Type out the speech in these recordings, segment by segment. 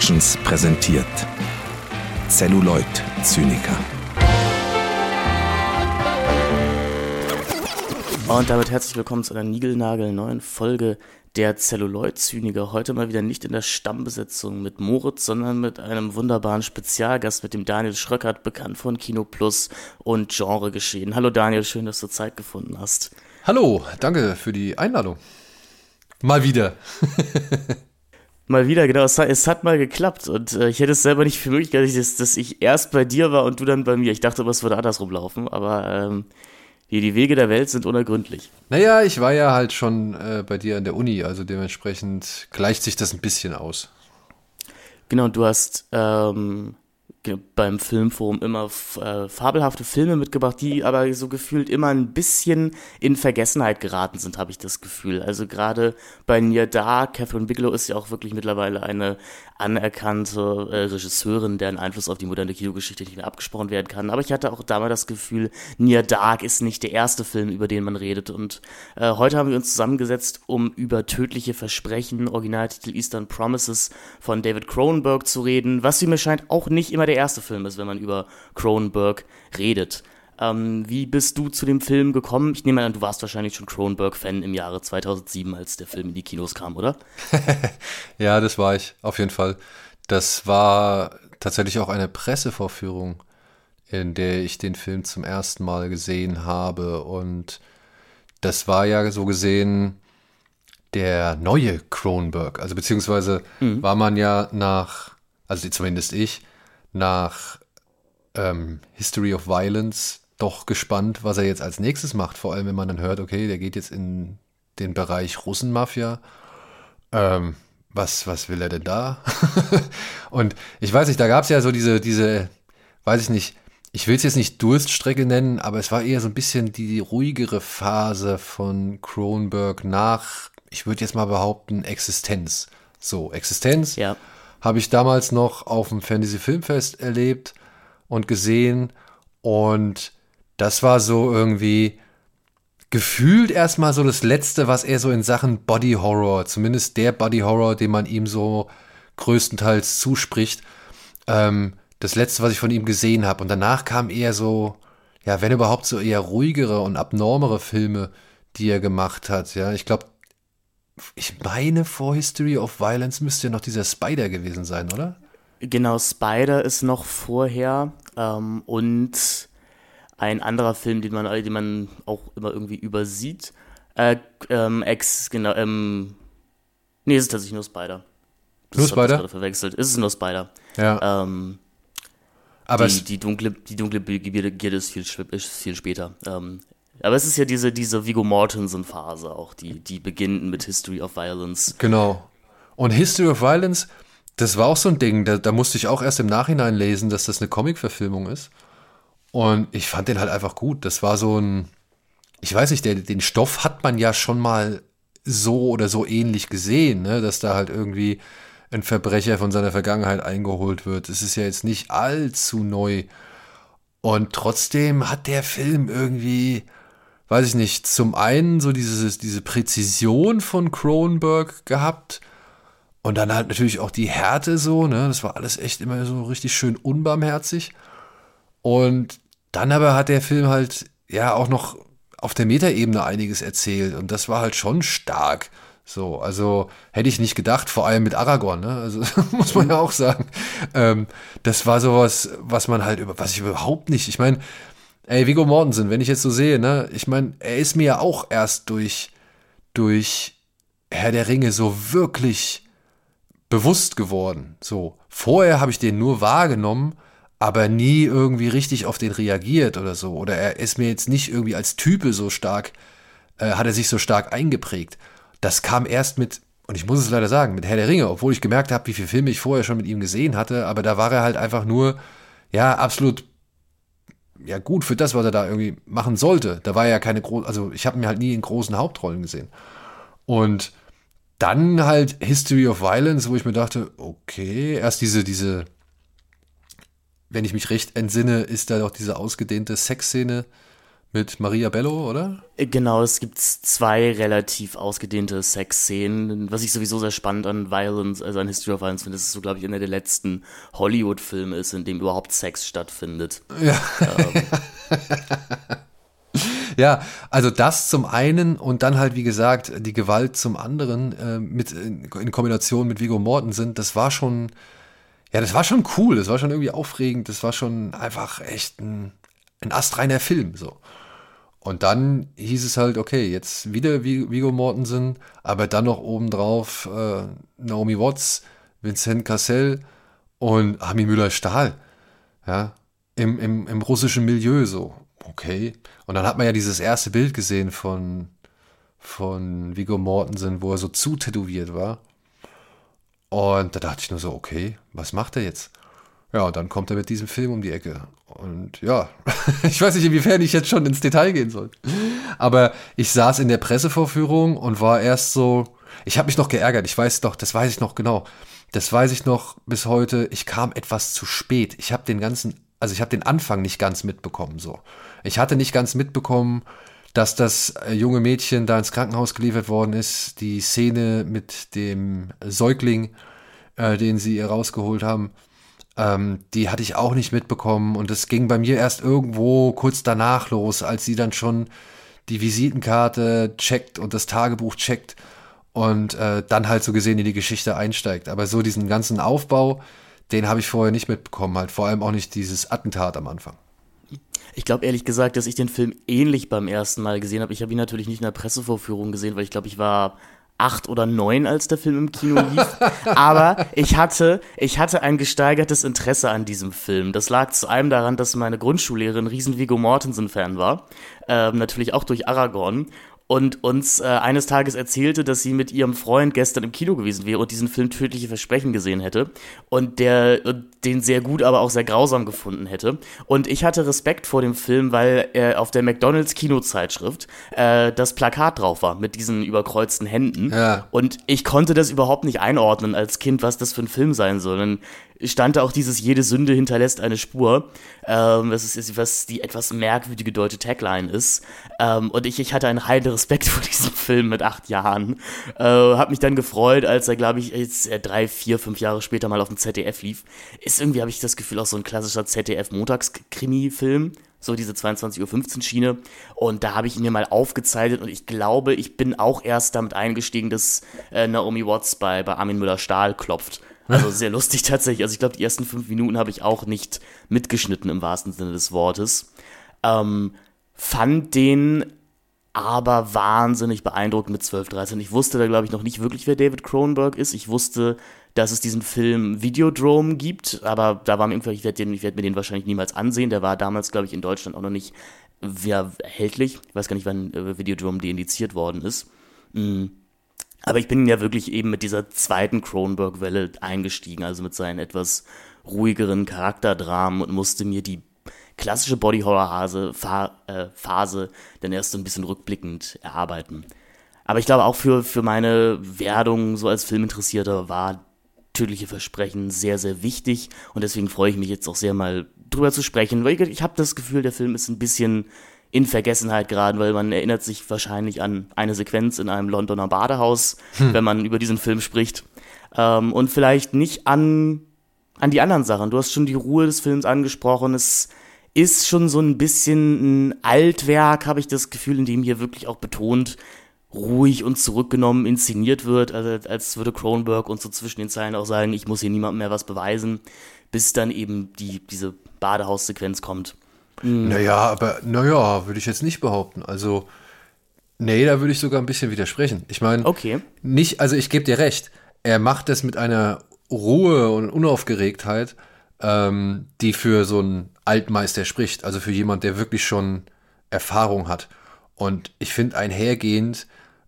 Productions präsentiert Celluloid Zyniker. Und damit herzlich willkommen zu einer Nigelnagel neuen Folge der Celluloid-Zyniker. Heute mal wieder nicht in der Stammbesetzung mit Moritz, sondern mit einem wunderbaren Spezialgast, mit dem Daniel Schröckert, bekannt von Kino Plus und Genre geschehen. Hallo Daniel, schön, dass du Zeit gefunden hast. Hallo, danke für die Einladung. Mal wieder. Mal wieder, genau. Es, es, hat mal geklappt und äh, ich hätte es selber nicht für möglich gehalten, dass, dass, ich erst bei dir war und du dann bei mir. Ich dachte, es würde andersrum laufen, aber ähm, die, die Wege der Welt sind unergründlich. Naja, ich war ja halt schon äh, bei dir an der Uni, also dementsprechend gleicht sich das ein bisschen aus. Genau, du hast ähm, beim Filmforum immer äh, fabelhafte Filme mitgebracht, die aber so gefühlt immer ein bisschen in Vergessenheit geraten sind, habe ich das Gefühl. Also gerade bei Near Dark, Catherine Bigelow ist ja auch wirklich mittlerweile eine anerkannte äh, Regisseurin, deren Einfluss auf die moderne Kinogeschichte nicht mehr abgesprochen werden kann. Aber ich hatte auch damals das Gefühl, Near Dark ist nicht der erste Film, über den man redet. Und äh, heute haben wir uns zusammengesetzt, um über tödliche Versprechen, Originaltitel Eastern Promises von David Cronenberg zu reden, was wie mir scheint auch nicht immer der erste Film ist, wenn man über Cronenberg redet. Ähm, wie bist du zu dem Film gekommen? Ich nehme an, du warst wahrscheinlich schon Cronenberg-Fan im Jahre 2007, als der Film in die Kinos kam, oder? ja, das war ich, auf jeden Fall. Das war tatsächlich auch eine Pressevorführung, in der ich den Film zum ersten Mal gesehen habe. Und das war ja so gesehen der neue Cronenberg. Also beziehungsweise mhm. war man ja nach, also zumindest ich, nach ähm, History of Violence doch gespannt, was er jetzt als nächstes macht. Vor allem, wenn man dann hört, okay, der geht jetzt in den Bereich Russenmafia. Ähm, was, was will er denn da? und ich weiß nicht, da gab es ja so diese, diese, weiß ich nicht, ich will es jetzt nicht Durststrecke nennen, aber es war eher so ein bisschen die ruhigere Phase von Cronenberg nach, ich würde jetzt mal behaupten, Existenz. So, Existenz ja. habe ich damals noch auf dem Fantasy Filmfest erlebt und gesehen und das war so irgendwie gefühlt erstmal so das Letzte, was er so in Sachen Body Horror, zumindest der Body Horror, den man ihm so größtenteils zuspricht, ähm, das Letzte, was ich von ihm gesehen habe. Und danach kam eher so, ja, wenn überhaupt so eher ruhigere und abnormere Filme, die er gemacht hat. Ja, ich glaube, ich meine, vor History of Violence müsste ja noch dieser Spider gewesen sein, oder? Genau, Spider ist noch vorher ähm, und ein anderer Film, den man, den man auch immer irgendwie übersieht. Äh, ähm, Ex, genau, ähm, nee, es ist tatsächlich nur Spider. Das nur Spider? gerade verwechselt. Es ist nur Spider. Ja. Ähm, aber die, die, dunkle, die dunkle Begierde ist viel, ist viel später. Ähm, aber es ist ja diese, diese Vigo Mortensen-Phase auch, die, die beginnt mit History of Violence. Genau. Und History of Violence, das war auch so ein Ding, da, da musste ich auch erst im Nachhinein lesen, dass das eine Comic-Verfilmung ist. Und ich fand den halt einfach gut. Das war so ein, ich weiß nicht, der, den Stoff hat man ja schon mal so oder so ähnlich gesehen, ne? dass da halt irgendwie ein Verbrecher von seiner Vergangenheit eingeholt wird. Es ist ja jetzt nicht allzu neu. Und trotzdem hat der Film irgendwie, weiß ich nicht, zum einen so dieses, diese Präzision von Cronenberg gehabt und dann halt natürlich auch die Härte so, ne? Das war alles echt immer so richtig schön unbarmherzig. Und dann aber hat der Film halt ja auch noch auf der Metaebene einiges erzählt und das war halt schon stark. So, also hätte ich nicht gedacht, vor allem mit Aragorn, ne? Also muss man ja auch sagen. Ähm, das war sowas, was man halt über, was ich überhaupt nicht. Ich meine, ey, Vigo Mortensen, wenn ich jetzt so sehe, ne, ich meine, er ist mir ja auch erst durch, durch Herr der Ringe so wirklich bewusst geworden. So, vorher habe ich den nur wahrgenommen aber nie irgendwie richtig auf den reagiert oder so. Oder er ist mir jetzt nicht irgendwie als Type so stark, äh, hat er sich so stark eingeprägt. Das kam erst mit, und ich muss es leider sagen, mit Herr der Ringe, obwohl ich gemerkt habe, wie viele Filme ich vorher schon mit ihm gesehen hatte, aber da war er halt einfach nur, ja, absolut, ja gut für das, was er da irgendwie machen sollte. Da war ja keine große, also ich habe ihn halt nie in großen Hauptrollen gesehen. Und dann halt History of Violence, wo ich mir dachte, okay, erst diese, diese, wenn ich mich recht entsinne, ist da doch diese ausgedehnte Sexszene Mit Maria Bello, oder? Äh, genau, es gibt zwei relativ ausgedehnte Sexszenen, was ich sowieso sehr spannend an Violence, also an History of Violence finde, dass es so, glaube ich, einer der letzten Hollywood-Filme ist, in dem überhaupt Sex stattfindet. Ja. Ähm. ja, also das zum einen und dann halt, wie gesagt, die Gewalt zum anderen äh, mit in, in Kombination mit Vigo Mortensen, das war schon, ja, das war schon cool, das war schon irgendwie aufregend, das war schon einfach echt ein, ein astreiner Film, so. Und dann hieß es halt, okay, jetzt wieder Vigo Mortensen, aber dann noch obendrauf äh, Naomi Watts, Vincent Cassel und Armin Müller-Stahl. Ja, im, im, im russischen Milieu so. Okay. Und dann hat man ja dieses erste Bild gesehen von, von Vigo Mortensen, wo er so zu tätowiert war. Und da dachte ich nur so, okay, was macht er jetzt? Ja, und dann kommt er mit diesem Film um die Ecke. Und ja, ich weiß nicht, inwiefern ich jetzt schon ins Detail gehen soll. Aber ich saß in der Pressevorführung und war erst so, ich habe mich noch geärgert, ich weiß doch, das weiß ich noch genau. Das weiß ich noch bis heute, ich kam etwas zu spät. Ich habe den ganzen, also ich habe den Anfang nicht ganz mitbekommen so. Ich hatte nicht ganz mitbekommen, dass das äh, junge Mädchen da ins Krankenhaus geliefert worden ist, die Szene mit dem Säugling, äh, den sie ihr rausgeholt haben ähm, die hatte ich auch nicht mitbekommen und es ging bei mir erst irgendwo kurz danach los, als sie dann schon die Visitenkarte checkt und das Tagebuch checkt und äh, dann halt so gesehen in die Geschichte einsteigt. Aber so diesen ganzen Aufbau, den habe ich vorher nicht mitbekommen, halt vor allem auch nicht dieses Attentat am Anfang. Ich glaube ehrlich gesagt, dass ich den Film ähnlich beim ersten Mal gesehen habe. Ich habe ihn natürlich nicht in der Pressevorführung gesehen, weil ich glaube, ich war acht oder neun, als der Film im Kino lief. Aber ich hatte, ich hatte ein gesteigertes Interesse an diesem Film. Das lag zu einem daran, dass meine Grundschullehrerin riesen Vigo Mortensen-Fan war. Ähm, natürlich auch durch Aragorn und uns äh, eines Tages erzählte, dass sie mit ihrem Freund gestern im Kino gewesen wäre und diesen Film Tödliche Versprechen gesehen hätte und der den sehr gut, aber auch sehr grausam gefunden hätte. Und ich hatte Respekt vor dem Film, weil äh, auf der McDonald's Kinozeitschrift äh, das Plakat drauf war mit diesen überkreuzten Händen. Ja. Und ich konnte das überhaupt nicht einordnen als Kind, was das für ein Film sein soll. Und stand da auch dieses jede Sünde hinterlässt eine Spur, ähm, das ist was die etwas merkwürdige deutsche Tagline ist. Ähm, und ich, ich hatte einen heiden Respekt vor diesem Film mit acht Jahren. Äh, hab mich dann gefreut, als er, glaube ich, jetzt äh, drei, vier, fünf Jahre später mal auf dem ZDF lief. Ist irgendwie, habe ich das Gefühl, auch so ein klassischer ZDF-Montagskrimi-Film so diese 22.15 Uhr Schiene. Und da habe ich ihn mir mal aufgezeichnet und ich glaube, ich bin auch erst damit eingestiegen, dass äh, Naomi Watts bei, bei Armin Müller-Stahl klopft. Also sehr lustig tatsächlich. Also ich glaube, die ersten fünf Minuten habe ich auch nicht mitgeschnitten im wahrsten Sinne des Wortes. Ähm, fand den aber wahnsinnig beeindruckend mit 12, 13. Ich wusste da, glaube ich, noch nicht wirklich, wer David Cronenberg ist. Ich wusste, dass es diesen Film Videodrome gibt, aber da war mir irgendwie, ich werde werd mir den wahrscheinlich niemals ansehen. Der war damals, glaube ich, in Deutschland auch noch nicht ja, erhältlich. Ich weiß gar nicht, wann äh, Videodrome deindiziert worden ist. Mhm. Aber ich bin ja wirklich eben mit dieser zweiten Cronenberg-Welle eingestiegen, also mit seinen etwas ruhigeren Charakterdramen und musste mir die klassische Body-Horror-Phase äh, dann erst so ein bisschen rückblickend erarbeiten. Aber ich glaube auch für, für meine Werdung so als Filminteressierter war Tödliche Versprechen sehr, sehr wichtig und deswegen freue ich mich jetzt auch sehr mal drüber zu sprechen, weil ich, ich habe das Gefühl, der Film ist ein bisschen in Vergessenheit geraten, weil man erinnert sich wahrscheinlich an eine Sequenz in einem Londoner Badehaus, hm. wenn man über diesen Film spricht. Ähm, und vielleicht nicht an, an die anderen Sachen. Du hast schon die Ruhe des Films angesprochen. Es ist schon so ein bisschen ein Altwerk, habe ich das Gefühl, in dem hier wirklich auch betont ruhig und zurückgenommen inszeniert wird, also als würde Cronenberg uns so zwischen den Zeilen auch sagen, ich muss hier niemandem mehr was beweisen, bis dann eben die, diese Badehaussequenz kommt. Mhm. Naja, aber naja, würde ich jetzt nicht behaupten. Also, nee, da würde ich sogar ein bisschen widersprechen. Ich meine, okay. nicht, also ich gebe dir recht, er macht das mit einer Ruhe und Unaufgeregtheit, ähm, die für so einen Altmeister spricht, also für jemand, der wirklich schon Erfahrung hat. Und ich finde, einhergehend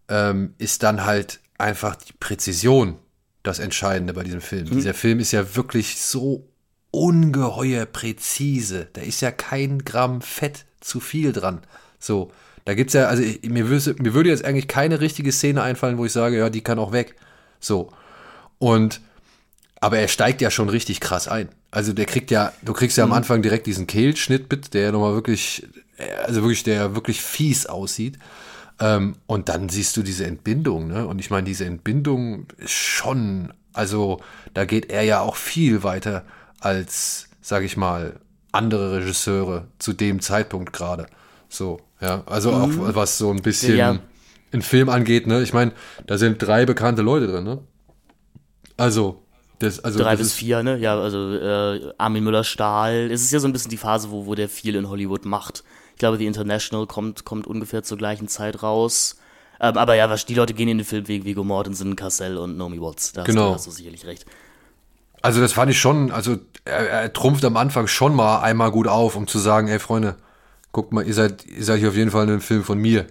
ähm, ist dann halt einfach die Präzision das Entscheidende bei diesem Film. Mhm. Dieser Film ist ja wirklich so ungeheuer präzise. Da ist ja kein Gramm Fett zu viel dran. So, da gibt's ja, also ich, mir, würde, mir würde jetzt eigentlich keine richtige Szene einfallen, wo ich sage, ja, die kann auch weg. So. Und, aber er steigt ja schon richtig krass ein. Also der kriegt ja, du kriegst ja am mhm. Anfang direkt diesen Kehlschnitt mit, der ja nochmal wirklich also wirklich, der wirklich fies aussieht. Ähm, und dann siehst du diese Entbindung, ne? Und ich meine, diese Entbindung ist schon, also da geht er ja auch viel weiter als, sag ich mal, andere Regisseure zu dem Zeitpunkt gerade. So, ja. Also mhm. auch was so ein bisschen ja. einen Film angeht, ne? Ich meine, da sind drei bekannte Leute drin, ne? Also, das, also drei bis vier, ne? Ja, also äh, Armin Müller-Stahl. Es ist ja so ein bisschen die Phase, wo, wo der viel in Hollywood macht. Ich glaube, The International kommt, kommt ungefähr zur gleichen Zeit raus. Ähm, aber ja, die Leute gehen in den Film wegen Viggo Mortensen, Cassell und Naomi Watts. Da genau. hast du sicherlich recht. Also das fand ich schon, also er, er trumpft am Anfang schon mal einmal gut auf, um zu sagen, ey Freunde, guckt mal, ihr seid, ihr seid hier auf jeden Fall in einem Film von mir.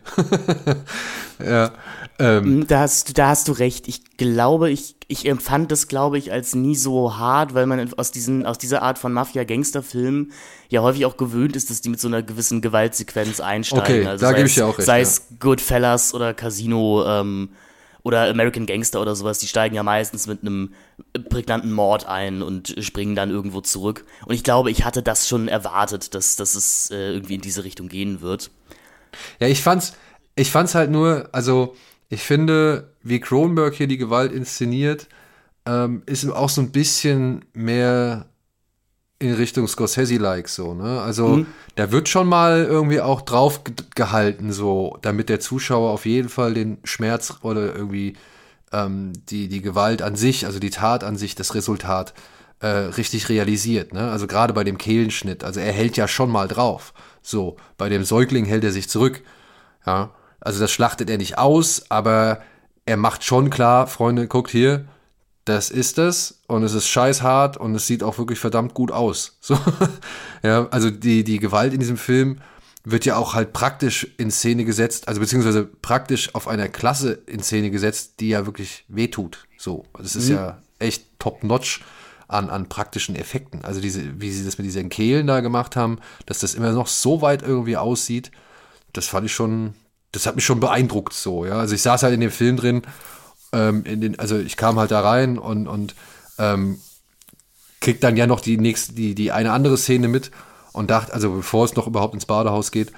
ja. Ähm. Mm, da, hast, da hast du recht. Ich glaube, ich, ich empfand das, glaube ich, als nie so hart, weil man aus, diesen, aus dieser Art von Mafia-Gangster-Filmen ja häufig auch gewöhnt ist, dass die mit so einer gewissen Gewaltsequenz einsteigen. Okay, also da gebe ich ja auch recht. Sei es Goodfellas oder Casino, ähm, oder American Gangster oder sowas, die steigen ja meistens mit einem prägnanten Mord ein und springen dann irgendwo zurück. Und ich glaube, ich hatte das schon erwartet, dass, dass es äh, irgendwie in diese Richtung gehen wird. Ja, ich fand's, ich fand's halt nur, also ich finde, wie Kronberg hier die Gewalt inszeniert, ähm, ist auch so ein bisschen mehr in Richtung Scorsese-like so, ne? Also mhm. da wird schon mal irgendwie auch drauf gehalten, so, damit der Zuschauer auf jeden Fall den Schmerz oder irgendwie ähm, die, die Gewalt an sich, also die Tat an sich, das Resultat äh, richtig realisiert, ne? Also gerade bei dem Kehlenschnitt, also er hält ja schon mal drauf. So, bei dem Säugling hält er sich zurück. Ja, also das schlachtet er nicht aus, aber er macht schon klar, Freunde, guckt hier, das ist es und es ist scheißhart und es sieht auch wirklich verdammt gut aus. So, ja, also die, die Gewalt in diesem Film wird ja auch halt praktisch in Szene gesetzt, also beziehungsweise praktisch auf einer Klasse in Szene gesetzt, die ja wirklich wehtut. So, das ist mhm. ja echt top-notch an, an praktischen Effekten. Also diese, wie sie das mit diesen Kehlen da gemacht haben, dass das immer noch so weit irgendwie aussieht, das fand ich schon, das hat mich schon beeindruckt so, ja. Also ich saß halt in dem Film drin ähm, in den, also ich kam halt da rein und, und ähm, krieg dann ja noch die nächste, die, die eine andere Szene mit und dachte, also bevor es noch überhaupt ins Badehaus geht,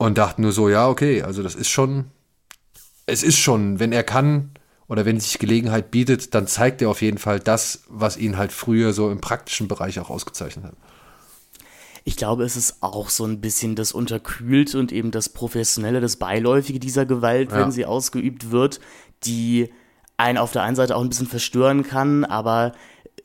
und dachte nur so, ja, okay, also das ist schon, es ist schon, wenn er kann oder wenn sich Gelegenheit bietet, dann zeigt er auf jeden Fall das, was ihn halt früher so im praktischen Bereich auch ausgezeichnet hat. Ich glaube, es ist auch so ein bisschen das Unterkühlte und eben das Professionelle, das Beiläufige dieser Gewalt, ja. wenn sie ausgeübt wird, die einen auf der einen Seite auch ein bisschen verstören kann, aber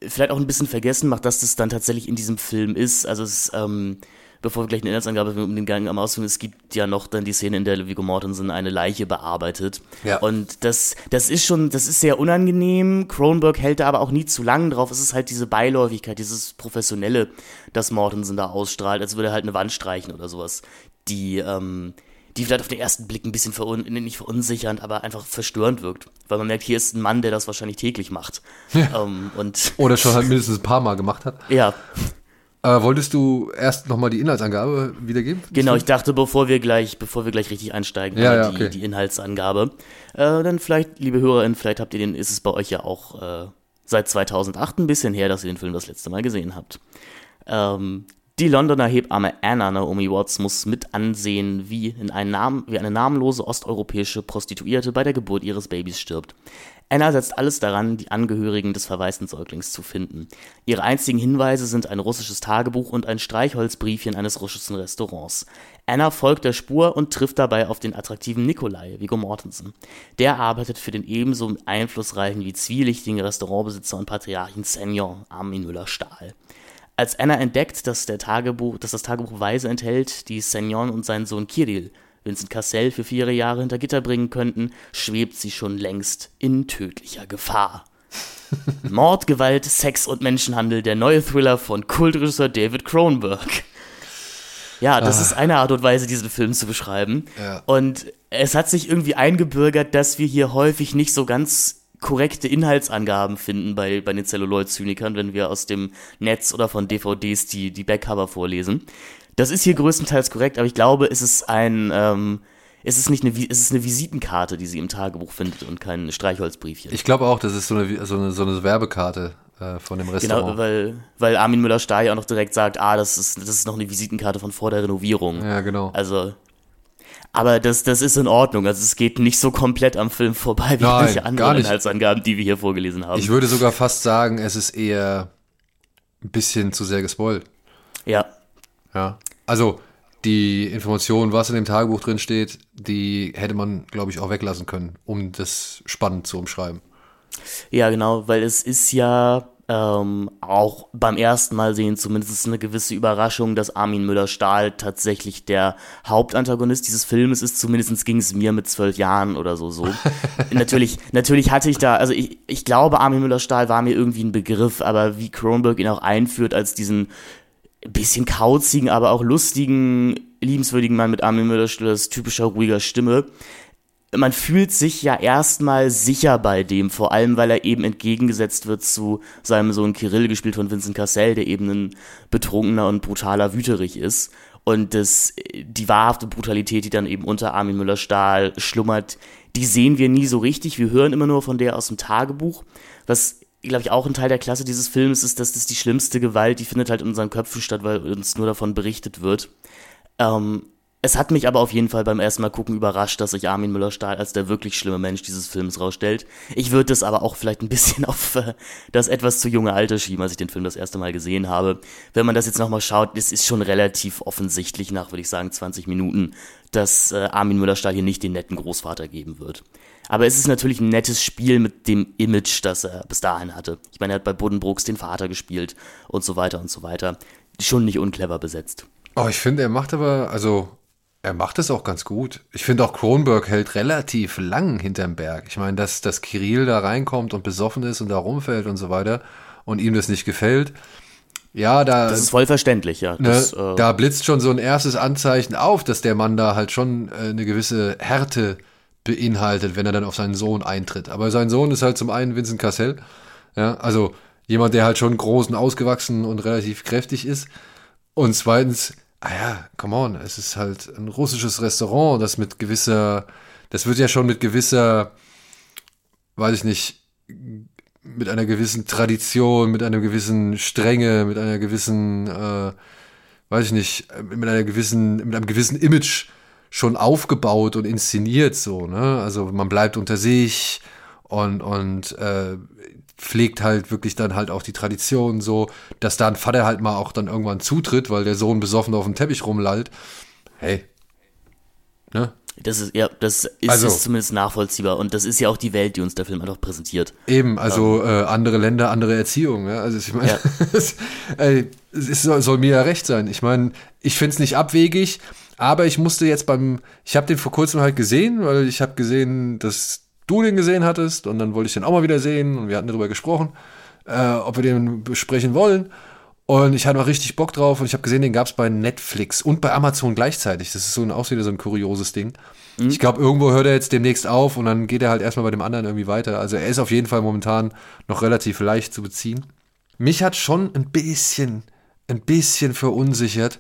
vielleicht auch ein bisschen vergessen macht, dass das dann tatsächlich in diesem Film ist. Also es ähm, bevor wir gleich eine Inhaltsangabe um den Gang am ausführen, es gibt ja noch dann die Szene, in der Viggo Mortensen eine Leiche bearbeitet. Ja. Und das, das ist schon, das ist sehr unangenehm. Kronberg hält da aber auch nie zu lang drauf. Es ist halt diese Beiläufigkeit, dieses Professionelle, das Mortensen da ausstrahlt, als würde er halt eine Wand streichen oder sowas. Die, ähm, die vielleicht auf den ersten Blick ein bisschen verun nicht verunsichernd, aber einfach verstörend wirkt. Weil man merkt, hier ist ein Mann, der das wahrscheinlich täglich macht. Ja. Ähm, und Oder schon halt mindestens ein paar Mal gemacht hat. Ja. Äh, wolltest du erst nochmal die Inhaltsangabe wiedergeben? Genau, ich dachte, bevor wir gleich, bevor wir gleich richtig einsteigen, ja, ja, okay. die, die, Inhaltsangabe. Äh, dann vielleicht, liebe HörerInnen, vielleicht habt ihr den, ist es bei euch ja auch äh, seit 2008 ein bisschen her, dass ihr den Film das letzte Mal gesehen habt. Ähm, die Londoner Hebamme Anna Naomi Watts muss mit ansehen, wie, Namen, wie eine namenlose osteuropäische Prostituierte bei der Geburt ihres Babys stirbt. Anna setzt alles daran, die Angehörigen des verwaisten Säuglings zu finden. Ihre einzigen Hinweise sind ein russisches Tagebuch und ein Streichholzbriefchen eines russischen Restaurants. Anna folgt der Spur und trifft dabei auf den attraktiven Nikolai, Viggo Mortensen. Der arbeitet für den ebenso einflussreichen wie zwielichtigen Restaurantbesitzer und Patriarchen Senior Armin Müller-Stahl. Als Anna entdeckt, dass, der Tagebuch, dass das Tagebuch Weise enthält, die Senyon und seinen Sohn Kirill Vincent Cassell für vier Jahre hinter Gitter bringen könnten, schwebt sie schon längst in tödlicher Gefahr. Mord, Gewalt, Sex und Menschenhandel, der neue Thriller von Kultregisseur David Cronenberg. Ja, das ah. ist eine Art und Weise, diesen Film zu beschreiben. Ja. Und es hat sich irgendwie eingebürgert, dass wir hier häufig nicht so ganz korrekte Inhaltsangaben finden bei, bei den Celluloid-Zynikern, wenn wir aus dem Netz oder von DVDs die, die Backcover vorlesen. Das ist hier größtenteils korrekt, aber ich glaube, es ist ein, ähm, es ist nicht eine, es ist eine Visitenkarte, die sie im Tagebuch findet und kein Streichholzbriefchen. Ich glaube auch, das ist so eine, so eine, so eine Werbekarte. äh, von dem Restaurant. Genau, weil, weil Armin Müller-Stahl ja auch noch direkt sagt, ah, das ist, das ist noch eine Visitenkarte von vor der Renovierung. Ja, genau. Also, aber das, das ist in Ordnung. Also es geht nicht so komplett am Film vorbei wie Nein, manche anderen. Inhaltsangaben, die wir hier vorgelesen haben. Ich würde sogar fast sagen, es ist eher ein bisschen zu sehr gespoilt. ja, Ja. Also, die Information, was in dem Tagebuch drin steht, die hätte man, glaube ich, auch weglassen können, um das spannend zu umschreiben. ja, genau, weil es ist ja ähm, auch beim ersten Mal sehen zumindest eine gewisse Überraschung, dass Armin Müller-Stahl tatsächlich der Hauptantagonist dieses Filmes ist. Zumindest ging es mir mit zwölf Jahren oder so so. natürlich, natürlich hatte ich da, also ich, ich glaube, Armin Müller-Stahl war mir irgendwie ein Begriff, aber wie Kronberg ihn auch einführt als diesen bisschen kauzigen, aber auch lustigen, liebenswürdigen Mann mit Armin Müller-Stahls typischer ruhiger Stimme, man fühlt sich ja erstmal sicher bei dem, vor allem weil er eben entgegengesetzt wird zu seinem Sohn Kirill, gespielt von Vincent Cassel, der eben ein betrunkener und brutaler Wüterich ist. Und das, die wahrhafte Brutalität, die dann eben unter Armin Müller-Stahl schlummert, die sehen wir nie so richtig. Wir hören immer nur von der aus dem Tagebuch. Was, glaube ich, auch ein Teil der Klasse dieses Films ist, dass das die schlimmste Gewalt, die findet halt in unseren Köpfen statt, weil uns nur davon berichtet wird. Ähm, es hat mich aber auf jeden Fall beim ersten Mal gucken überrascht, dass sich Armin Müller-Stahl als der wirklich schlimme Mensch dieses Films rausstellt. Ich würde das aber auch vielleicht ein bisschen auf äh, das etwas zu junge Alter schieben, als ich den Film das erste Mal gesehen habe. Wenn man das jetzt nochmal schaut, es ist schon relativ offensichtlich nach, würde ich sagen, 20 Minuten, dass äh, Armin Müller-Stahl hier nicht den netten Großvater geben wird. Aber es ist natürlich ein nettes Spiel mit dem Image, das er bis dahin hatte. Ich meine, er hat bei Buddenbrooks den Vater gespielt und so weiter und so weiter. Schon nicht unclever besetzt. Oh, ich finde, er macht aber, also, er macht es auch ganz gut. Ich finde auch Kronberg hält relativ lang hinterm Berg. Ich meine, dass, dass Kirill da reinkommt und besoffen ist und da rumfällt und so weiter und ihm das nicht gefällt. Ja, da, Das ist voll verständlich, ja. ne, Das, äh, da blitzt schon so ein erstes Anzeichen auf, dass der Mann da halt schon äh, eine gewisse Härte beinhaltet, wenn er dann auf seinen Sohn eintritt. Aber sein Sohn ist halt zum einen Vincent Cassel, ja, also jemand, der halt schon groß und ausgewachsen und relativ kräftig ist. Und zweitens, ah ja, come on, es ist halt ein russisches Restaurant, das mit gewisser, das wird ja schon mit gewisser, weiß ich nicht, mit einer gewissen Tradition, mit einer gewissen Strenge, mit einer gewissen, äh, weiß ich nicht, mit einer gewissen, mit einem gewissen Image schon aufgebaut und inszeniert so, ne? Also man bleibt unter sich und und äh, pflegt halt wirklich dann halt auch die Tradition so, dass da ein Vater halt mal auch dann irgendwann zutritt, weil der Sohn besoffen auf dem Teppich rumlallt. Hey. Ne? Das ist, ja, das ist, Also- ist zumindest nachvollziehbar. Und das ist ja auch die Welt, die uns der Film einfach präsentiert. Eben, also äh, andere Länder, andere Erziehung. Ja? Also ich meine, Ja. es, ey, es soll, soll mir ja recht sein. Ich meine, ich finde es nicht abwegig, aber ich musste jetzt beim, ich habe den vor kurzem halt gesehen, weil ich habe gesehen, dass du den gesehen hattest und dann wollte ich den auch mal wieder sehen und wir hatten darüber gesprochen, äh, ob wir den besprechen wollen. Und ich hatte mal richtig Bock drauf und ich habe gesehen, den gab es bei Netflix und bei Amazon gleichzeitig. Das ist so ein, auch wieder so ein kurioses Ding. Ich glaube, irgendwo hört er jetzt demnächst auf und dann geht er halt erstmal bei dem anderen irgendwie weiter. Also er ist auf jeden Fall momentan noch relativ leicht zu beziehen. Mich hat schon ein bisschen, ein bisschen verunsichert,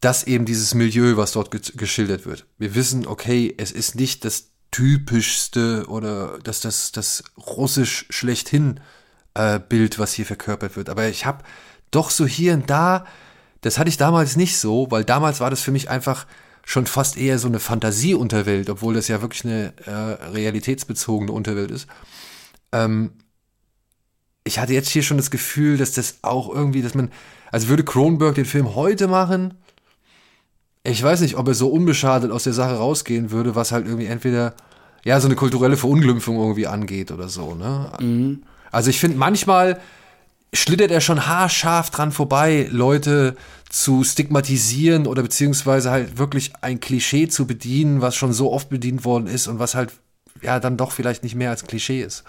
dass eben dieses Milieu, was dort ge geschildert wird. Wir wissen, okay, es ist nicht das typischste oder das, das, das russisch schlechthin äh, Bild, was hier verkörpert wird. Aber ich habe doch so hier und da, das hatte ich damals nicht so, weil damals war das für mich einfach schon fast eher so eine Fantasieunterwelt, obwohl das ja wirklich eine äh, realitätsbezogene Unterwelt ist. Ähm, ich hatte jetzt hier schon das Gefühl, dass das auch irgendwie, dass man, also würde Cronenberg den Film heute machen, ich weiß nicht, ob er so unbeschadet aus der Sache rausgehen würde, was halt irgendwie entweder, ja, so eine kulturelle Verunglimpfung irgendwie angeht oder so, ne? Also ich finde, manchmal schlittert er schon haarscharf dran vorbei, Leute zu stigmatisieren oder beziehungsweise halt wirklich ein Klischee zu bedienen, was schon so oft bedient worden ist und was halt ja dann doch vielleicht nicht mehr als Klischee ist.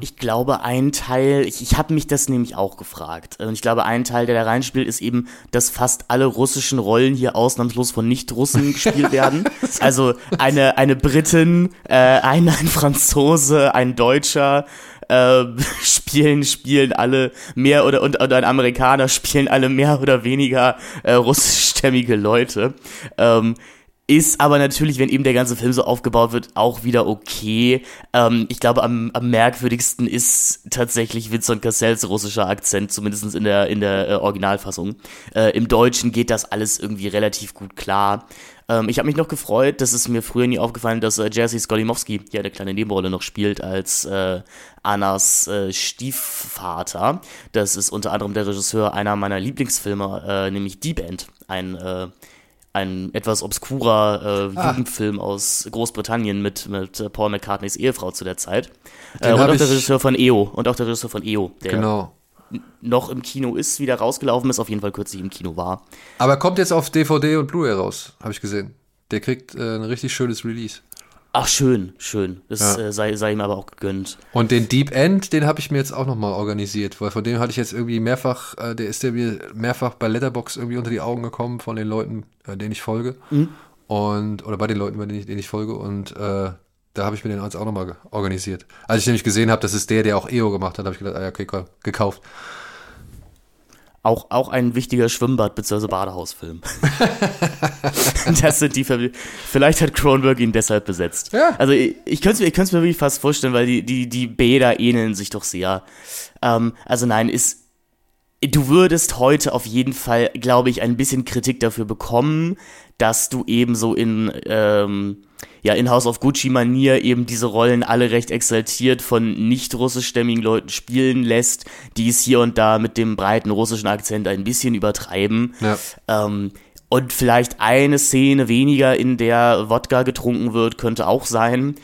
Ich glaube, ein Teil, ich, ich habe mich das nämlich auch gefragt. Und ich glaube, ein Teil, der da reinspielt, ist eben, dass fast alle russischen Rollen hier ausnahmslos von Nicht-Russen gespielt werden. Also eine, eine Britin, äh, ein, ein Franzose, ein Deutscher, äh, spielen, spielen alle mehr oder, und, und ein Amerikaner spielen alle mehr oder weniger äh, russischstämmige Leute. Ähm, Ist aber natürlich, wenn eben der ganze Film so aufgebaut wird, auch wieder okay. Ähm, ich glaube, am, am merkwürdigsten ist tatsächlich Vincent Cassells russischer Akzent, zumindest in der, in der äh, Originalfassung. Äh, Im Deutschen geht das alles irgendwie relativ gut klar. Ähm, ich habe mich noch gefreut, dass es mir früher nie aufgefallen, dass äh, Jerzy Skolimowski hier eine kleine Nebenrolle noch spielt als äh, Annas äh, Stiefvater. Das ist unter anderem der Regisseur einer meiner Lieblingsfilme, äh, nämlich Die Band. Ein äh, ein etwas obskurer äh, ah. Jugendfilm aus Großbritannien mit, mit äh, Paul McCartneys Ehefrau zu der Zeit. Äh, und auch der Regisseur von EO. Und auch der Regisseur von EO, der genau. noch im Kino ist, wieder rausgelaufen ist, auf jeden Fall kürzlich im Kino war. Aber kommt jetzt auf DVD und Blu-ray raus, habe ich gesehen. Der kriegt äh, ein richtig schönes Release. Ach, schön, schön. Das ja. äh, sei, sei ihm aber auch gegönnt. Und den Deep End, den habe ich mir jetzt auch nochmal organisiert, weil von dem hatte ich jetzt irgendwie mehrfach, äh, der ist der mir mehrfach bei Letterbox irgendwie unter die Augen gekommen von den Leuten, äh, denen ich folge. Mhm. Und, oder bei den Leuten, bei denen ich, denen ich folge. Und äh, da habe ich mir den jetzt auch nochmal organisiert. Als ich nämlich gesehen habe, das ist der, der auch EO gemacht hat, habe ich gedacht, ah ja, okay, gekauft. Auch, auch ein wichtiger Schwimmbad- bzw. Badehausfilm. das sind die Ver Vielleicht hat Cronenberg ihn deshalb besetzt. Ja. Also ich, ich könnte es mir wirklich fast vorstellen, weil die, die, die Bäder ähneln sich doch sehr. Ähm, also nein, ist. Du würdest heute auf jeden Fall, glaube ich, ein bisschen Kritik dafür bekommen, dass du eben so in. Ähm, ja in House of Gucci-Manier eben diese Rollen alle recht exaltiert von nicht russischstämmigen Leuten spielen lässt, die es hier und da mit dem breiten russischen Akzent ein bisschen übertreiben. Ja. Ähm, und vielleicht eine Szene weniger, in der Wodka getrunken wird, könnte auch sein.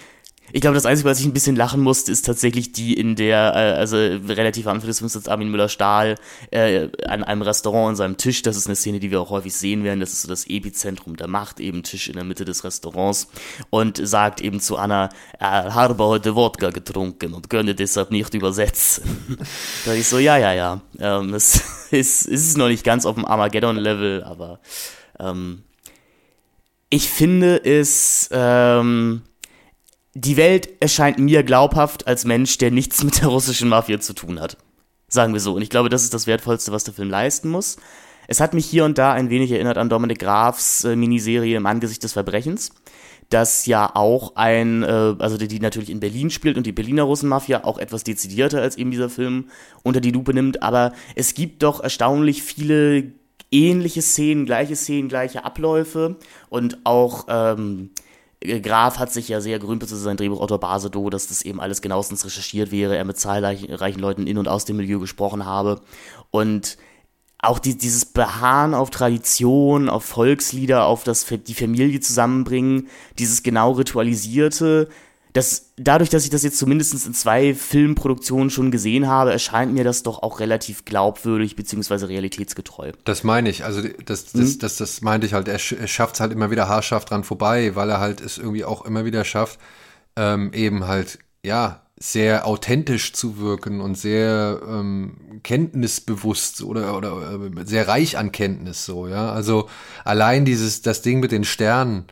Ich glaube, das Einzige, was ich ein bisschen lachen musste, ist tatsächlich die in der, äh, also relativ am Anfang des Films Armin Müller-Stahl äh, an einem Restaurant an seinem Tisch. Das ist eine Szene, die wir auch häufig sehen werden. Das ist so das Epizentrum der Macht, eben Tisch in der Mitte des Restaurants und sagt eben zu Anna, er habe heute Wodka getrunken und könne deshalb nicht übersetzen. da ich so, ja, ja, ja. Ähm, es ist, es ist noch nicht ganz auf dem Armageddon-Level, aber ähm, ich finde es, ähm, die Welt erscheint mir glaubhaft als Mensch, der nichts mit der russischen Mafia zu tun hat. Sagen wir so. Und ich glaube, das ist das Wertvollste, was der Film leisten muss. Es hat mich hier und da ein wenig erinnert an Dominik Grafs äh, Miniserie im Angesicht des Verbrechens, das ja auch ein, äh, also die, die natürlich in Berlin spielt und die Berliner Russenmafia auch etwas dezidierter als eben dieser Film unter die Lupe nimmt, aber es gibt doch erstaunlich viele ähnliche Szenen, gleiche Szenen, gleiche Abläufe und auch ähm, Graf hat sich ja sehr gerühmt, beziehungsweise sein Drehbuchautor Basedo, dass das eben alles genauestens recherchiert wäre, er mit zahlreichen Leuten in und aus dem Milieu gesprochen habe. Und auch die, dieses Beharren auf Tradition, auf Volkslieder, auf das, die Familie zusammenbringen, dieses genau ritualisierte, das, dadurch, dass ich das jetzt zumindest in zwei Filmproduktionen schon gesehen habe, erscheint mir das doch auch relativ glaubwürdig bzw. realitätsgetreu. Das meine ich, also das, das, mhm. das, das meinte ich halt, er, er schafft es halt immer wieder haarscharf dran vorbei, weil er halt es irgendwie auch immer wieder schafft, ähm, eben halt, ja, sehr authentisch zu wirken und sehr ähm, kenntnisbewusst oder, oder äh, sehr reich an Kenntnis so, ja. Also allein dieses, das Ding mit den Sternen,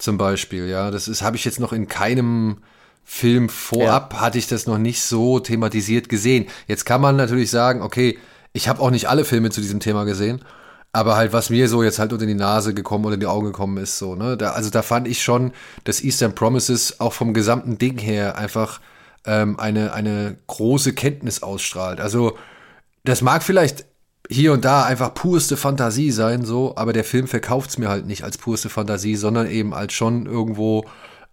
zum Beispiel, ja. Das ist, habe ich jetzt noch in keinem Film vorab, ja. hatte ich das noch nicht so thematisiert gesehen. Jetzt kann man natürlich sagen, okay, ich habe auch nicht alle Filme zu diesem Thema gesehen, aber halt, was mir so jetzt halt unter die Nase gekommen oder in die Augen gekommen ist, so, ne? Da, also da fand ich schon, dass Eastern Promises auch vom gesamten Ding her einfach ähm, eine, eine große Kenntnis ausstrahlt. Also, das mag vielleicht hier und da einfach purste Fantasie sein, so, aber der Film verkauft es mir halt nicht als purste Fantasie, sondern eben als schon irgendwo,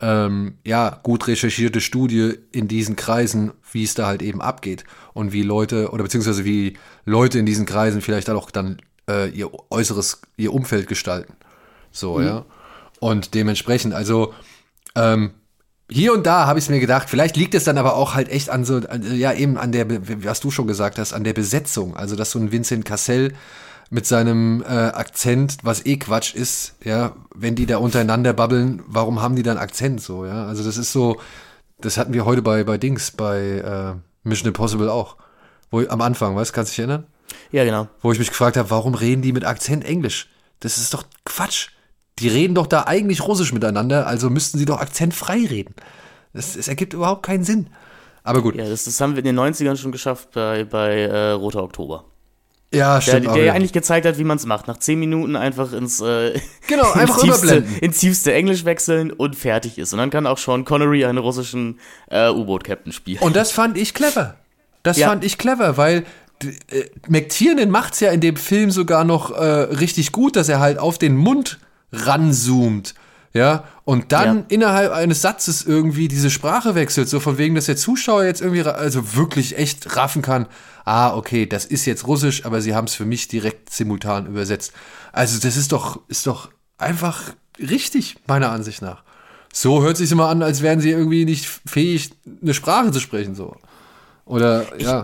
ähm, ja, gut recherchierte Studie in diesen Kreisen, wie es da halt eben abgeht und wie Leute, oder beziehungsweise wie Leute in diesen Kreisen vielleicht auch dann äh, ihr äußeres, ihr Umfeld gestalten. So, mhm. ja. Und dementsprechend, also, ähm, hier und da habe ich mir gedacht, vielleicht liegt es dann aber auch halt echt an so, ja eben an der, was du schon gesagt hast, an der Besetzung. Also dass so ein Vincent Cassell mit seinem äh, Akzent, was eh Quatsch ist, ja, wenn die da untereinander babbeln, warum haben die dann Akzent so, ja? Also das ist so, das hatten wir heute bei bei Dings, bei äh, Mission Impossible auch, wo am Anfang, weißt, kannst du dich erinnern? Ja, genau. Wo ich mich gefragt habe, warum reden die mit Akzent Englisch? Das ist doch Quatsch. Die reden doch da eigentlich Russisch miteinander, also müssten sie doch akzentfrei reden. Es, es ergibt überhaupt keinen Sinn. Aber gut. Ja, das, das, haben wir in den 90ern schon geschafft bei, bei äh, Roter Oktober. Ja, Der, stimmt. auch der ja eigentlich gezeigt hat, wie man es macht. Nach zehn Minuten einfach ins, äh, Genau, einfach ins, tiefste, überblenden. ins tiefste Englisch wechseln und fertig ist. Und dann kann auch Sean Connery einen russischen äh, U-Boot-Captain spielen. Und das fand ich clever. Das Ja. fand ich clever, weil äh, McTiernan macht's ja in dem Film sogar noch äh, richtig gut, dass er halt auf den Mund ranzoomt. Ja, und dann Ja. innerhalb eines Satzes irgendwie diese Sprache wechselt, so von wegen, dass der Zuschauer jetzt irgendwie, also wirklich echt raffen kann, ah, okay, das ist jetzt Russisch, aber sie haben es für mich direkt simultan übersetzt. Also das ist doch, ist doch einfach richtig, meiner Ansicht nach. So hört sich immer an, als wären sie irgendwie nicht fähig, eine Sprache zu sprechen, so. Oder, ja.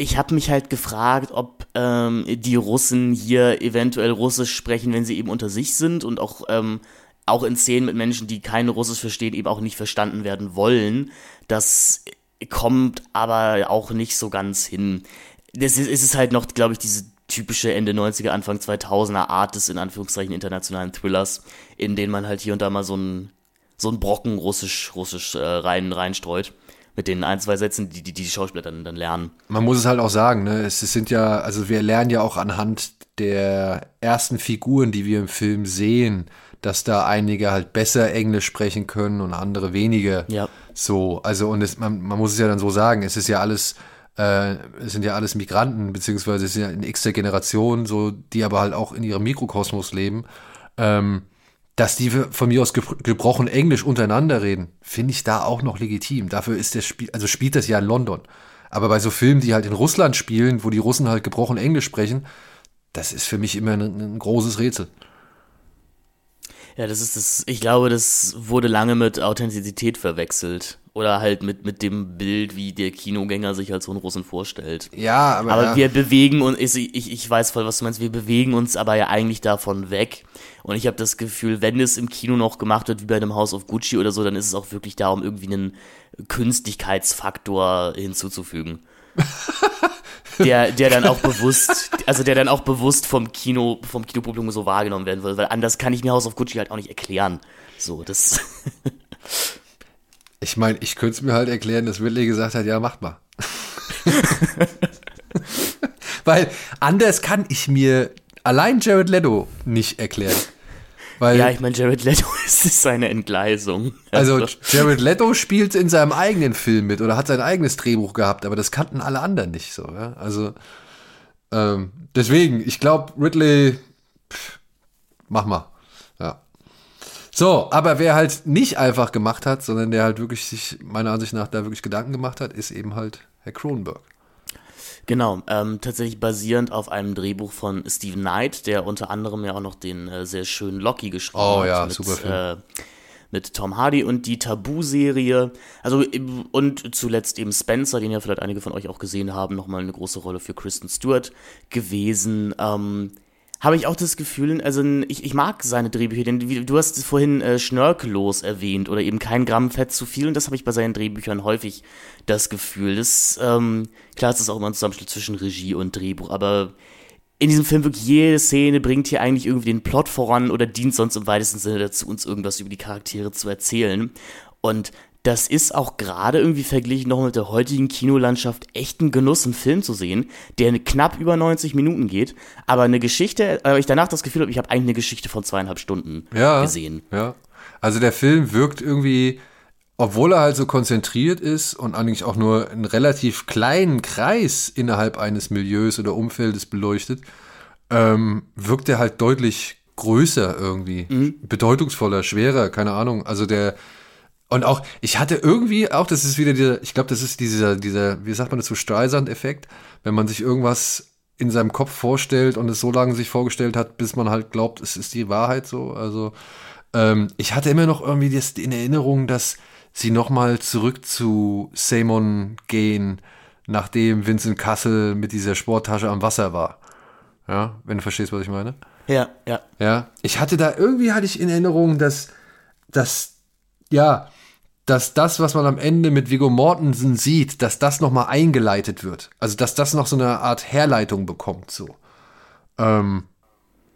Ich habe mich halt gefragt, ob ähm, die Russen hier eventuell Russisch sprechen, wenn sie eben unter sich sind und auch, ähm, auch in Szenen mit Menschen, die kein Russisch verstehen, eben auch nicht verstanden werden wollen. Das kommt aber auch nicht so ganz hin. Das ist, es ist halt noch, glaube ich, diese typische Ende 90er, Anfang 2000er Art des in Anführungszeichen internationalen Thrillers, in denen man halt hier und da mal so einen so Brocken Russisch, Russisch äh, rein, reinstreut. Mit den ein, zwei Sätzen, die die, die Schauspieler dann, dann lernen. Man muss es halt auch sagen, ne? Es sind ja, also wir lernen ja auch anhand der ersten Figuren, die wir im Film sehen, dass da einige halt besser Englisch sprechen können und andere weniger. Ja. So, also und es, man, man muss es ja dann so sagen, es ist ja alles, äh, es sind ja alles Migranten, beziehungsweise es sind ja in x-ter Generation, so, die aber halt auch in ihrem Mikrokosmos leben. Ähm, dass die von mir aus gebr- gebrochen Englisch untereinander reden, finde ich da auch noch legitim. Dafür ist der Spiel, also spielt das ja in London. Aber bei so Filmen, die halt in Russland spielen, wo die Russen halt gebrochen Englisch sprechen, das ist für mich immer ein, ein großes Rätsel. Ja, das ist das, ich glaube, das wurde lange mit Authentizität verwechselt. Oder halt mit, mit dem Bild, wie der Kinogänger sich als so einen Russen vorstellt. Ja, aber, Aber ja. wir bewegen uns, ich, ich, ich weiß voll, was du meinst, wir bewegen uns aber ja eigentlich davon weg. Und ich habe das Gefühl, wenn es im Kino noch gemacht wird, wie bei einem House of Gucci oder so, dann ist es auch wirklich darum, irgendwie einen Künstlichkeitsfaktor hinzuzufügen. der, der dann auch bewusst, also der dann auch bewusst vom Kino, vom Kinopublikum so wahrgenommen werden will, weil anders kann ich mir House of Gucci halt auch nicht erklären. So, das. ich meine, ich könnte es mir halt erklären, dass Ridley gesagt hat, ja, macht mal. Weil anders kann ich mir allein Jared Leto nicht erklären. Weil, Ja, ich meine, Jared Leto ist seine Entgleisung. also Jared Leto spielt in seinem eigenen Film mit oder hat sein eigenes Drehbuch gehabt, aber das kannten alle anderen nicht so. Ja? Also ähm, deswegen, ich glaube, Ridley, pff, mach mal. So, aber wer halt nicht einfach gemacht hat, sondern der halt wirklich sich meiner Ansicht nach da wirklich Gedanken gemacht hat, ist eben halt Herr Cronenberg. Genau, ähm, tatsächlich basierend auf einem Drehbuch von Stephen Knight, der unter anderem ja auch noch den äh, sehr schönen Loki geschrieben Oh hat. ja, mit, super Film. Äh, mit Tom Hardy und die Tabu-Serie. Also, und zuletzt eben Spencer, den ja vielleicht einige von euch auch gesehen haben, nochmal eine große Rolle für Kristen Stewart gewesen. Ähm, habe ich auch das Gefühl, also ich, ich mag seine Drehbücher, denn du hast vorhin äh, schnörkellos erwähnt oder eben kein Gramm Fett zu viel und das habe ich bei seinen Drehbüchern häufig das Gefühl. Das, ähm, klar, es ist auch immer ein Zusammenschluss zwischen Regie und Drehbuch, aber in diesem Film wirklich jede Szene bringt hier eigentlich irgendwie den Plot voran oder dient sonst im weitesten Sinne dazu, uns irgendwas über die Charaktere zu erzählen. Und das ist auch gerade irgendwie verglichen noch mit der heutigen Kinolandschaft echt ein Genuss, einen Film zu sehen, der knapp über 90 Minuten geht, aber eine Geschichte, aber ich danach das Gefühl habe, ich habe eigentlich eine Geschichte von zweieinhalb Stunden ja, gesehen. Ja. Also der Film wirkt irgendwie, obwohl er halt so konzentriert ist und eigentlich auch nur einen relativ kleinen Kreis innerhalb eines Milieus oder Umfeldes beleuchtet, ähm, wirkt er halt deutlich größer irgendwie, bedeutungsvoller, schwerer, keine Ahnung. Also der und auch, ich hatte irgendwie auch, das ist wieder dieser, ich glaube, das ist dieser, dieser, wie sagt man dazu, Streisand-Effekt, wenn man sich irgendwas in seinem Kopf vorstellt und es so lange sich vorgestellt hat, bis man halt glaubt, es ist die Wahrheit so. Also ähm, ich hatte immer noch irgendwie das in Erinnerung, dass sie nochmal zurück zu Simon gehen, nachdem Vincent Kassel mit dieser Sporttasche am Wasser war. Ja, wenn du verstehst, was ich meine. Ja, ja. Ja, ich hatte da irgendwie hatte ich in Erinnerung, dass, dass ja, dass das, was man am Ende mit Viggo Mortensen sieht, dass das noch mal eingeleitet wird. Also dass das noch so eine Art Herleitung bekommt, so. Ähm,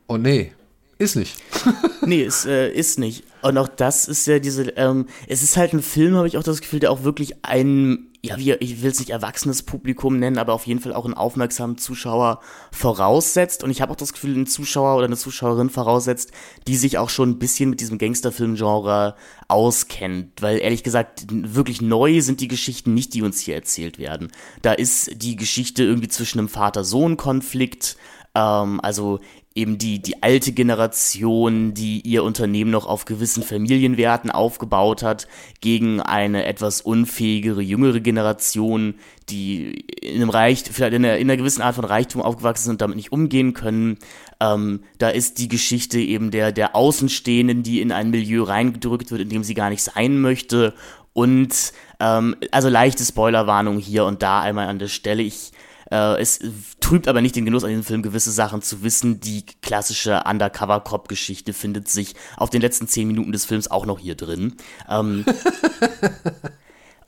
und nee, ist nicht. Nee, es äh, ist nicht. Und auch das ist ja diese, ähm, es ist halt ein Film, habe ich auch das Gefühl, der auch wirklich einen ja, wie, ich will es nicht erwachsenes Publikum nennen, aber auf jeden Fall auch einen aufmerksamen Zuschauer voraussetzt. Und ich habe auch das Gefühl, ein Zuschauer oder eine Zuschauerin voraussetzt, die sich auch schon ein bisschen mit diesem Gangsterfilm-Genre auskennt. Weil ehrlich gesagt, wirklich neu sind die Geschichten nicht, die uns hier erzählt werden. Da ist die Geschichte irgendwie zwischen einem Vater-Sohn-Konflikt, ähm, also eben die, die alte Generation, die ihr Unternehmen noch auf gewissen Familienwerten aufgebaut hat, gegen eine etwas unfähigere jüngere Generation, die in einem Reich, vielleicht in einer, in einer gewissen Art von Reichtum aufgewachsen sind und damit nicht umgehen können. Ähm, da ist die Geschichte eben der, der Außenstehenden, die in ein Milieu reingedrückt wird, in dem sie gar nicht sein möchte. Und ähm, also leichte Spoilerwarnung hier und da einmal an der Stelle. Ich äh, es trübt aber nicht den Genuss an diesem Film, gewisse Sachen zu wissen. Die klassische Undercover-Cop-Geschichte findet sich auf den letzten zehn Minuten des Films auch noch hier drin. Ähm,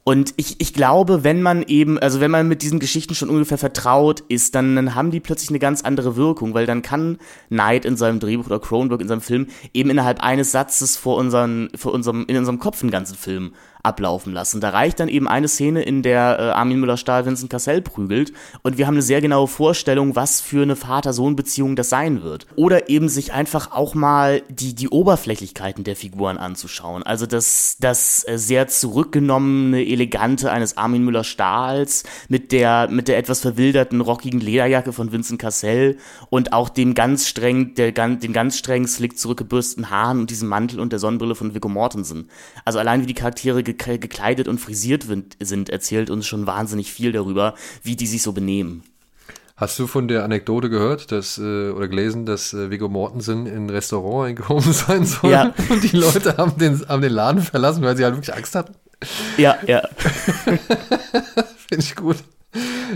Und ich, ich glaube, wenn man eben, also wenn man mit diesen Geschichten schon ungefähr vertraut ist, dann, dann haben die plötzlich eine ganz andere Wirkung, weil dann kann Knight in seinem Drehbuch oder Cronenberg in seinem Film eben innerhalb eines Satzes vor unseren, vor unserem, in unserem Kopf einen ganzen Film ablaufen lassen. Da reicht dann eben eine Szene, in der äh, Armin Müller-Stahl Vincent Cassell prügelt und wir haben eine sehr genaue Vorstellung, was für eine Vater-Sohn-Beziehung das sein wird. Oder eben sich einfach auch mal die, die Oberflächlichkeiten der Figuren anzuschauen. Also das, das äh, sehr zurückgenommene, elegante eines Armin Müller-Stahls mit der, mit der etwas verwilderten, rockigen Lederjacke von Vincent Cassell und auch dem ganz streng, der, den ganz streng slick zurückgebürsteten Haaren und diesem Mantel und der Sonnenbrille von Viggo Mortensen. Also allein wie die Charaktere gekleidet und frisiert sind, erzählt uns schon wahnsinnig viel darüber, wie die sich so benehmen. Hast du von der Anekdote gehört, dass, äh, oder gelesen, dass äh, Viggo Mortensen in ein Restaurant eingekommen sein soll? Ja. Und die Leute haben den, haben den Laden verlassen, weil sie halt wirklich Angst hatten? Ja, ja. Finde ich gut.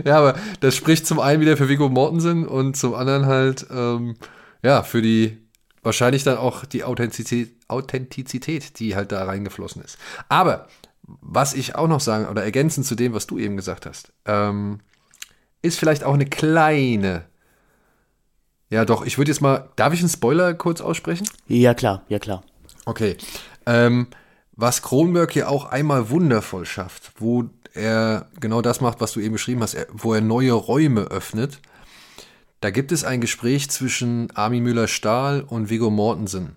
Ja, aber das spricht zum einen wieder für Viggo Mortensen und zum anderen halt, ähm, ja, für die wahrscheinlich dann auch die Authentizität, Authentizität, die halt da reingeflossen ist. Aber was ich auch noch sagen oder ergänzend zu dem, was du eben gesagt hast, ähm, ist vielleicht auch eine kleine. Ja, doch, ich würde jetzt mal. Darf ich einen Spoiler kurz aussprechen? Ja, klar, ja, klar. Okay. Ähm, was Kronberg hier auch einmal wundervoll schafft, wo er genau das macht, was du eben beschrieben hast, wo er neue Räume öffnet da gibt es ein Gespräch zwischen Armin Müller-Stahl und Viggo Mortensen,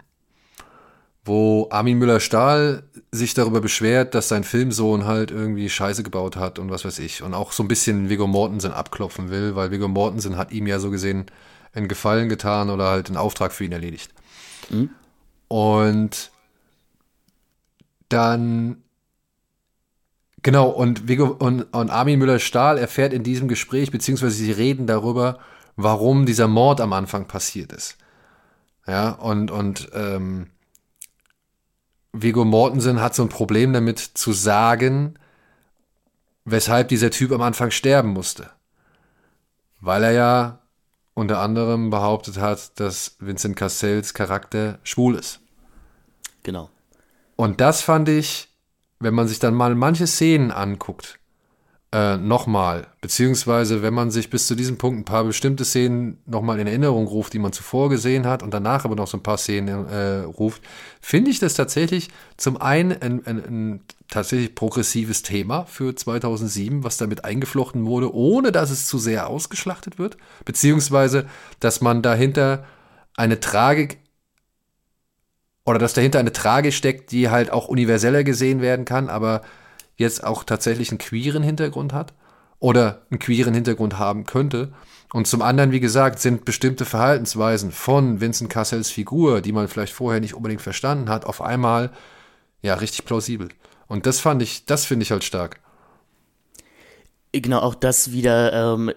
wo Armin Müller-Stahl sich darüber beschwert, dass sein Filmsohn halt irgendwie Scheiße gebaut hat und was weiß ich. Und auch so ein bisschen Viggo Mortensen abklopfen will, weil Viggo Mortensen hat ihm ja so gesehen einen Gefallen getan oder halt einen Auftrag für ihn erledigt. Mhm. Und dann Genau, und, Viggo, und, und Armin Müller-Stahl erfährt in diesem Gespräch, beziehungsweise sie reden darüber, warum dieser Mord am Anfang passiert ist. Ja, und, und ähm, Viggo Mortensen hat so ein Problem damit zu sagen, weshalb dieser Typ am Anfang sterben musste. Weil er ja unter anderem behauptet hat, dass Vincent Cassells Charakter schwul ist. Genau. Und das fand ich, wenn man sich dann mal manche Szenen anguckt, äh, nochmal, beziehungsweise wenn man sich bis zu diesem Punkt ein paar bestimmte Szenen nochmal in Erinnerung ruft, die man zuvor gesehen hat und danach aber noch so ein paar Szenen äh, ruft, finde ich das tatsächlich zum einen ein, ein, ein tatsächlich progressives Thema für 2007, was damit eingeflochten wurde, ohne dass es zu sehr ausgeschlachtet wird, beziehungsweise dass man dahinter eine Tragik oder dass dahinter eine Tragik steckt, die halt auch universeller gesehen werden kann, aber jetzt auch tatsächlich einen queeren Hintergrund hat oder einen queeren Hintergrund haben könnte. Und zum anderen, wie gesagt, sind bestimmte Verhaltensweisen von Vincent Cassells Figur, die man vielleicht vorher nicht unbedingt verstanden hat, auf einmal ja richtig plausibel. Und das fand ich, das finde ich halt stark. Genau, auch das wieder ähm,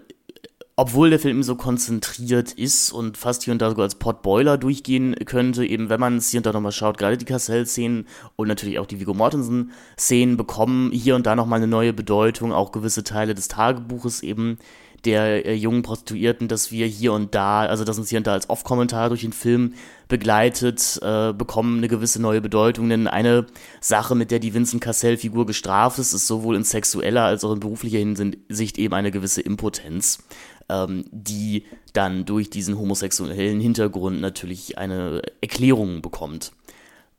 obwohl der Film so konzentriert ist und fast hier und da sogar als Potboiler durchgehen könnte, eben wenn man es hier und da nochmal schaut, gerade die Cassell-Szenen und natürlich auch die Viggo Mortensen-Szenen bekommen hier und da nochmal eine neue Bedeutung, auch gewisse Teile des Tagebuches eben der äh, jungen Prostituierten, dass wir hier und da, also dass uns hier und da als Off-Kommentar durch den Film begleitet, äh, bekommen eine gewisse neue Bedeutung. Denn eine Sache, mit der die Vincent Cassell-Figur gestraft ist, ist sowohl in sexueller als auch in beruflicher Hinsicht eben eine gewisse Impotenz ähm, die dann durch diesen homosexuellen Hintergrund natürlich eine Erklärung bekommt.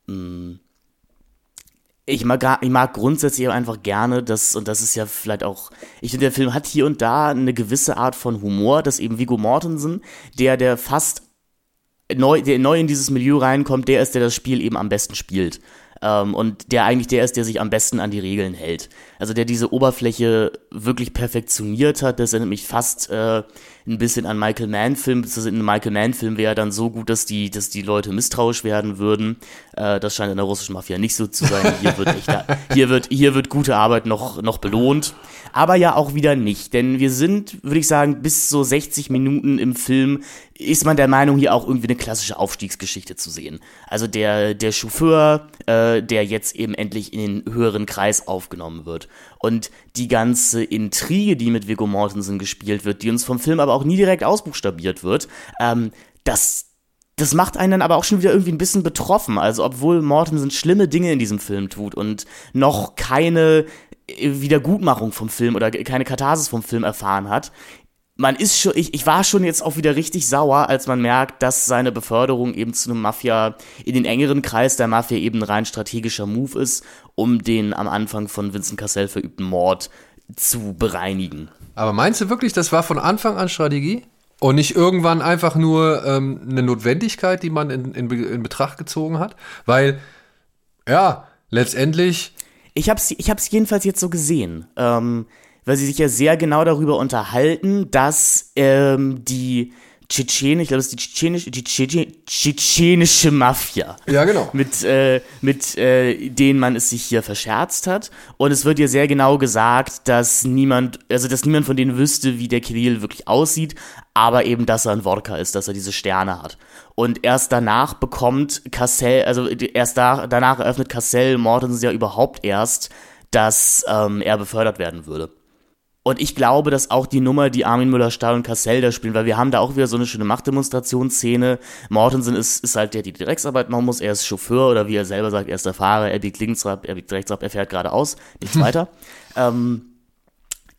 Mm. ich mag, ich mag grundsätzlich einfach gerne, dass, und das ist ja vielleicht auch, ich finde, der Film hat hier und da eine gewisse Art von Humor, dass eben Viggo Mortensen, der, der fast neu, der neu in dieses Milieu reinkommt, der ist, der das Spiel eben am besten spielt. Ähm, und der eigentlich der ist, der sich am besten an die Regeln hält. Also der diese Oberfläche wirklich perfektioniert hat, das erinnert mich fast äh, ein bisschen an Michael Mann-Film. In einem Michael Mann-Film wäre dann so gut, dass die, dass die Leute misstrauisch werden würden. Äh, das scheint in der russischen Mafia nicht so zu sein. Hier wird, echt, hier wird, hier wird gute Arbeit noch, noch belohnt. Aber ja auch wieder nicht. Denn wir sind, würde ich sagen, bis so 60 Minuten im Film ist man der Meinung, hier auch irgendwie eine klassische Aufstiegsgeschichte zu sehen. Also der, der Chauffeur, äh, der jetzt eben endlich in den höheren Kreis aufgenommen wird. Und die ganze Intrige, die mit Viggo Mortensen gespielt wird, die uns vom Film aber auch nie direkt ausbuchstabiert wird, ähm, das, das macht einen dann aber auch schon wieder irgendwie ein bisschen betroffen. Also obwohl Mortensen schlimme Dinge in diesem Film tut und noch keine Wiedergutmachung vom Film oder keine Katharsis vom Film erfahren hat, man ist schon, ich, ich war schon jetzt auch wieder richtig sauer, als man merkt, dass seine Beförderung eben zu einem Mafia, in den engeren Kreis der Mafia eben ein rein strategischer Move ist, um den am Anfang von Vincent Cassell verübten Mord zu bereinigen. Aber meinst du wirklich, das war von Anfang an Strategie? Und nicht irgendwann einfach nur ähm, eine Notwendigkeit, die man in, in, in Betracht gezogen hat? Weil, ja, letztendlich. Ich hab's, ich hab's jedenfalls jetzt so gesehen. Ähm, weil sie sich ja sehr genau darüber unterhalten, dass ähm, die Tschetschenen, ich glaube, das ist die tschetschenische, die tschetschenische Mafia. Ja, genau. Mit, äh, mit äh, denen man es sich hier verscherzt hat. Und es wird ja sehr genau gesagt, dass niemand, also dass niemand von denen wüsste, wie der Kirill wirklich aussieht, aber eben, dass er ein Wodka ist, dass er diese Sterne hat. Und erst danach bekommt Cassell, also erst da, danach eröffnet Cassell Mortens ja überhaupt erst, dass ähm, er befördert werden würde. Und ich glaube, dass auch die Nummer, die Armin Müller-Stahl und Cassell da spielen, weil wir haben da auch wieder so eine schöne Machtdemonstrationsszene. Mortensen ist, ist halt der, der die Drecksarbeit machen muss. Er ist Chauffeur oder wie er selber sagt, er ist der Fahrer. Er biegt links ab, er biegt rechts ab, er fährt geradeaus, nichts weiter. ähm,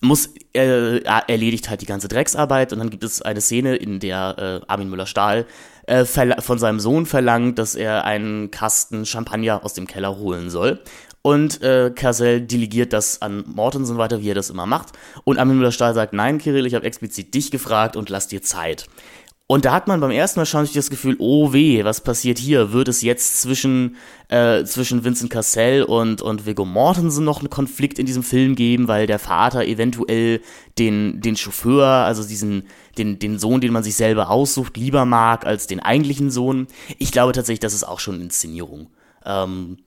muss, äh, erledigt halt die ganze Drecksarbeit und dann gibt es eine Szene, in der äh, Armin Müller-Stahl äh, von seinem Sohn verlangt, dass er einen Kasten Champagner aus dem Keller holen soll. Und äh, Cassell delegiert das an Mortensen weiter, wie er das immer macht. Und Armin Müller-Stahl sagt, nein, Kirill, ich habe explizit dich gefragt und lass dir Zeit. Und da hat man beim ersten Mal schon das Gefühl, oh weh, was passiert hier? Wird es jetzt zwischen, äh, zwischen Vincent Cassell und, und Viggo Mortensen noch einen Konflikt in diesem Film geben, weil der Vater eventuell den, den Chauffeur, also diesen, den, den Sohn, den man sich selber aussucht, lieber mag als den eigentlichen Sohn? Ich glaube tatsächlich, das ist auch schon Inszenierung. Ähm,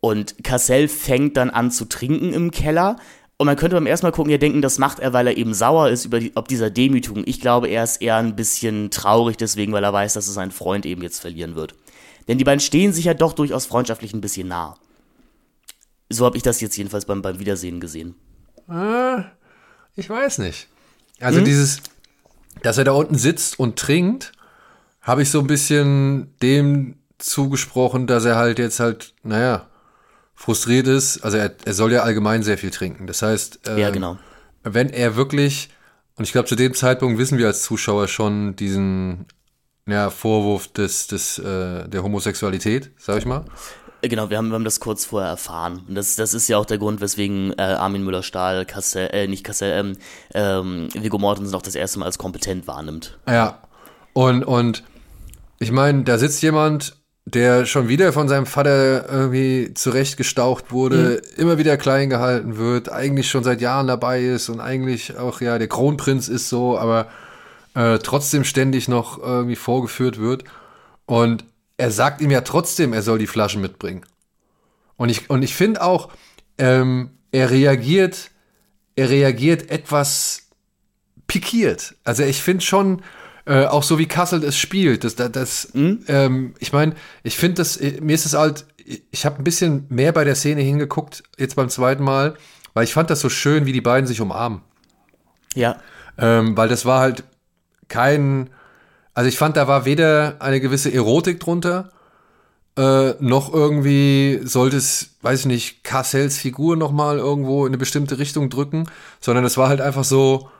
und Cassell fängt dann an zu trinken im Keller. Und man könnte beim ersten Mal gucken, ja denken, das macht er, weil er eben sauer ist über die, ob dieser Demütigung. Ich glaube, er ist eher ein bisschen traurig deswegen, weil er weiß, dass er seinen Freund eben jetzt verlieren wird. Denn die beiden stehen sich ja doch durchaus freundschaftlich ein bisschen nah. So habe ich das jetzt jedenfalls beim, beim Wiedersehen gesehen. Äh, ich weiß nicht. Also hm? dieses, dass er da unten sitzt und trinkt, habe ich so ein bisschen dem zugesprochen, dass er halt jetzt halt, naja, frustriert ist, also er, er soll ja allgemein sehr viel trinken. Das heißt, ähm, ja, genau. wenn er wirklich, und ich glaube, zu dem Zeitpunkt wissen wir als Zuschauer schon diesen ja, Vorwurf des, des, äh, der Homosexualität, sag ich mal. Äh, genau, wir haben, wir haben das kurz vorher erfahren. Und das, das ist ja auch der Grund, weswegen äh, Armin Müller-Stahl, Kassel, äh, nicht Kassel, ähm, ähm, Viggo Mortensen auch das erste Mal als kompetent wahrnimmt. Ja. Und, und ich meine, da sitzt jemand, der schon wieder von seinem Vater irgendwie zurechtgestaucht wurde, mhm. immer wieder klein gehalten wird, eigentlich schon seit Jahren dabei ist und eigentlich auch, ja, der Kronprinz ist so, aber äh, trotzdem ständig noch irgendwie vorgeführt wird. Und er sagt ihm ja trotzdem, er soll die Flaschen mitbringen. Und ich, und ich finde auch, ähm, er reagiert, er reagiert etwas pikiert. Also ich finde schon, äh, auch so wie Kassel es spielt. Das, das, das mhm. ähm, ich meine, ich finde das, äh, mir ist es halt, ich habe ein bisschen mehr bei der Szene hingeguckt, jetzt beim zweiten Mal, weil ich fand das so schön, wie die beiden sich umarmen. Ja. Ähm, weil das war halt kein, also ich fand, da war weder eine gewisse Erotik drunter, äh, noch irgendwie sollte es, weiß ich nicht, Cassells Figur noch mal irgendwo in eine bestimmte Richtung drücken, sondern es war halt einfach so,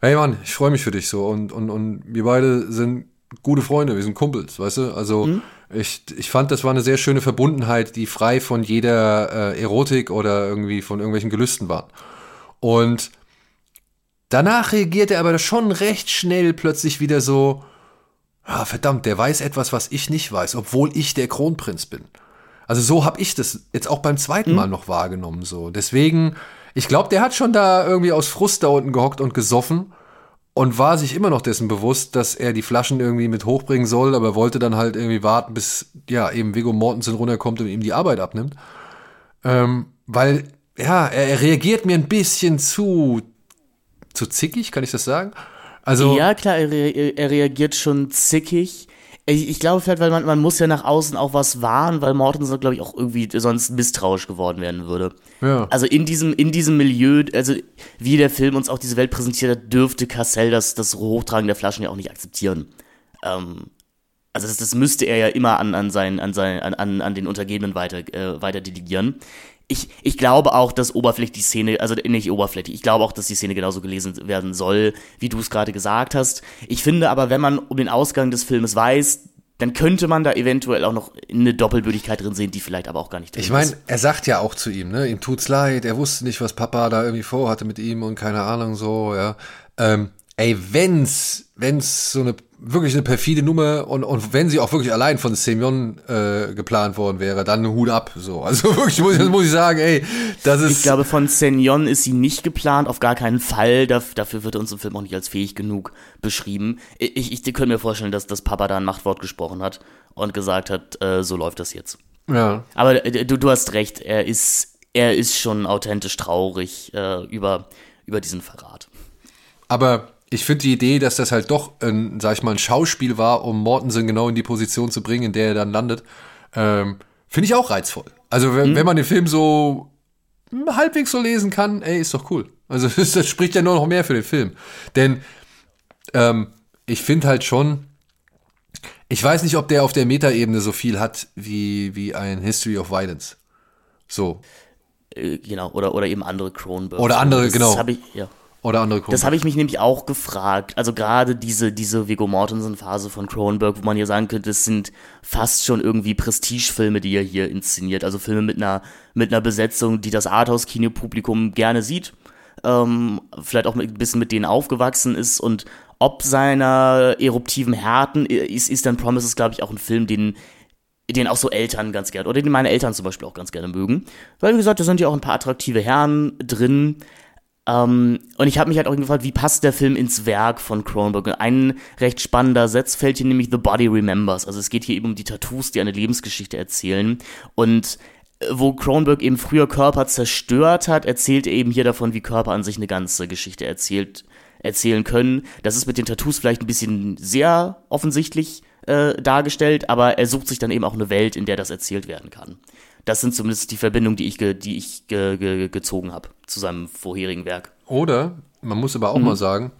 hey Mann, ich freue mich für dich so und, und, und wir beide sind gute Freunde, wir sind Kumpels, weißt du? Also mhm. ich, ich fand, das war eine sehr schöne Verbundenheit, die frei von jeder äh, Erotik oder irgendwie von irgendwelchen Gelüsten war. Und danach reagiert er aber schon recht schnell plötzlich wieder so, ah, verdammt, der weiß etwas, was ich nicht weiß, obwohl ich der Kronprinz bin. Also so habe ich das jetzt auch beim zweiten mhm. Mal noch wahrgenommen. So. Deswegen, ich glaube, der hat schon da irgendwie aus Frust da unten gehockt und gesoffen und war sich immer noch dessen bewusst, dass er die Flaschen irgendwie mit hochbringen soll, aber wollte dann halt irgendwie warten, bis ja eben Viggo Mortensen runterkommt und ihm die Arbeit abnimmt. Ähm, weil, ja, er, er reagiert mir ein bisschen zu, zu zickig, kann ich das sagen? Also, ja, klar, er, er reagiert schon zickig. Ich, ich, glaube vielleicht, weil man, man muss ja nach außen auch was wahren, weil Mortensen, glaube ich, auch irgendwie sonst misstrauisch geworden werden würde. Ja. Also in diesem, in diesem Milieu, also wie der Film uns auch diese Welt präsentiert hat, dürfte Cassell das, das Hochtragen der Flaschen ja auch nicht akzeptieren. Ähm, also das, das müsste er ja immer an, an, sein, an, sein, an, an den Untergebenen weiter, äh, weiter delegieren ich, ich glaube auch, dass oberflächlich die Szene, also nicht oberflächlich, ich glaube auch, dass die Szene genauso gelesen werden soll, wie du es gerade gesagt hast. Ich finde aber, wenn man um den Ausgang des Filmes weiß, dann könnte man da eventuell auch noch eine Doppelbödigkeit drin sehen, die vielleicht aber auch gar nicht drin ich mein, ist. Ich meine, er sagt ja auch zu ihm, ne, ihm tut's leid, er wusste nicht, was Papa da irgendwie vorhatte mit ihm und keine Ahnung so, ja. Ähm, ey, wenn's, wenn's so eine wirklich eine perfide Nummer und, und wenn sie auch wirklich allein von Semyon äh, geplant worden wäre, dann Hut ab. So. Also wirklich, muss, muss ich sagen, ey, das ist. Ich glaube, von Semyon ist sie nicht geplant, auf gar keinen Fall. Dafür wird uns im Film auch nicht als fähig genug beschrieben. Ich, ich, ich könnte mir vorstellen, dass das Papa da ein Machtwort gesprochen hat und gesagt hat, äh, so läuft das jetzt. Ja. Aber äh, du, du hast recht, er ist, er ist schon authentisch traurig äh, über, über diesen Verrat. Aber ich finde die Idee, dass das halt doch, ein, sag ich mal, ein Schauspiel war, um Mortensen genau in die Position zu bringen, in der er dann landet, ähm, finde ich auch reizvoll. Also wenn, mhm. wenn man den Film so halbwegs so lesen kann, ey, ist doch cool. Also das spricht ja nur noch mehr für den Film. Denn ähm, ich finde halt schon, ich weiß nicht, ob der auf der Metaebene so viel hat wie, wie ein History of Violence. So. Äh, genau, oder, oder eben andere Cronenberg. Oder andere, das genau. habe ich, ja. Oder andere Cronenberg. Das habe ich mich nämlich auch gefragt. Also gerade diese, diese Viggo Mortensen-Phase von Cronenberg, wo man ja sagen könnte, das sind fast schon irgendwie Prestigefilme, die er hier inszeniert. Also Filme mit einer, mit einer Besetzung, die das Arthouse-Kinopublikum gerne sieht. Ähm, vielleicht auch mit, ein bisschen mit denen aufgewachsen ist und ob seiner eruptiven Härten ist Eastern Promises, glaube ich, auch ein Film, den den auch so Eltern ganz gerne, oder den meine Eltern zum Beispiel auch ganz gerne mögen. Weil, wie gesagt, da sind ja auch ein paar attraktive Herren drin. Ähm, und ich habe mich halt auch gefragt, wie passt der Film ins Werk von Cronenberg? Ein recht spannender Satz fällt hier nämlich The Body Remembers. Also es geht hier eben um die Tattoos, die eine Lebensgeschichte erzählen. Und äh, wo Cronenberg eben früher Körper zerstört hat, erzählt er eben hier davon, wie Körper an sich eine ganze Geschichte erzählt, erzählen können. Das ist mit den Tattoos vielleicht ein bisschen sehr offensichtlich äh, dargestellt, aber er sucht sich dann eben auch eine Welt, in der das erzählt werden kann. Das sind zumindest die Verbindungen, die ich, ge, die ich ge, ge, gezogen habe zu seinem vorherigen Werk. Oder, man muss aber auch mhm. mal sagen,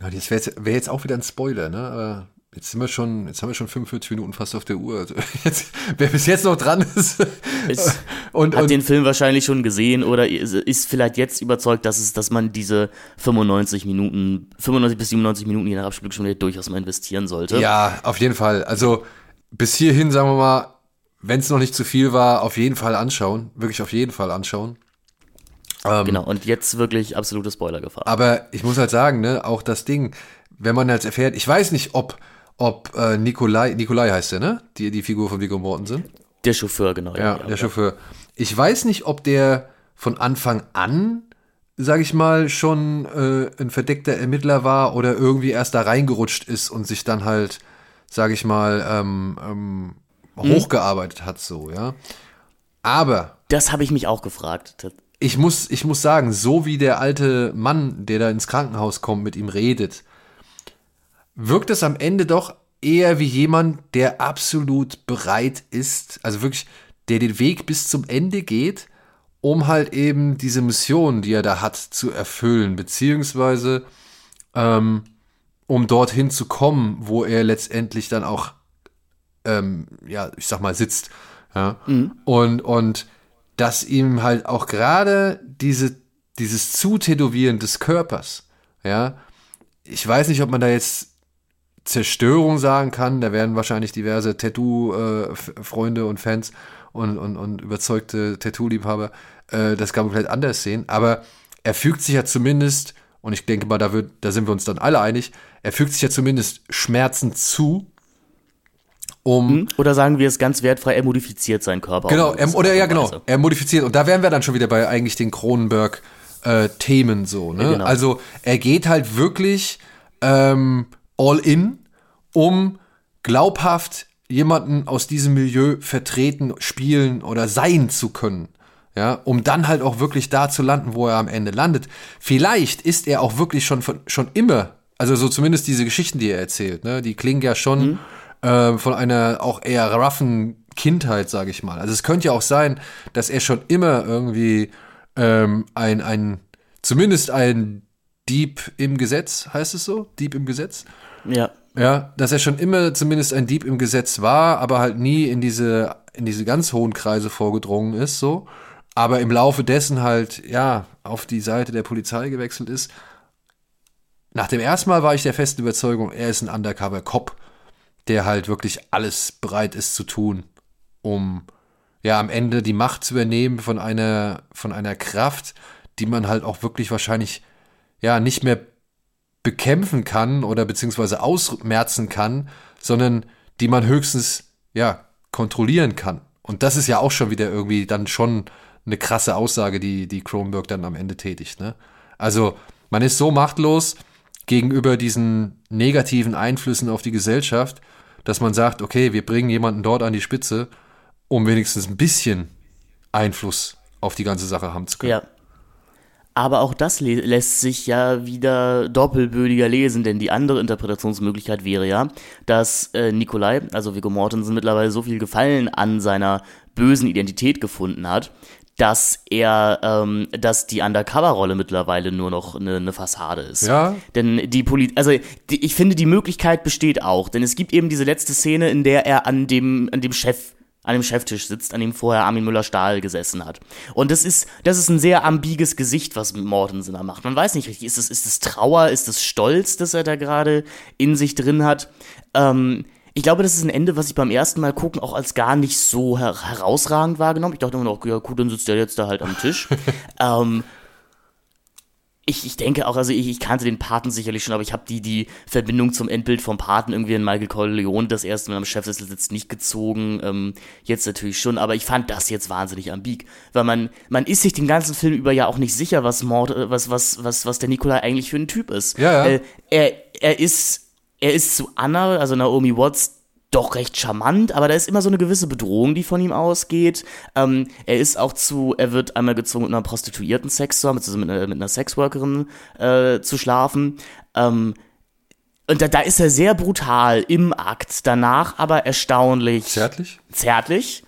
das wäre jetzt, wär jetzt auch wieder ein Spoiler, ne? Aber jetzt sind wir schon, jetzt haben wir schon 45 Minuten fast auf der Uhr. Also jetzt, wer bis jetzt noch dran ist. ist und, hat und, den Film wahrscheinlich schon gesehen oder ist vielleicht jetzt überzeugt, dass es, dass man diese 95 Minuten, 95 bis 97 Minuten je nach Abspielung durchaus mal investieren sollte. Ja, auf jeden Fall. Also bis hierhin, sagen wir mal, wenn es noch nicht zu viel war, auf jeden Fall anschauen. Wirklich auf jeden Fall anschauen. Ähm, genau, und jetzt wirklich absolute Spoilergefahr. Aber ich muss halt sagen, ne, auch das Ding, wenn man jetzt erfährt, ich weiß nicht, ob, ob äh, Nikolai, Nikolai heißt der, ne? Die, die Figur von Viggo Mortensen. Der Chauffeur, genau. Ja, ja der ja. Chauffeur. Ich weiß nicht, ob der von Anfang an, sag ich mal, schon äh, ein verdeckter Ermittler war oder irgendwie erst da reingerutscht ist und sich dann halt, sag ich mal, ähm, ähm, hm? Hochgearbeitet hat, so, ja. Aber. Das habe ich mich auch gefragt. Ich muss, ich muss sagen, so wie der alte Mann, der da ins Krankenhaus kommt, mit ihm redet, wirkt es am Ende doch eher wie jemand, der absolut bereit ist, also wirklich, der den Weg bis zum Ende geht, um halt eben diese Mission, die er da hat, zu erfüllen, beziehungsweise ähm, um dorthin zu kommen, wo er letztendlich dann auch ähm, ja, ich sag mal, sitzt. Ja? Mhm. Und, und dass ihm halt auch gerade diese, dieses Zutätowieren des Körpers, ja, ich weiß nicht, ob man da jetzt Zerstörung sagen kann. Da werden wahrscheinlich diverse Tattoo-Freunde und Fans und, und, und überzeugte Tattoo-Liebhaber äh, das komplett anders sehen. Aber er fügt sich ja zumindest, und ich denke mal, da, wird, da sind wir uns dann alle einig, er fügt sich ja zumindest Schmerzen zu, um. Hm? Oder sagen wir es ganz wertfrei, er modifiziert seinen Körper. Genau, er, oder ja, genau, er modifiziert. Und da wären wir dann schon wieder bei eigentlich den Cronenberg-Themen äh, so. Ne? Genau. Also er geht halt wirklich ähm, all in, um glaubhaft jemanden aus diesem Milieu vertreten, spielen oder sein zu können. Ja, um dann halt auch wirklich da zu landen, wo er am Ende landet. Vielleicht ist er auch wirklich schon von, schon immer, also so zumindest diese Geschichten, die er erzählt, ne, die klingen ja schon mhm. Äh, von einer auch eher roughen Kindheit, sage ich mal. Also es könnte ja auch sein, dass er schon immer irgendwie ähm, ein, ein, zumindest ein Dieb im Gesetz, heißt es so? Dieb im Gesetz? Ja. Ja, dass er schon immer zumindest ein Dieb im Gesetz war, aber halt nie in diese, in diese ganz hohen Kreise vorgedrungen ist, so. Aber im Laufe dessen halt, ja, auf die Seite der Polizei gewechselt ist. Nach dem ersten Mal war ich der festen Überzeugung, er ist ein Undercover-Cop, der halt wirklich alles bereit ist zu tun, um ja am Ende die Macht zu übernehmen von einer, von einer Kraft, die man halt auch wirklich wahrscheinlich ja nicht mehr bekämpfen kann oder beziehungsweise ausmerzen kann, sondern die man höchstens ja kontrollieren kann. Und das ist ja auch schon wieder irgendwie dann schon eine krasse Aussage, die, die Kronberg dann am Ende tätigt. Ne? Also man ist so machtlos gegenüber diesen negativen Einflüssen auf die Gesellschaft, dass man sagt, okay, wir bringen jemanden dort an die Spitze, um wenigstens ein bisschen Einfluss auf die ganze Sache haben zu können. Ja. Aber auch das lässt sich ja wieder doppelbödiger lesen, denn die andere Interpretationsmöglichkeit wäre ja, dass äh, Nikolai, also Viggo Mortensen, mittlerweile so viel Gefallen an seiner bösen Identität gefunden hat, dass er, ähm, dass die Undercover-Rolle mittlerweile nur noch eine, eine Fassade ist. Ja. Denn die Politik, also die, ich finde, die Möglichkeit besteht auch, denn es gibt eben diese letzte Szene, in der er an dem, an dem Chef an dem Cheftisch sitzt, an dem vorher Armin Müller-Stahl gesessen hat. Und das ist, das ist ein sehr ambiges Gesicht, was Mortensen da macht. Man weiß nicht richtig, ist es, ist es Trauer, ist es Stolz, dass er da gerade in sich drin hat? Ähm, ich glaube, das ist ein Ende, was ich beim ersten Mal gucken auch als gar nicht so her herausragend wahrgenommen. Ich dachte immer noch, ja gut, dann sitzt der jetzt da halt am Tisch. ähm, ich, ich denke auch, also ich, ich kannte den Paten sicherlich schon, aber ich habe die, die Verbindung zum Endbild vom Paten irgendwie in Michael Corleone, das erste Mal am Chefsessel sitzt, nicht gezogen. Ähm, jetzt natürlich schon, aber ich fand das jetzt wahnsinnig ambig. Weil man, man ist sich den ganzen Film über ja auch nicht sicher, was Mord, äh, was, was, was, was der Nikolai eigentlich für ein Typ ist. Ja, ja. Äh, er, er ist er ist zu Anna, also Naomi Watts, doch recht charmant, aber da ist immer so eine gewisse Bedrohung, die von ihm ausgeht. Ähm, er ist auch zu, er wird einmal gezwungen, mit einer Prostituierten Sex zu haben, also mit einer, mit einer Sexworkerin äh, zu schlafen. Ähm, und da, da ist er sehr brutal im Akt, danach aber erstaunlich zärtlich. Zärtlich.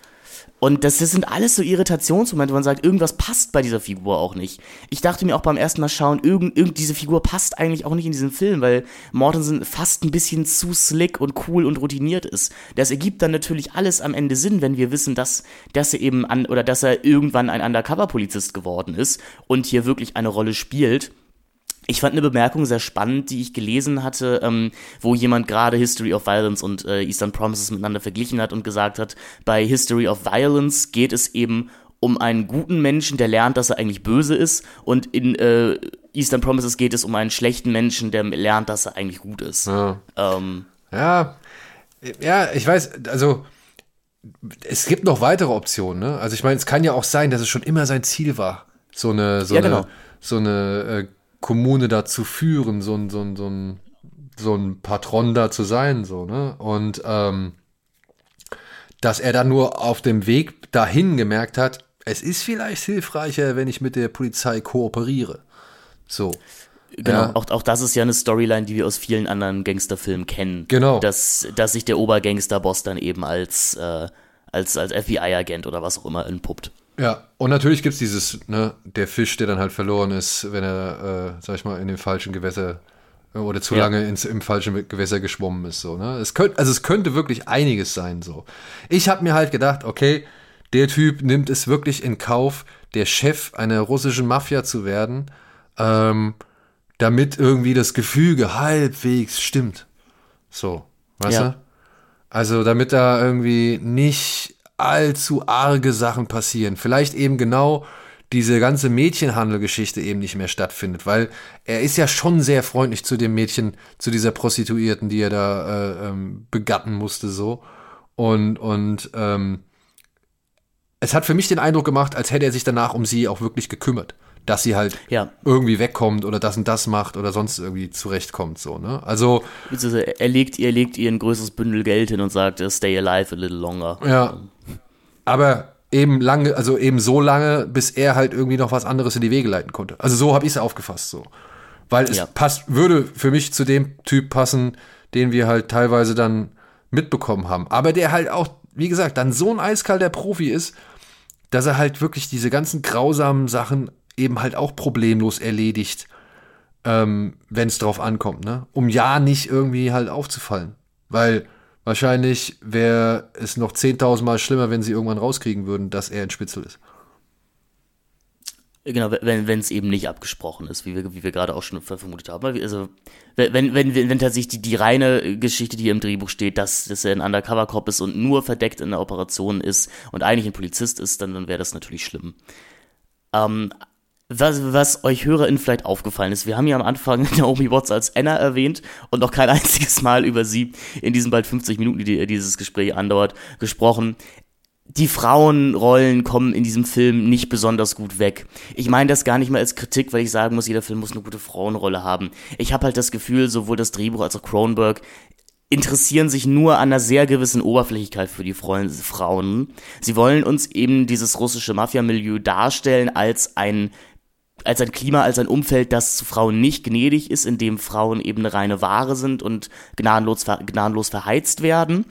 Und das, das sind alles so Irritationsmomente, wo man sagt, irgendwas passt bei dieser Figur auch nicht. Ich dachte mir auch beim ersten Mal schauen, irgend, irgend diese Figur passt eigentlich auch nicht in diesen Film, weil Mortensen fast ein bisschen zu slick und cool und routiniert ist. Das ergibt dann natürlich alles am Ende Sinn, wenn wir wissen, dass, dass er eben an, oder dass er irgendwann ein Undercover-Polizist geworden ist und hier wirklich eine Rolle spielt. Ich fand eine Bemerkung sehr spannend, die ich gelesen hatte, ähm, wo jemand gerade History of Violence und äh, Eastern Promises miteinander verglichen hat und gesagt hat, bei History of Violence geht es eben um einen guten Menschen, der lernt, dass er eigentlich böse ist, und in äh, Eastern Promises geht es um einen schlechten Menschen, der lernt, dass er eigentlich gut ist. Ja, ähm, ja. ja, ich weiß, also es gibt noch weitere Optionen. Ne? Also ich meine, es kann ja auch sein, dass es schon immer sein Ziel war, so eine, so ja, eine, genau. so eine äh, Kommune da zu führen, so ein, so ein, so ein, so ein Patron da zu sein, so, ne? Und ähm, dass er dann nur auf dem Weg dahin gemerkt hat, es ist vielleicht hilfreicher, wenn ich mit der Polizei kooperiere. So. Genau, ja. auch, auch das ist ja eine Storyline, die wir aus vielen anderen Gangsterfilmen kennen. Genau. Dass, dass sich der Obergangsterboss dann eben als, äh, als, als FBI-Agent oder was auch immer entpuppt. Ja, und natürlich gibt es dieses, ne, der Fisch, der dann halt verloren ist, wenn er, äh, sag ich mal, in dem falschen Gewässer äh, oder zu ja. lange ins, im falschen Gewässer geschwommen ist. So, ne? es könnte, also es könnte wirklich einiges sein. So. Ich habe mir halt gedacht, okay, der Typ nimmt es wirklich in Kauf, der Chef einer russischen Mafia zu werden, ähm, damit irgendwie das Gefüge halbwegs stimmt. So, weißt Ja. du? Also, damit da irgendwie nicht allzu arge Sachen passieren. Vielleicht eben genau diese ganze Mädchenhandelgeschichte eben nicht mehr stattfindet, weil er ist ja schon sehr freundlich zu dem Mädchen, zu dieser Prostituierten, die er da äh, ähm, begatten musste, so. Und, und ähm, es hat für mich den Eindruck gemacht, als hätte er sich danach um sie auch wirklich gekümmert. Dass sie halt Ja. irgendwie wegkommt oder das und das macht oder sonst irgendwie zurechtkommt, so, ne? Also, Er legt, er legt ihr ein größeres Bündel Geld hin und sagt, äh, stay alive a little longer. Ja. Aber eben lange, also eben so lange, bis er halt irgendwie noch was anderes in die Wege leiten konnte. Also so habe ich es aufgefasst so. Weil es Ja. passt, würde für mich zu dem Typ passen, den wir halt teilweise dann mitbekommen haben. Aber der halt auch, wie gesagt, dann so ein eiskalter Profi ist, dass er halt wirklich diese ganzen grausamen Sachen eben halt auch problemlos erledigt, ähm, wenn es drauf ankommt, ne? Um ja nicht irgendwie halt aufzufallen. Weil wahrscheinlich wäre es noch 10.000 Mal schlimmer, wenn sie irgendwann rauskriegen würden, dass er ein Spitzel ist. Genau, wenn es eben nicht abgesprochen ist, wie wir, wie wir gerade auch schon ver- vermutet haben. Also wenn, wenn, wenn, tatsächlich die, die reine Geschichte, die im Drehbuch steht, dass, dass er ein Undercover-Cop ist und nur verdeckt in der Operation ist und eigentlich ein Polizist ist, dann, dann wäre das natürlich schlimm. Ähm, was, was euch HörerInnen vielleicht aufgefallen ist, wir haben ja am Anfang Naomi Watts als Anna erwähnt und noch kein einziges Mal über sie in diesen bald 50 Minuten, die dieses Gespräch andauert, gesprochen die Frauenrollen kommen in diesem Film nicht besonders gut weg. Ich meine das gar nicht mal als Kritik, weil ich sagen muss, jeder Film muss eine gute Frauenrolle haben. Ich habe halt das Gefühl, sowohl das Drehbuch als auch Cronenberg interessieren sich nur an einer sehr gewissen Oberflächlichkeit für die Frauen. Sie wollen uns eben dieses russische Mafia-Milieu darstellen als ein als ein Klima, als ein Umfeld, das zu Frauen nicht gnädig ist, in dem Frauen eben eine reine Ware sind und gnadenlos, ver gnadenlos verheizt werden.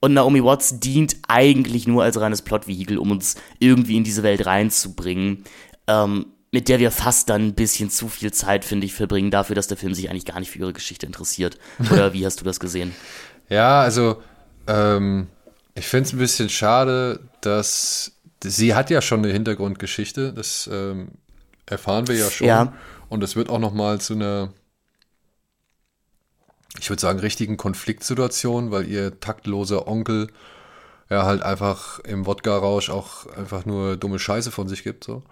Und Naomi Watts dient eigentlich nur als reines Plotvehikel, um uns irgendwie in diese Welt reinzubringen, ähm, mit der wir fast dann ein bisschen zu viel Zeit, finde ich, verbringen dafür, dass der Film sich eigentlich gar nicht für ihre Geschichte interessiert. Oder wie hast du das gesehen? Ja, also ähm, ich finde es ein bisschen schade, dass sie hat ja schon eine Hintergrundgeschichte, das ähm, erfahren wir ja schon. Ja. Und es wird auch noch mal zu einer, ich würde sagen, richtigen Konfliktsituation, weil ihr taktloser Onkel ja halt einfach im Wodka-Rausch auch einfach nur dumme Scheiße von sich gibt. So.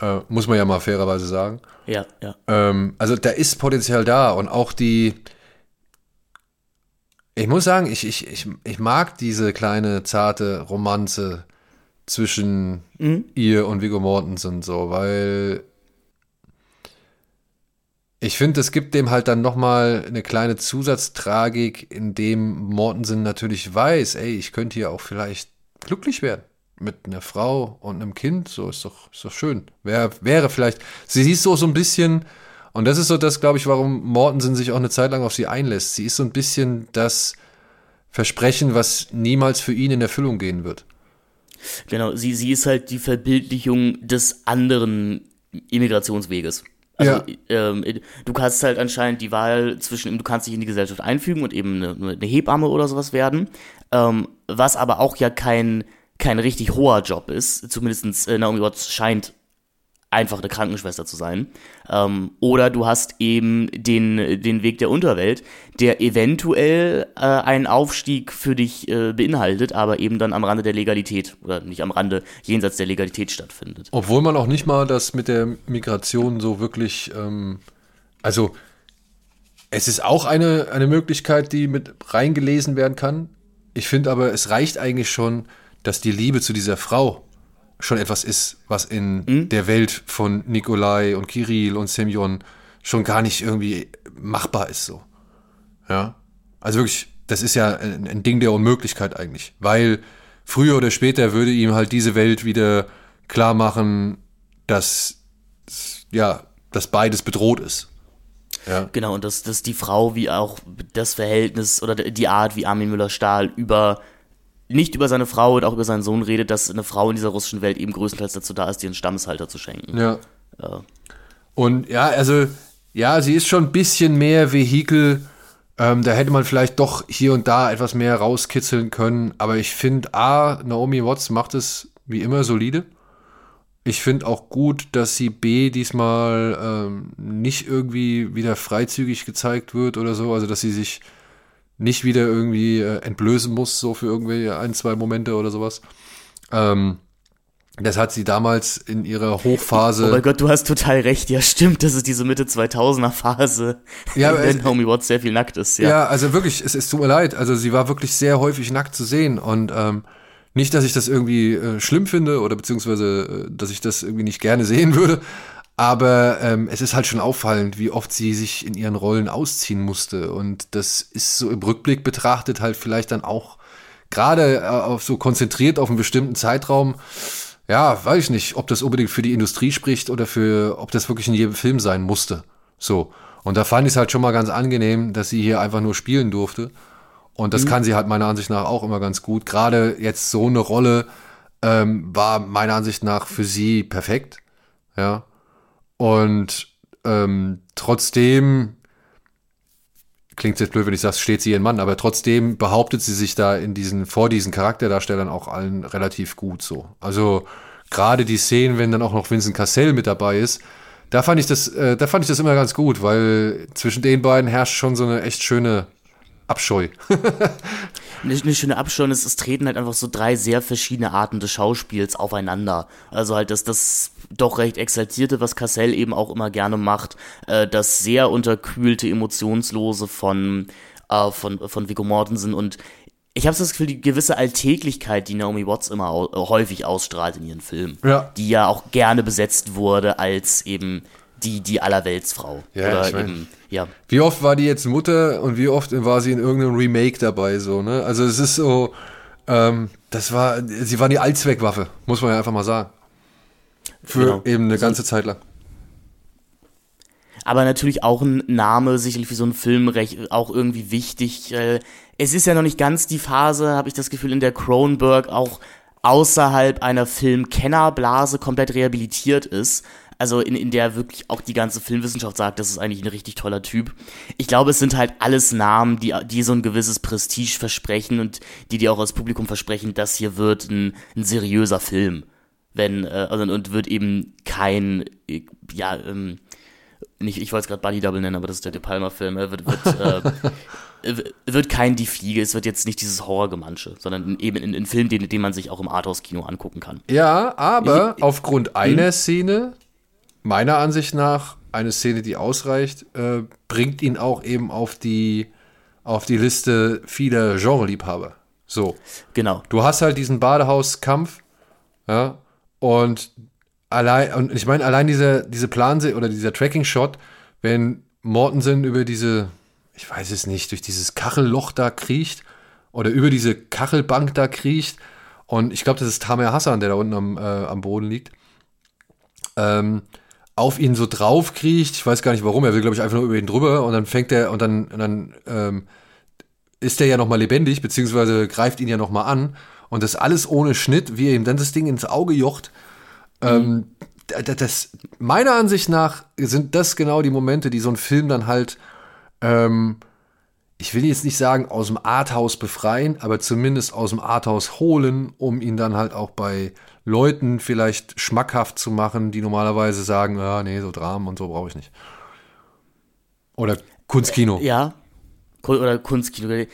Äh, muss man ja mal fairerweise sagen. Ja, ja. Ähm, also da ist Potenzial da und auch die. Ich muss sagen, ich, ich, ich, ich mag diese kleine, zarte Romanze zwischen ihr und Viggo Mortensen so, weil ich finde, es gibt dem halt dann nochmal eine kleine Zusatztragik, in dem Mortensen natürlich weiß, ey, ich könnte hier auch vielleicht glücklich werden mit einer Frau und einem Kind, so ist doch, ist doch schön. Wär, wäre vielleicht, sie ist so, so ein bisschen, und das ist so das, glaube ich, warum Mortensen sich auch eine Zeit lang auf sie einlässt. Sie ist so ein bisschen das Versprechen, was niemals für ihn in Erfüllung gehen wird. Genau, sie, sie ist halt die Verbildlichung des anderen Immigrationsweges. Also, Ja. ähm, du kannst halt anscheinend die Wahl zwischen, du kannst dich in die Gesellschaft einfügen und eben eine, eine Hebamme oder sowas werden, ähm, was aber auch ja kein, kein richtig hoher Job ist. Zumindest äh, Naomi Watts scheint einfach eine Krankenschwester zu sein. Ähm, oder du hast eben den, den Weg der Unterwelt, der eventuell äh, einen Aufstieg für dich äh, beinhaltet, aber eben dann am Rande der Legalität oder nicht am Rande, jenseits der Legalität stattfindet. Obwohl man auch nicht mal das mit der Migration so wirklich, ähm, also es ist auch eine, eine Möglichkeit, die mit reingelesen werden kann. Ich finde aber, es reicht eigentlich schon, dass die Liebe zu dieser Frau schon etwas ist, was in der Welt von Nikolai und Kirill und Semyon schon gar nicht irgendwie machbar ist so. Ja. Also wirklich, das ist ja ein, ein Ding der Unmöglichkeit eigentlich, weil früher oder später würde ihm halt diese Welt wieder klar machen, dass ja, dass beides bedroht ist. Ja. Genau, und dass, dass die Frau wie auch das Verhältnis oder die Art, wie Armin Müller-Stahl über nicht über seine Frau und auch über seinen Sohn redet, dass eine Frau in dieser russischen Welt eben größtenteils dazu da ist, dir einen Stammeshalter zu schenken. Ja. Ja. Und ja, also, ja, sie ist schon ein bisschen mehr Vehikel. Ähm, da hätte man vielleicht doch hier und da etwas mehr rauskitzeln können. Aber ich finde, A, Naomi Watts macht es wie immer solide. Ich finde auch gut, dass sie B diesmal ähm, nicht irgendwie wieder freizügig gezeigt wird oder so. Also, dass sie sich nicht wieder irgendwie äh, entblößen muss, so für irgendwie ein, zwei Momente oder sowas. Ähm, das hat sie damals in ihrer Hochphase. Oh mein Gott, du hast total recht. Ja, stimmt, das ist diese Mitte 2000er Phase, Ja, in der es- Naomi Watts sehr viel nackt ist. Ja. Ja, also wirklich, es, es tut mir leid. Also sie war wirklich sehr häufig nackt zu sehen und ähm, nicht, dass ich das irgendwie äh, schlimm finde oder beziehungsweise, äh, dass ich das irgendwie nicht gerne sehen würde. Aber ähm, es ist halt schon auffallend, wie oft sie sich in ihren Rollen ausziehen musste. Und das ist so im Rückblick betrachtet halt vielleicht dann auch gerade äh, auf so konzentriert auf einen bestimmten Zeitraum. Ja, weiß ich nicht, ob das unbedingt für die Industrie spricht oder für, ob das wirklich in jedem Film sein musste. So. Und da fand ich es halt schon mal ganz angenehm, dass sie hier einfach nur spielen durfte. Und das kann sie halt meiner Ansicht nach auch immer ganz gut. Gerade jetzt so eine Rolle ähm, war meiner Ansicht nach für sie perfekt. Ja. Und ähm, trotzdem, klingt jetzt blöd, wenn ich sage, steht sie ihren Mann, aber trotzdem behauptet sie sich da in diesen, vor diesen Charakterdarstellern auch allen relativ gut so. Also gerade die Szenen, wenn dann auch noch Vincent Cassell mit dabei ist, da fand ich das, äh, da fand ich das immer ganz gut, weil zwischen den beiden herrscht schon so eine echt schöne Abscheu. eine, eine schöne Abschirm ist, es treten halt einfach so drei sehr verschiedene Arten des Schauspiels aufeinander. Also halt das, das doch recht exaltierte, was Cassell eben auch immer gerne macht, äh, das sehr unterkühlte, emotionslose von, äh, von, von Viggo Mortensen und ich habe das Gefühl, die gewisse Alltäglichkeit, die Naomi Watts immer au häufig ausstrahlt in ihren Filmen, Ja. die ja auch gerne besetzt wurde als eben die, die Allerweltsfrau. Ja, Oder ich mein- eben, ja. Wie oft war die jetzt Mutter und wie oft war sie in irgendeinem Remake dabei, so, ne? Also es ist so, ähm, das war, sie war die Allzweckwaffe, muss man ja einfach mal sagen. Für Genau. eben eine ganze Zeit lang. aber natürlich auch ein Name, sicherlich für so einen Film recht, auch irgendwie wichtig. Äh, es ist ja noch nicht ganz die Phase, habe ich das Gefühl, in der Cronenberg auch außerhalb einer Filmkennerblase komplett rehabilitiert ist. Also in, in der wirklich auch die ganze Filmwissenschaft sagt, das ist eigentlich ein richtig toller Typ. Ich glaube, es sind halt alles Namen, die, die so ein gewisses Prestige versprechen und die dir auch als Publikum versprechen, das hier wird ein, ein seriöser Film. Wenn, äh, also, und wird eben kein, äh, ja, ähm, nicht, ich wollte es gerade Buddy Double nennen, aber das ist der De Palma-Film. Er wird, wird, äh, wird kein Die Fliege, es wird jetzt nicht dieses Horrorgemansche, sondern eben ein, ein Film, den, den man sich auch im Arthouse-Kino angucken kann. Ja, aber aufgrund einer Szene, meiner Ansicht nach, eine Szene, die ausreicht, äh, bringt ihn auch eben auf die, auf die Liste vieler Genreliebhaber. So. Genau. Du hast halt diesen Badehauskampf, ja, und allein, und ich meine, allein diese, diese Planse oder dieser Tracking-Shot, wenn Mortensen über diese, ich weiß es nicht, durch dieses Kachelloch da kriecht oder über diese Kachelbank da kriecht, und ich glaube, das ist Tamer Hassan, der da unten am, äh, am Boden liegt, ähm, auf ihn so drauf kriecht, ich weiß gar nicht warum, er will, glaube ich, einfach nur über ihn drüber, und dann fängt er, und dann, und dann, ähm, ist der ja noch mal lebendig, beziehungsweise greift ihn ja noch mal an. Und das alles ohne Schnitt, wie er ihm dann das Ding ins Auge jocht. Ähm, da- da- das, meiner Ansicht nach sind das genau die Momente, die so ein Film dann halt, ähm, ich will jetzt nicht sagen, aus dem Arthouse befreien, aber zumindest aus dem Arthouse holen, um ihn dann halt auch bei Leuten vielleicht schmackhaft zu machen, die normalerweise sagen, ah, nee, so Dramen und so brauche ich nicht. Oder Kunstkino. Ja. Oder Kunstkino.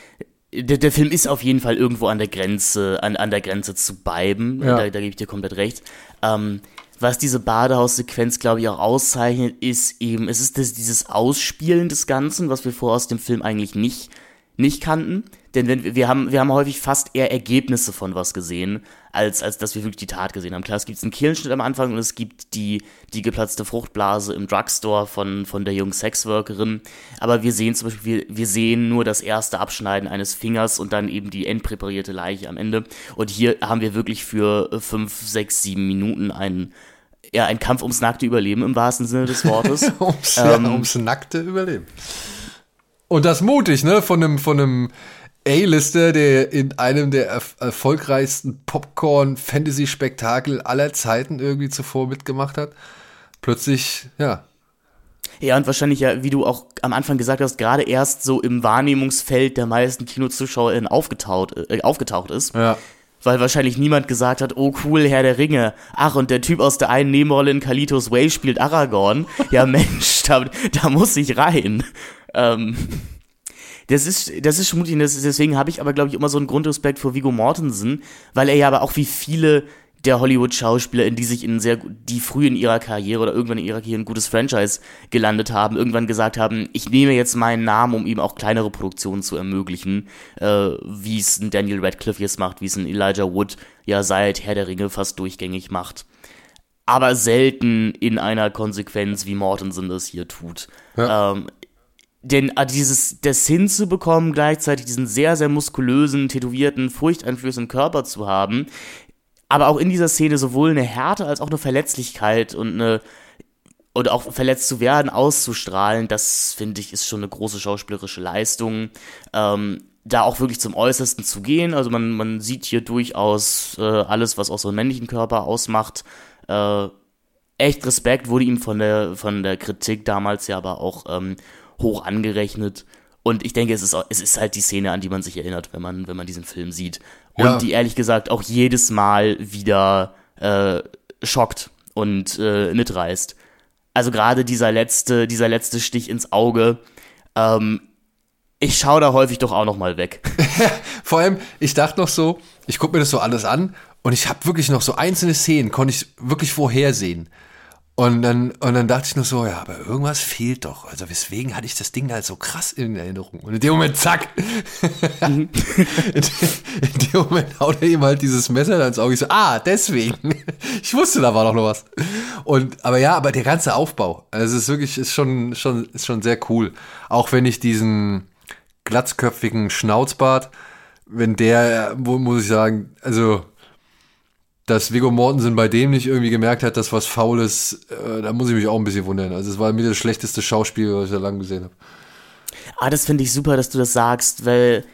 Der, der Film ist auf jeden Fall irgendwo an der Grenze, an, an der Grenze zu beiben. Ja. Da, da gebe ich dir komplett recht. Ähm, was diese Badehaussequenz, glaube ich, auch auszeichnet, ist eben, es ist das, dieses Ausspielen des Ganzen, was wir vorher aus dem Film eigentlich nicht, nicht kannten. Denn wenn wir, haben, wir haben häufig fast eher Ergebnisse von was gesehen, als, als dass wir wirklich die Tat gesehen haben. Klar, es gibt einen Kehlenschnitt am Anfang und es gibt die, die geplatzte Fruchtblase im Drugstore von, von der jungen Sexworkerin. Aber wir sehen zum Beispiel, wir, wir sehen nur das erste Abschneiden eines Fingers und dann eben die endpräparierte Leiche am Ende. Und hier haben wir wirklich für äh, fünf, sechs, sieben Minuten einen, ja, einen Kampf ums nackte Überleben im wahrsten Sinne des Wortes. ums, Ähm, ja, ums nackte Überleben. Und das mutig, ne? Von einem, von einem A-Lister, der in einem der erf erfolgreichsten Popcorn-Fantasy-Spektakel aller Zeiten irgendwie zuvor mitgemacht hat. Plötzlich, ja. Ja, und wahrscheinlich ja, wie du auch am Anfang gesagt hast, gerade erst so im Wahrnehmungsfeld der meisten KinozuschauerInnen aufgetaucht, äh, aufgetaucht ist. Ja. Weil wahrscheinlich niemand gesagt hat, oh cool, Herr der Ringe. Ach, und der Typ aus der einen Nebenrolle in Kalitos Way spielt Aragorn. Ja, Mensch, da, da muss ich rein. Ähm, Das ist, das ist schmutzig, deswegen habe ich aber, glaube ich, immer so einen Grundrespekt vor Vigo Mortensen, weil er ja aber auch wie viele der Hollywood-Schauspieler, in die sich in sehr, die früh in ihrer Karriere oder irgendwann in ihrer Karriere ein gutes Franchise gelandet haben, irgendwann gesagt haben, ich nehme jetzt meinen Namen, um ihm auch kleinere Produktionen zu ermöglichen, äh, wie es ein Daniel Radcliffe jetzt macht, wie es ein Elijah Wood ja seit Herr der Ringe fast durchgängig macht. Aber selten in einer Konsequenz, wie Mortensen das hier tut. Ja. Ähm, denn äh, dieses, das hinzubekommen, gleichzeitig diesen sehr, sehr muskulösen, tätowierten, furchteinflößenden Körper zu haben, aber auch in dieser Szene sowohl eine Härte als auch eine Verletzlichkeit und eine und auch verletzt zu werden, auszustrahlen, das finde ich ist schon eine große schauspielerische Leistung. Ähm, da auch wirklich zum Äußersten zu gehen. Also man, man sieht hier durchaus äh, alles, was auch so einen männlichen Körper ausmacht. Äh, echt Respekt wurde ihm von der, von der Kritik damals ja aber auch ähm, hoch angerechnet. Und ich denke, es ist, es ist halt die Szene, an die man sich erinnert, wenn man, wenn man diesen Film sieht. Und ja. die ehrlich gesagt auch jedes Mal wieder äh, schockt und äh, mitreißt. Also gerade dieser letzte, dieser letzte Stich ins Auge, ähm, ich schaue da häufig doch auch noch mal weg. Vor allem, ich dachte noch so, ich gucke mir das so alles an und ich habe wirklich noch so einzelne Szenen, konnte ich wirklich vorhersehen. Und dann, und dann dachte ich nur so, ja, aber irgendwas fehlt doch. Also weswegen hatte ich das Ding da halt so krass in Erinnerung? Und in dem Moment, zack. Mhm. in, in, dem Moment haut er ihm halt dieses Messer ins Auge. Ich so, ah, deswegen. ich wusste, da war doch noch was. Und, aber ja, aber der ganze Aufbau, also es ist wirklich, ist schon, schon, ist schon sehr cool. Auch wenn ich diesen glatzköpfigen Schnauzbart, wenn der, muss ich sagen, also dass Viggo Mortensen bei dem nicht irgendwie gemerkt hat, dass was faul ist, äh, da muss ich mich auch ein bisschen wundern. Also es war mir das schlechteste Schauspiel, was ich da lang gesehen habe. Ah, das finde ich super, dass du das sagst, weil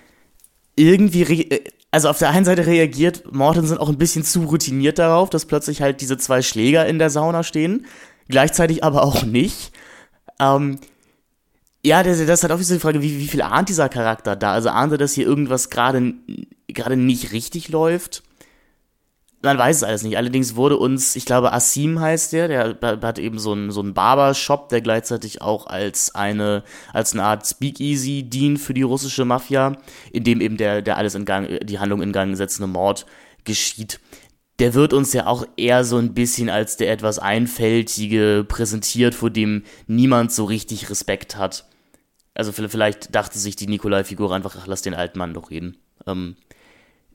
irgendwie, äh, also auf der einen Seite reagiert Mortensen auch ein bisschen zu routiniert darauf, dass plötzlich halt diese zwei Schläger in der Sauna stehen, gleichzeitig aber auch nicht. Ähm, ja, das, das ist halt auch die Frage, wie, wie viel ahnt dieser Charakter da? Also ahnt er, dass hier irgendwas gerade nicht richtig läuft? Man weiß es alles nicht. Allerdings wurde uns, ich glaube, Asim heißt der, der hat eben so einen, so einen Barbershop, der gleichzeitig auch als eine, als eine Art Speakeasy dient für die russische Mafia, in dem eben der, der alles in Gang, die Handlung in Gang setzende Mord geschieht. Der wird uns ja auch eher so ein bisschen als der etwas Einfältige präsentiert, vor dem niemand so richtig Respekt hat. Also vielleicht dachte sich die Nikolai-Figur einfach, ach, lass den alten Mann doch reden. Ähm,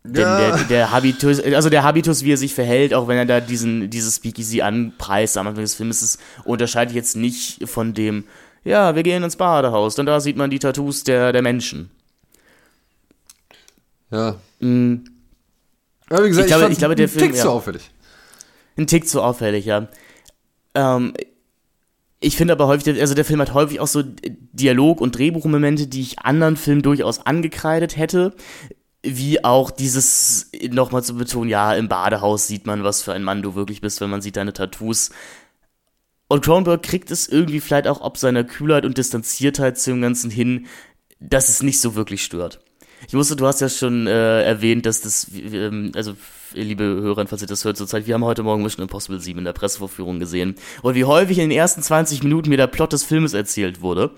ja. der, der Habitus, also der Habitus, wie er sich verhält, auch wenn er da diesen, dieses Speakeasy anpreist am Anfang des Films, ist, unterscheidet jetzt nicht von dem, ja, wir gehen ins Badehaus, denn da sieht man die Tattoos der, der Menschen. Ja. Mhm. Ja, wie gesagt, ich, glaube, ich, glaube, der Film. Ein Tick ja, zu auffällig. Ein Tick zu auffällig, ja. Ähm, ich finde aber häufig, also der Film hat häufig auch so Dialog- und Drehbuchmomente, die ich anderen Filmen durchaus angekreidet hätte wie auch dieses nochmal zu betonen, ja, im Badehaus sieht man, was für ein Mann du wirklich bist, wenn man sieht deine Tattoos. Und Cronenberg kriegt es irgendwie vielleicht auch ob seiner Kühlheit und Distanziertheit zum Ganzen hin, dass es nicht so wirklich stört. Ich wusste, du hast ja schon äh, erwähnt, dass das, ähm, also liebe Hörer, falls ihr das hört zurzeit, wir haben heute Morgen Mission Impossible 7 in der Pressevorführung gesehen. Und wie häufig in den ersten 20 Minuten mir der Plot des Filmes erzählt wurde.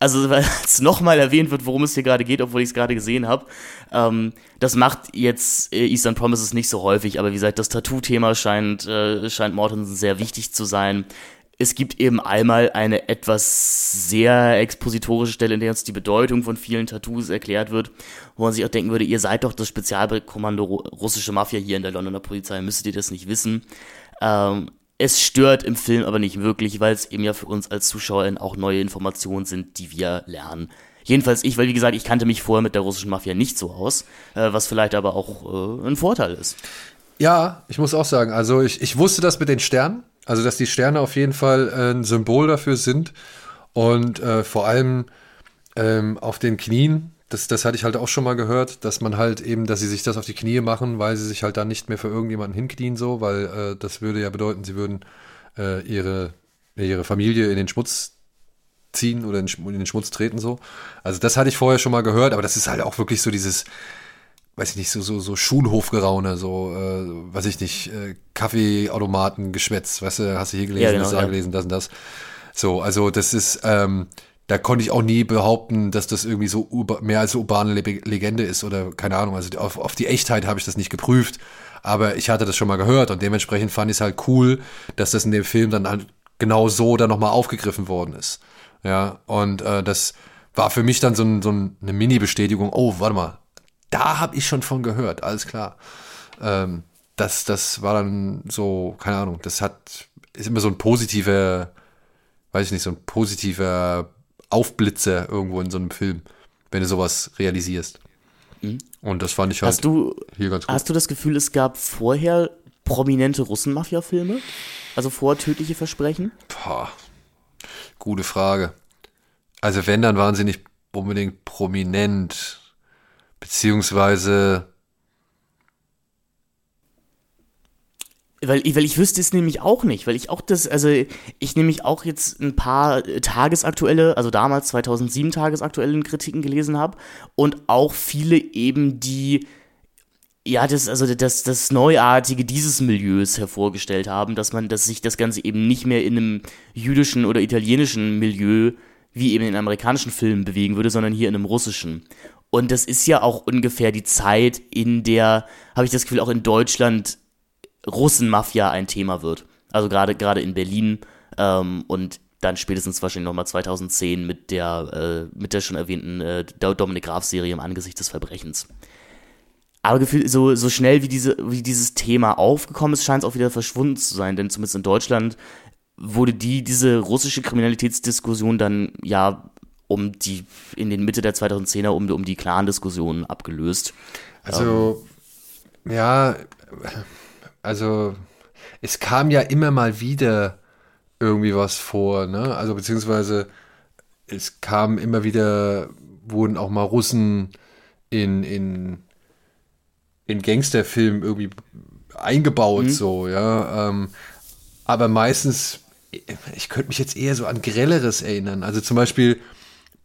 Also, weil es nochmal erwähnt wird, worum es hier gerade geht, obwohl ich es gerade gesehen habe. Ähm, das macht jetzt äh, Eastern Promises nicht so häufig, aber wie gesagt, das Tattoo-Thema scheint, äh, scheint Mortensen sehr wichtig zu sein es gibt eben einmal eine etwas sehr expositorische Stelle, in der uns die Bedeutung von vielen Tattoos erklärt wird, wo man sich auch denken würde, ihr seid doch das Spezialkommando russische Mafia hier in der Londoner Polizei, müsstet ihr das nicht wissen. Ähm, es stört im Film aber nicht wirklich, weil es eben ja für uns als Zuschauer auch neue Informationen sind, die wir lernen. Jedenfalls ich, weil wie gesagt, ich kannte mich vorher mit der russischen Mafia nicht so aus, äh, was vielleicht aber auch äh, ein Vorteil ist. Ja, ich muss auch sagen, also ich, ich wusste das mit den Sternen, also, dass die Sterne auf jeden Fall äh, ein Symbol dafür sind. Und äh, vor allem ähm, auf den Knien, das, das hatte ich halt auch schon mal gehört, dass man halt eben, dass sie sich das auf die Knie machen, weil sie sich halt dann nicht mehr für irgendjemanden hinknien, so, weil äh, das würde ja bedeuten, sie würden äh, ihre, ihre Familie in den Schmutz ziehen oder in, in den Schmutz treten, so. Also, das hatte ich vorher schon mal gehört, aber das ist halt auch wirklich so dieses weiß ich nicht, so, so, so Schulhofgeraune, so, äh, weiß ich nicht, äh, Kaffeeautomaten geschwätzt, weißt du, hast du hier gelesen, ja, genau, das da ja. gelesen, das und das. So, also das ist, ähm, da konnte ich auch nie behaupten, dass das irgendwie so mehr als urbane Legende ist oder keine Ahnung. Also auf, auf die Echtheit habe ich das nicht geprüft, aber ich hatte das schon mal gehört und dementsprechend fand ich es halt cool, dass das in dem Film dann halt genau so dann nochmal aufgegriffen worden ist. Ja, und äh, das war für mich dann so, ein, so eine Mini-Bestätigung. Oh, warte mal, da habe ich schon von gehört, alles klar. Ähm, das, das war dann so, keine Ahnung, das hat, ist immer so ein positiver, weiß ich nicht, so ein positiver Aufblitzer irgendwo in so einem Film, wenn du sowas realisierst. Mhm. Und das fand ich halt hast du, hier ganz gut. Hast du das Gefühl, es gab vorher prominente Russen-Mafia-Filme? Also vor Tödliche Versprechen? Boah, gute Frage. Also wenn, dann waren sie nicht unbedingt prominent, beziehungsweise Weil, weil ich wüsste es nämlich auch nicht, weil ich auch das, also ich nämlich auch jetzt ein paar tagesaktuelle, also damals 2007 tagesaktuellen Kritiken gelesen habe und auch viele eben die, ja, das, also das, das Neuartige dieses Milieus hervorgestellt haben, dass man, dass sich das Ganze eben nicht mehr in einem jüdischen oder italienischen Milieu wie eben in amerikanischen Filmen bewegen würde, sondern hier in einem russischen. Und das ist ja auch ungefähr die Zeit, in der, habe ich das Gefühl, auch in Deutschland Russenmafia ein Thema wird. Also gerade gerade in Berlin ähm, und dann spätestens wahrscheinlich nochmal 2010 mit der, äh, mit der schon erwähnten äh, Dominik Graf-Serie im Angesicht des Verbrechens. Aber gefühlt, so, so schnell wie, diese, wie dieses Thema aufgekommen ist, scheint es auch wieder verschwunden zu sein, denn zumindest in Deutschland wurde die, diese russische Kriminalitätsdiskussion dann ja um die, in den Mitte der 2010er um, um die Clan-Diskussion abgelöst. Also, ähm, ja, also es kam ja immer mal wieder irgendwie was vor, ne? Also beziehungsweise es kam immer wieder, wurden auch mal Russen in, in, in Gangsterfilmen irgendwie eingebaut, mhm. so, ja. Ähm, aber meistens, ich könnte mich jetzt eher so an Grelleres erinnern. Also zum Beispiel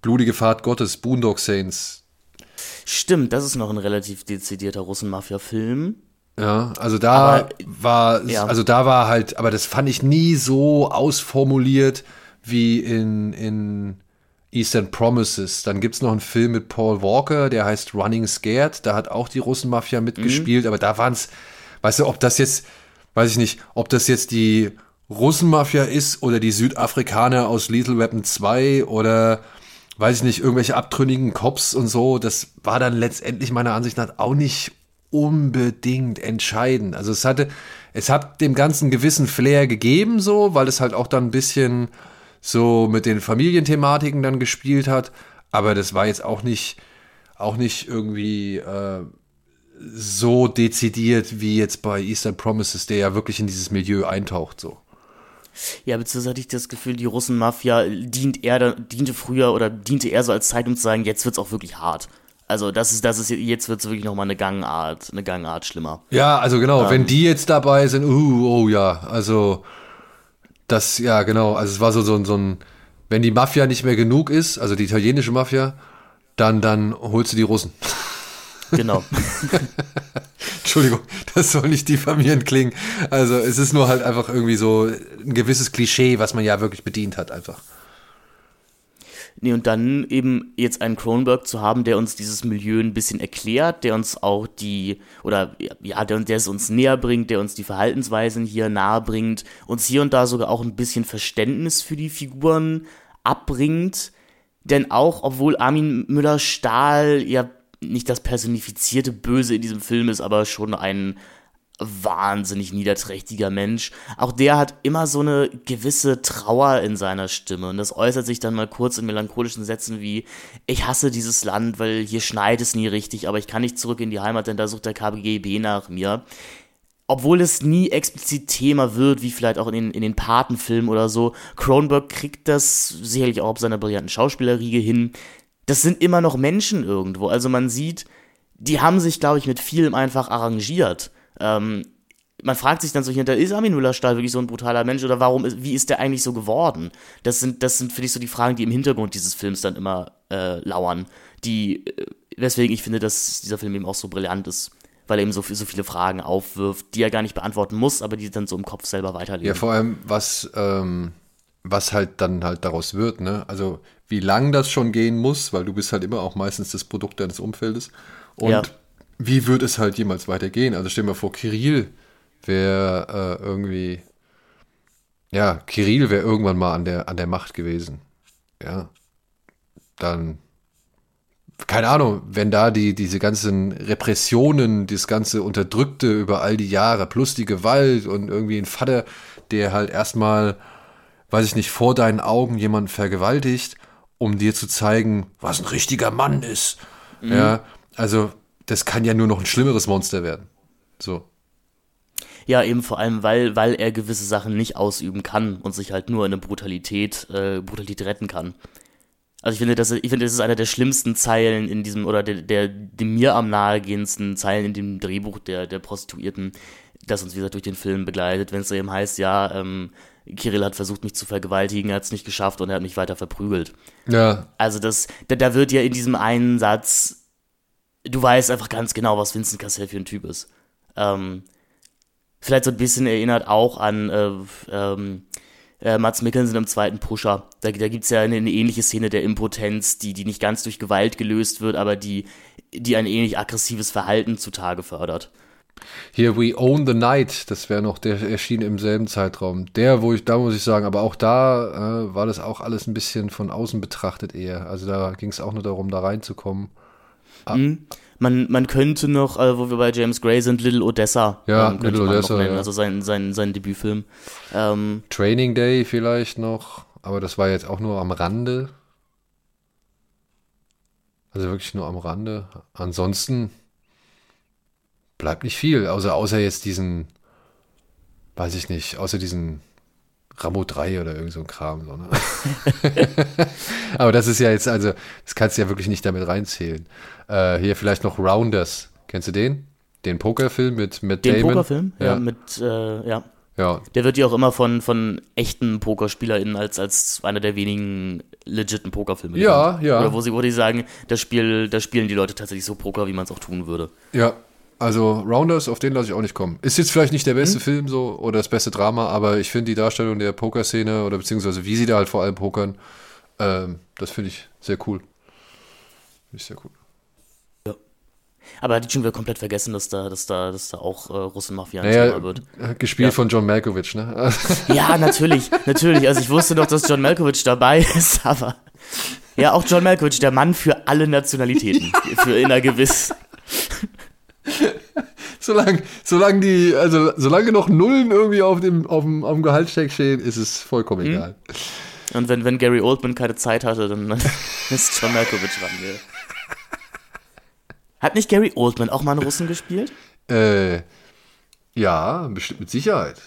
Blutige Fahrt Gottes, Boondock Saints. Stimmt, das ist noch ein relativ dezidierter Russen-Mafia-Film. Ja, also da aber, war, ja. also da war halt, aber das fand ich nie so ausformuliert wie in, in Eastern Promises. Dann gibt es noch einen Film mit Paul Walker, der heißt Running Scared. Da hat auch die Russenmafia mitgespielt, mhm. aber da waren es, weißt du, ob das jetzt, weiß ich nicht, ob das jetzt die Russenmafia ist oder die Südafrikaner aus Lethal Weapon 2 oder weiß ich nicht, irgendwelche abtrünnigen Cops und so, das war dann letztendlich meiner Ansicht nach auch nicht unbedingt entscheidend. Also es hatte, es hat dem Ganzen gewissen Flair gegeben, so, weil es halt auch dann ein bisschen so mit den Familienthematiken dann gespielt hat. Aber das war jetzt auch nicht, auch nicht irgendwie äh, so dezidiert wie jetzt bei Eastern Promises, der ja wirklich in dieses Milieu eintaucht, so. Ja, beziehungsweise hatte ich das Gefühl, die Russenmafia dient eher, diente früher oder diente eher so als Zeit, um zu sagen, jetzt wird's auch wirklich hart. Also das ist, das ist jetzt wird es wirklich nochmal eine Gangart, eine Gangart schlimmer. Ja, also genau, ähm, wenn die jetzt dabei sind, uh, oh ja, also das, ja genau, also es war so, so, so ein, wenn die Mafia nicht mehr genug ist, also die italienische Mafia, dann, dann holst du die Russen. Genau. Entschuldigung, das soll nicht diffamierend klingen. Also es ist nur halt einfach irgendwie so ein gewisses Klischee, was man ja wirklich bedient hat, einfach. Nee, und dann eben jetzt einen Kronberg zu haben, der uns dieses Milieu ein bisschen erklärt, der uns auch die, oder ja, der, der es uns näher bringt, der uns die Verhaltensweisen hier nahe bringt, uns hier und da sogar auch ein bisschen Verständnis für die Figuren abbringt. Denn auch, obwohl Armin Müller-Stahl ja nicht das personifizierte Böse in diesem Film ist, aber schon ein wahnsinnig niederträchtiger Mensch. Auch der hat immer so eine gewisse Trauer in seiner Stimme und das äußert sich dann mal kurz in melancholischen Sätzen wie ich hasse dieses Land, weil hier schneit es nie richtig, aber ich kann nicht zurück in die Heimat, denn da sucht der KGB nach mir. Obwohl es nie explizit Thema wird, wie vielleicht auch in den, in den Patenfilmen oder so, Kronberg kriegt das sicherlich auch auf seiner brillanten Schauspielerriege hin. Das sind immer noch Menschen irgendwo. Also man sieht, die haben sich, glaube ich, mit vielem einfach arrangiert ähm, man fragt sich dann so hinter, ist Armin Müller-Stahl wirklich so ein brutaler Mensch oder warum ist, wie ist der eigentlich so geworden? Das sind, das sind, finde ich, so die Fragen, die im Hintergrund dieses Films dann immer äh, lauern, die, äh, weswegen ich finde, dass dieser Film eben auch so brillant ist, weil er eben so, so viele Fragen aufwirft, die er gar nicht beantworten muss, aber die dann so im Kopf selber weiterleben. Ja, vor allem, was, ähm, was halt dann halt daraus wird, ne? Also wie lang das schon gehen muss, weil du bist halt immer auch meistens das Produkt deines Umfeldes. Und Ja. Wie wird es halt jemals weitergehen? Also stell dir mal vor, Kirill wäre äh, irgendwie, ja, Kirill wäre irgendwann mal an der, an der Macht gewesen. Ja. Dann, keine Ahnung, wenn da die, diese ganzen Repressionen, das ganze Unterdrückte über all die Jahre, plus die Gewalt und irgendwie ein Vater, der halt erstmal, weiß ich nicht, vor deinen Augen jemanden vergewaltigt, um dir zu zeigen, was ein richtiger Mann ist. Ja, also das kann ja nur noch ein schlimmeres Monster werden. So. Ja, eben vor allem, weil, weil er gewisse Sachen nicht ausüben kann und sich halt nur in eine Brutalität, äh, Brutalität retten kann. Also ich finde, das, ich finde, das ist einer der schlimmsten Zeilen in diesem, oder der, der, dem mir am nahegehendsten Zeilen in dem Drehbuch der, der Prostituierten, das uns, wie gesagt, durch den Film begleitet, wenn es eben heißt, ja, ähm, Kirill hat versucht, mich zu vergewaltigen, er hat es nicht geschafft und er hat mich weiter verprügelt. Ja, Also das, da, da wird ja in diesem einen Satz, du weißt einfach ganz genau, was Vincent Cassell für ein Typ ist. Ähm, vielleicht so ein bisschen erinnert auch an äh, ähm, äh, Mats Mikkelsen im zweiten Pusher. Da, da gibt es ja eine, eine ähnliche Szene der Impotenz, die, die nicht ganz durch Gewalt gelöst wird, aber die, die ein ähnlich aggressives Verhalten zutage fördert. Hier We Own the Night, das wäre noch, der erschien im selben Zeitraum. Der, wo ich, da muss ich sagen, aber auch da äh, war das auch alles ein bisschen von außen betrachtet eher. Also da ging es auch nur darum, da reinzukommen. Man, man könnte noch, äh, wo wir bei James Gray sind, Little Odessa. Ja, könnte Little Odessa, nennen, ja. Also sein, sein, sein Debütfilm. Ähm, Training Day vielleicht noch, aber das war jetzt auch nur am Rande. Also wirklich nur am Rande. Ansonsten bleibt nicht viel, außer, außer jetzt diesen, weiß ich nicht, außer diesen Rambo 3 oder irgend so ein Kram. So, ne? aber das ist ja jetzt, also, das kannst du ja wirklich nicht damit reinzählen. Äh, hier vielleicht noch Rounders. Kennst du den? Den Pokerfilm mit Matt den Damon? Pokerfilm, ja, Ja. mit, äh, ja. Ja, Der wird ja auch immer von, von echten PokerspielerInnen als, als einer der wenigen legiten Pokerfilme Ja, genannt. ja. Oder wo sie, wo die sagen, das Spiel, da spielen die Leute tatsächlich so Poker, wie man es auch tun würde. Ja, also Rounders, auf den lasse ich auch nicht kommen. Ist jetzt vielleicht nicht der beste Film so oder das beste Drama, aber ich finde die Darstellung der Pokerszene oder beziehungsweise wie sie da halt vor allem pokern, ähm, das finde ich sehr cool. Finde ich sehr cool. Aber hatte ich schon wieder komplett vergessen, dass da, dass da, dass da auch äh, Russenmafia ein Naja, Thema wird. äh, gespielt Ja. von John Malkovich, ne? Ja, natürlich, natürlich. Also ich wusste doch, dass John Malkovich dabei ist, aber ja, auch John Malkovich, der Mann für alle Nationalitäten, für in einer gewiss. solange, solange die, also solange noch Nullen irgendwie auf dem, auf dem, auf dem Gehaltscheck stehen, ist es vollkommen egal. Und wenn, wenn Gary Oldman keine Zeit hatte, dann ist John Malkovich ran. Ja. Hat nicht Gary Oldman auch mal einen Russen gespielt? Äh, ja, bestimmt mit Sicherheit.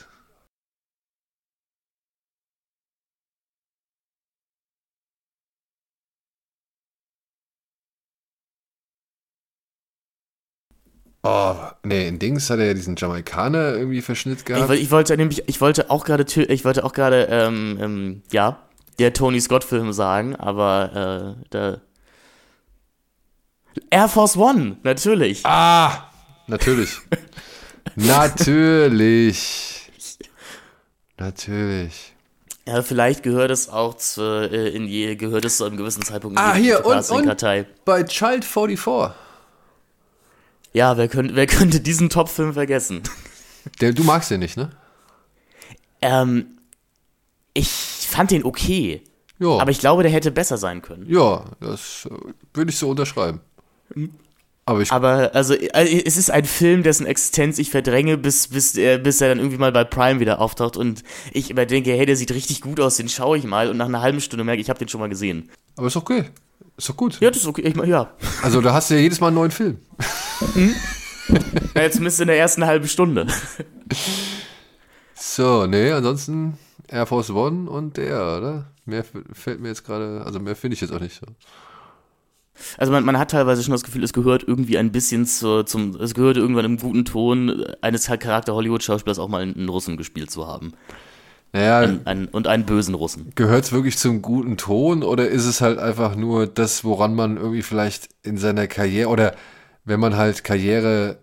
Oh, nee, in Dings hat er ja diesen Jamaikaner irgendwie Verschnitt Ich, gehabt. woll- ich wollte nämlich, ich wollte auch gerade, ich wollte auch gerade, ähm, ähm, ja, der Tony Scott Film sagen, aber äh, da Air Force One, natürlich. ah, natürlich. natürlich. Natürlich. Ja, vielleicht gehört es auch zu, äh, in je, gehört es zu einem gewissen Zeitpunkt in Ah, die hier, und- Casting-Kartei. Bei Child 44. Ja, wer könnte, wer könnte diesen Top-Film vergessen? Der, du magst den nicht, ne? Ähm, ich fand den okay, Ja. aber ich glaube, der hätte besser sein können. ja, das äh, würde ich so unterschreiben. Aber ich Aber also äh, es ist ein Film, dessen Existenz ich verdränge, bis, bis, er, bis er dann irgendwie mal bei Prime wieder auftaucht und ich überdenke, hey, der sieht richtig gut aus, den schaue ich mal und nach einer halben Stunde merke ich, ich habe den schon mal gesehen. Aber ist okay. Ist doch gut. Ja, das ist okay. Ich mein, ja. Also da hast du ja jedes Mal einen neuen Film. Ja, jetzt zumindest in der ersten halben Stunde. So, nee, ansonsten Air Force One und der, oder? Mehr fällt mir jetzt gerade, also mehr finde ich jetzt auch nicht so. Also man, man hat teilweise schon das Gefühl, es gehört irgendwie ein bisschen zu, zum, es gehört irgendwann im guten Ton eines Charakter Hollywood-Schauspielers auch mal einen Russen gespielt zu haben. Naja, Ein, ein, und einen bösen Russen. gehört es wirklich zum guten Ton oder ist es halt einfach nur das, woran man irgendwie vielleicht in seiner Karriere oder wenn man halt Karriere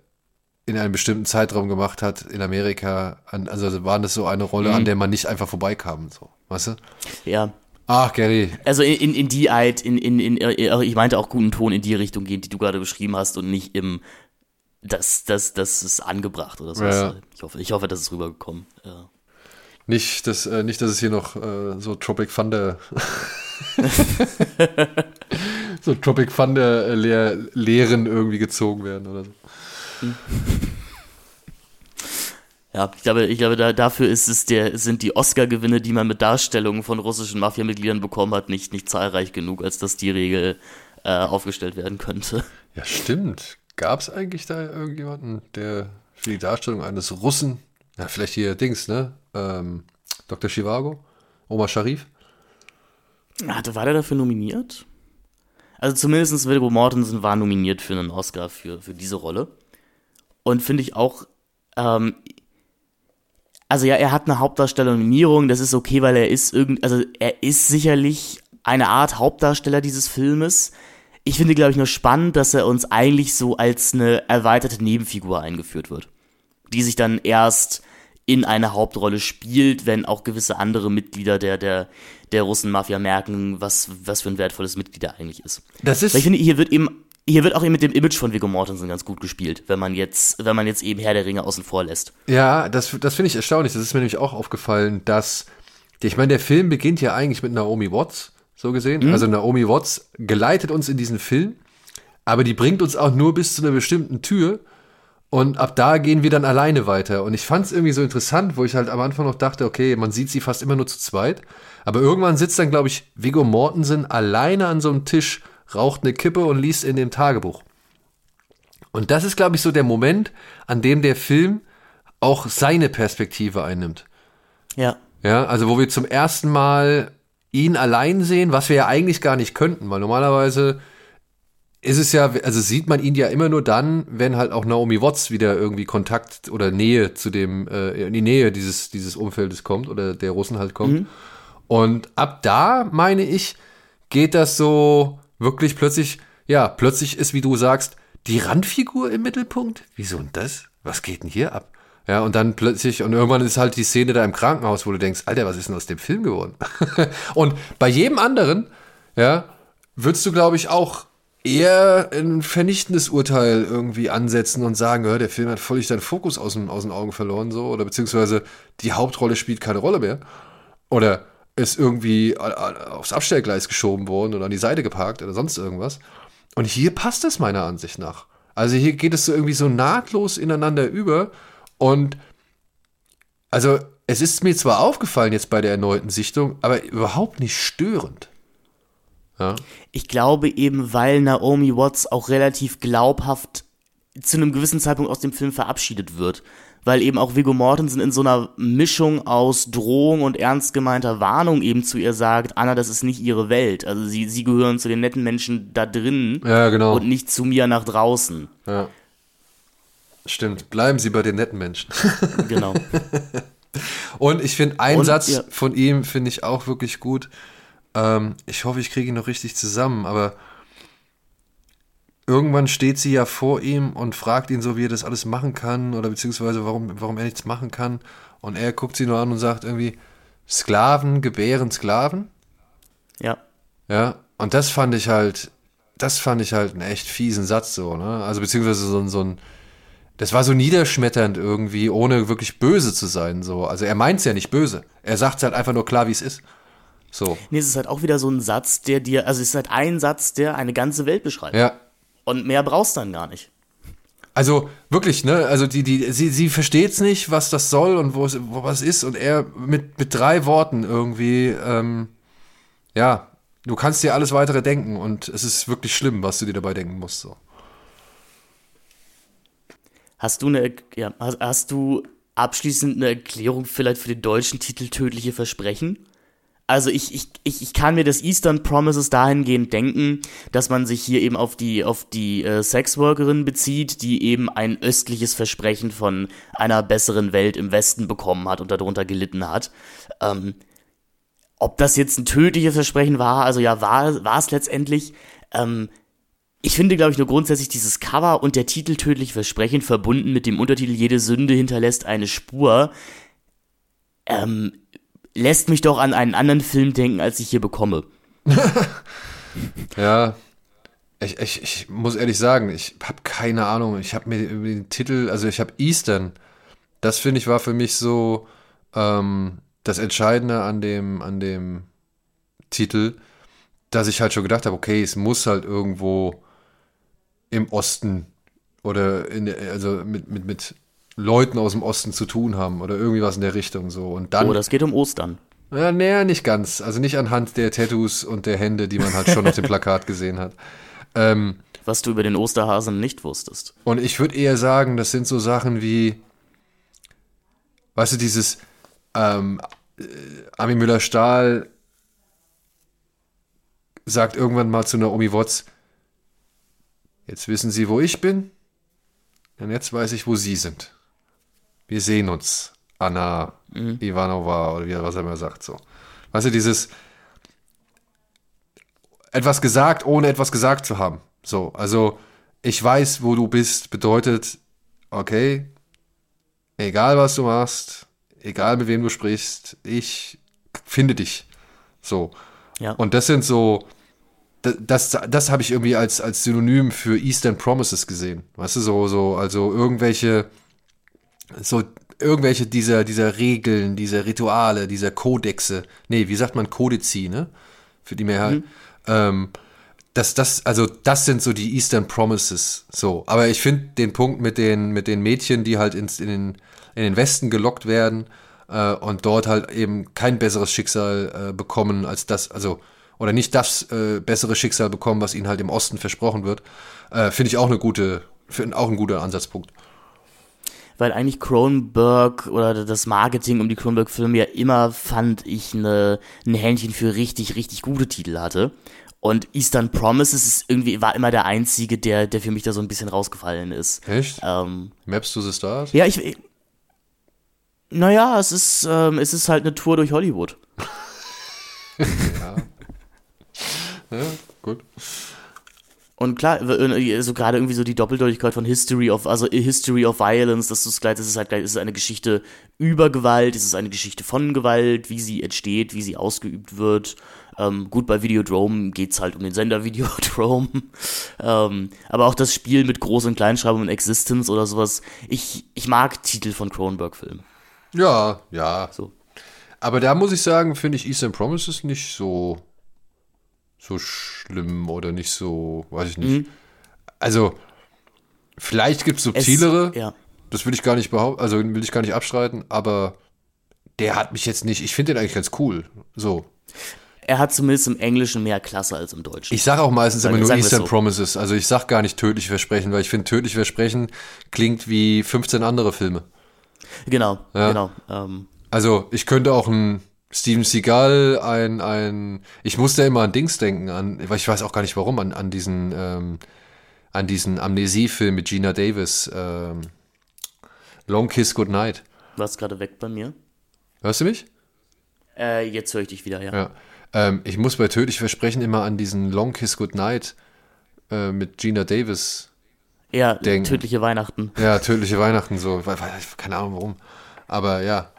in einem bestimmten Zeitraum gemacht hat in Amerika, also war das so eine Rolle, an der man nicht einfach vorbeikam. So. Weißt du? Ja. Ach, Gary. Also in, in, die Art, in, in, in, äh, ich meinte auch guten Ton in die Richtung gehen, die du gerade beschrieben hast und nicht im das, das, das ist angebracht oder so. Ja. Ich hoffe, ich hoffe, das ist rübergekommen. Ja. Nicht, dass, äh, nicht, dass es hier noch äh, so Tropic Thunder so Tropic Thunder äh, Lehr Lehren irgendwie gezogen werden oder so. Ja, ich glaube, ich glaube da, dafür ist es der, sind die Oscar-Gewinne, die man mit Darstellungen von russischen Mafia-Mitgliedern bekommen hat, nicht, nicht zahlreich genug, als dass die Regel äh, aufgestellt werden könnte. Ja, stimmt. Gab es eigentlich da irgendjemanden, der für die Darstellung eines Russen, ja, vielleicht hier Dings, ne? Ähm, Dr. Chivago? Omar Sharif? Hatte, war der dafür nominiert? Also zumindest Viggo Mortensen war nominiert für einen Oscar für, für diese Rolle. Und finde ich auch, ähm, also ja, er hat eine Hauptdarsteller-Nominierung, das ist okay, weil er ist irgend, also er ist sicherlich eine Art Hauptdarsteller dieses Filmes. Ich finde, glaube ich, nur spannend, dass er uns eigentlich so als eine erweiterte Nebenfigur eingeführt wird, die sich dann erst in eine Hauptrolle spielt, wenn auch gewisse andere Mitglieder der, der, der Russen-Mafia merken, was, was für ein wertvolles Mitglied er eigentlich ist. Das ist. Weil ich finde, hier wird eben, hier wird auch eben mit dem Image von Viggo Mortensen ganz gut gespielt, wenn man jetzt, wenn man jetzt eben Herr der Ringe außen vor lässt. Ja, das, das finde ich erstaunlich. Das ist mir nämlich auch aufgefallen, dass, ich meine, der Film beginnt ja eigentlich mit Naomi Watts, so gesehen. Mhm. Also Naomi Watts geleitet uns in diesen Film, aber die bringt uns auch nur bis zu einer bestimmten Tür. Und ab da gehen wir dann alleine weiter. Und ich fand es irgendwie so interessant, wo ich halt am Anfang noch dachte, okay, man sieht sie fast immer nur zu zweit. Aber irgendwann sitzt dann, glaube ich, Viggo Mortensen alleine an so einem Tisch, raucht eine Kippe und liest in dem Tagebuch. Und das ist, glaube ich, so der Moment, an dem der Film auch seine Perspektive einnimmt. Ja. Ja, also wo wir zum ersten Mal ihn allein sehen, was wir ja eigentlich gar nicht könnten, weil normalerweise ist es ja, also sieht man ihn ja immer nur dann, wenn halt auch Naomi Watts wieder irgendwie Kontakt oder Nähe zu dem, äh, in die Nähe dieses, dieses Umfeldes kommt oder der Russen halt kommt. Mhm. Und ab da, meine ich, geht das so wirklich plötzlich, ja, plötzlich ist, wie du sagst, die Randfigur im Mittelpunkt. Wieso denn das? Was geht denn hier ab? Ja, und dann plötzlich, und irgendwann ist halt die Szene da im Krankenhaus, wo du denkst, Alter, was ist denn aus dem Film geworden? und bei jedem anderen, ja, würdest du, glaube ich, auch eher ein vernichtendes Urteil irgendwie ansetzen und sagen, ja, der Film hat völlig seinen Fokus aus den, aus den Augen verloren, so, oder beziehungsweise die Hauptrolle spielt keine Rolle mehr. Oder ist irgendwie aufs Abstellgleis geschoben worden oder an die Seite geparkt oder sonst irgendwas. Und hier passt es meiner Ansicht nach. Also hier geht es so irgendwie so nahtlos ineinander über und also es ist mir zwar aufgefallen jetzt bei der erneuten Sichtung, aber überhaupt nicht störend. Ja. Ich glaube eben, weil Naomi Watts auch relativ glaubhaft zu einem gewissen Zeitpunkt aus dem Film verabschiedet wird. Weil eben auch Viggo Mortensen in so einer Mischung aus Drohung und ernst gemeinter Warnung eben zu ihr sagt, Anna, das ist nicht ihre Welt. Also sie, sie gehören zu den netten Menschen da drinnen ja, genau. und nicht zu mir nach draußen. Ja. Stimmt, bleiben Sie bei den netten Menschen. Genau. und ich finde, einen und, Satz ja. von ihm finde ich auch wirklich gut. Ähm, ich hoffe, ich kriege ihn noch richtig zusammen, aber irgendwann steht sie ja vor ihm und fragt ihn so, wie er das alles machen kann oder beziehungsweise warum, warum er nichts machen kann. Und er guckt sie nur an und sagt irgendwie, Sklaven gebären Sklaven. Ja. Ja, und das fand ich halt, das fand ich halt einen echt fiesen Satz so, ne? Also beziehungsweise so, so ein, das war so niederschmetternd irgendwie, ohne wirklich böse zu sein, so. Also er meint es ja nicht böse. Er sagt es halt einfach nur klar, wie es ist. So. Nee, es ist halt auch wieder so ein Satz, der dir, also es ist halt ein Satz, der eine ganze Welt beschreibt. Ja. Und mehr brauchst du dann gar nicht. Also wirklich, ne? Also die, die, sie, sie versteht's nicht, was das soll und wo es, wo was ist. Und er mit, mit drei Worten irgendwie, ähm, ja, du kannst dir alles weitere denken und es ist wirklich schlimm, was du dir dabei denken musst. So. Hast du eine, ja, hast, hast du abschließend eine Erklärung vielleicht für den deutschen Titel Tödliche Versprechen? Also ich, ich, ich, ich kann mir das Eastern Promises dahingehend denken, dass man sich hier eben auf die, auf die äh, Sexworkerin bezieht, die eben ein östliches Versprechen von einer besseren Welt im Westen bekommen hat und darunter gelitten hat. Ähm, ob das jetzt ein tödliches Versprechen war, also ja, war, es letztendlich. Ähm, ich finde, glaube ich, nur grundsätzlich dieses Cover und der Titel Tödlich Versprechen verbunden mit dem Untertitel Jede Sünde hinterlässt eine Spur. Ähm, lässt mich doch an einen anderen Film denken, als ich hier bekomme. Ja, ich, ich, ich muss ehrlich sagen, ich habe keine Ahnung. Ich habe mir den Titel, also ich habe Eastern. Das finde ich war für mich so ähm, das Entscheidende an dem, an dem Titel, dass ich halt schon gedacht habe, okay, es muss halt irgendwo im Osten oder in, also mit, mit, mit Leuten aus dem Osten zu tun haben oder irgendwie was in der Richtung so. Und dann Oh, das geht um Ostern. ja, nee, nicht ganz. Also nicht anhand der Tattoos und der Hände, die man halt schon auf dem Plakat gesehen hat. Ähm, Was du über den Osterhasen nicht wusstest. und ich würde eher sagen, das sind so Sachen wie, weißt du, dieses ähm, äh, Armin Müller-Stahl sagt irgendwann mal zu Naomi Watts, jetzt wissen Sie, wo ich bin und jetzt weiß ich, wo Sie sind. Wir sehen uns, Anna Ivanova oder wie was er immer sagt so. Weißt du, dieses etwas gesagt, ohne etwas gesagt zu haben. So, also ich weiß, wo du bist, bedeutet, okay, egal was du machst, egal mit wem du sprichst, ich finde dich. So. Ja. Und das sind so, das, das, das habe ich irgendwie als, als Synonym für Eastern Promises gesehen. Weißt du, so, so, also irgendwelche, so, irgendwelche dieser, dieser Regeln, dieser Rituale, dieser Kodexe, nee, wie sagt man Kodizi, ne? Für die Mehrheit. Ähm, das, das, also das sind so die Eastern Promises. So, aber ich finde den Punkt mit den, mit den Mädchen, die halt ins, in, den, in den Westen gelockt werden äh, und dort halt eben kein besseres Schicksal äh, bekommen als das, also oder nicht das äh, bessere Schicksal bekommen, was ihnen halt im Osten versprochen wird, äh, finde ich auch eine gute, find auch ein guter Ansatzpunkt. Weil eigentlich Cronenberg oder das Marketing um die Cronenberg-Filme ja immer, fand ich, eine, ein Händchen für richtig, richtig gute Titel hatte. Und Eastern Promises ist irgendwie, war immer der einzige, der, der für mich da so ein bisschen rausgefallen ist. Echt? Ähm, Maps to the Stars? ja, ich. ich naja, es ist, ähm, es ist halt eine Tour durch Hollywood. Ja, gut. Und klar, äh, so gerade irgendwie so die Doppeldeutigkeit von History of, also History of Violence, das ist gleich, das ist halt gleich, es ist eine Geschichte über Gewalt, es ist eine Geschichte von Gewalt, wie sie entsteht, wie sie ausgeübt wird. Ähm, gut, bei Videodrome geht's halt um den Sender Videodrome. ähm, aber auch das Spiel mit Groß- und Kleinschreibung und Existence oder sowas. Ich, ich mag Titel von Cronenberg-Filmen. Ja, ja. So. Aber da muss ich sagen, finde ich Eastern Promises nicht so, so schlimm oder nicht so, weiß ich nicht. Also, vielleicht gibt es Es- subtilere, ja. das will ich gar nicht behaupten, also will ich gar nicht abstreiten, aber der hat mich jetzt nicht, ich finde den eigentlich ganz cool. So. Er hat zumindest im Englischen mehr Klasse als im Deutschen. Ich sage auch meistens immer nur Eastern so. Promises. Also ich sage gar nicht tödliche Versprechen, weil ich finde, tödliche Versprechen klingt wie 15 andere Filme. genau, Ja. genau. Ähm, Also ich könnte auch ein Steven Seagal, ein, ein, ich musste immer an Dings denken, an, weil ich weiß auch gar nicht warum, an, an diesen, ähm, an diesen Amnesiefilm mit Gina Davis, ähm, Long Kiss Goodnight. warst gerade weg bei mir. Hörst du mich? Äh, jetzt höre ich dich wieder, ja. Ja. Ähm, ich muss bei tödliche Versprechen immer an diesen Long Kiss Goodnight äh, mit Gina Davis Ja, Denken. tödliche Weihnachten. Ja, tödliche Weihnachten so. Keine Ahnung warum. Aber ja.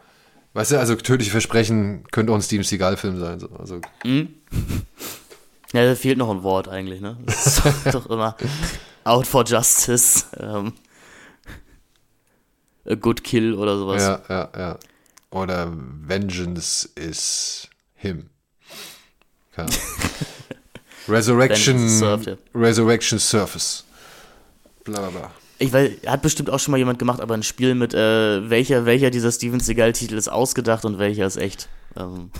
Weißt du, also tödliche Versprechen könnte auch ein Steven Seagal-Film sein. So. Also, Ja, da fehlt noch ein Wort eigentlich, ne? Das ist doch, immer out for justice. Ähm, a good kill oder sowas. ja, ja, ja. Oder Vengeance is him. Keine. Resurrection, served, ja. Resurrection Surface. Bla bla bla. Ich weiß, hat bestimmt auch schon mal jemand gemacht, aber ein Spiel mit, äh, welcher, welcher dieser Steven Seagal-Titel ist ausgedacht und welcher ist echt. Ähm,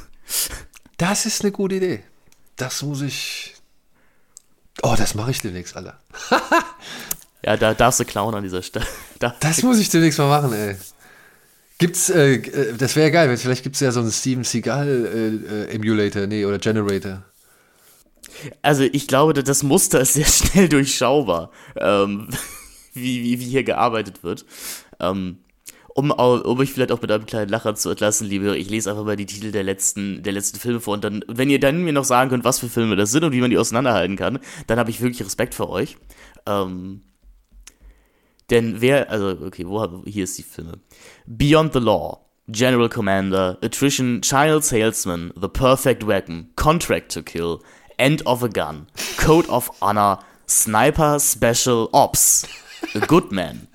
Das ist eine gute Idee. Das muss ich. Oh, das mache ich demnächst, Alter. ja, da darfst du klauen an dieser Stelle. Da, Das muss ich demnächst mal machen, ey. Gibt's, äh, äh, das wäre geil, wenn vielleicht gibt's ja so einen Steven Seagal äh, äh, Emulator, nee, oder Generator. Also ich glaube, das Muster ist sehr schnell durchschaubar, ähm, wie, wie, wie hier gearbeitet wird. Ähm, um, um euch vielleicht auch mit einem kleinen Lacher zu entlassen, liebe ich lese einfach mal die Titel der letzten, der letzten Filme vor und dann, wenn ihr dann mir noch sagen könnt, was für Filme das sind und wie man die auseinanderhalten kann, dann habe ich wirklich Respekt für euch. Ähm, denn wer, also okay, wo, hier ist die Filme. Beyond the Law, General Commander, Attrition, Child Salesman, The Perfect Weapon, Contract to Kill, End of a Gun, Code of Honor, Sniper Special Ops, A Good Man,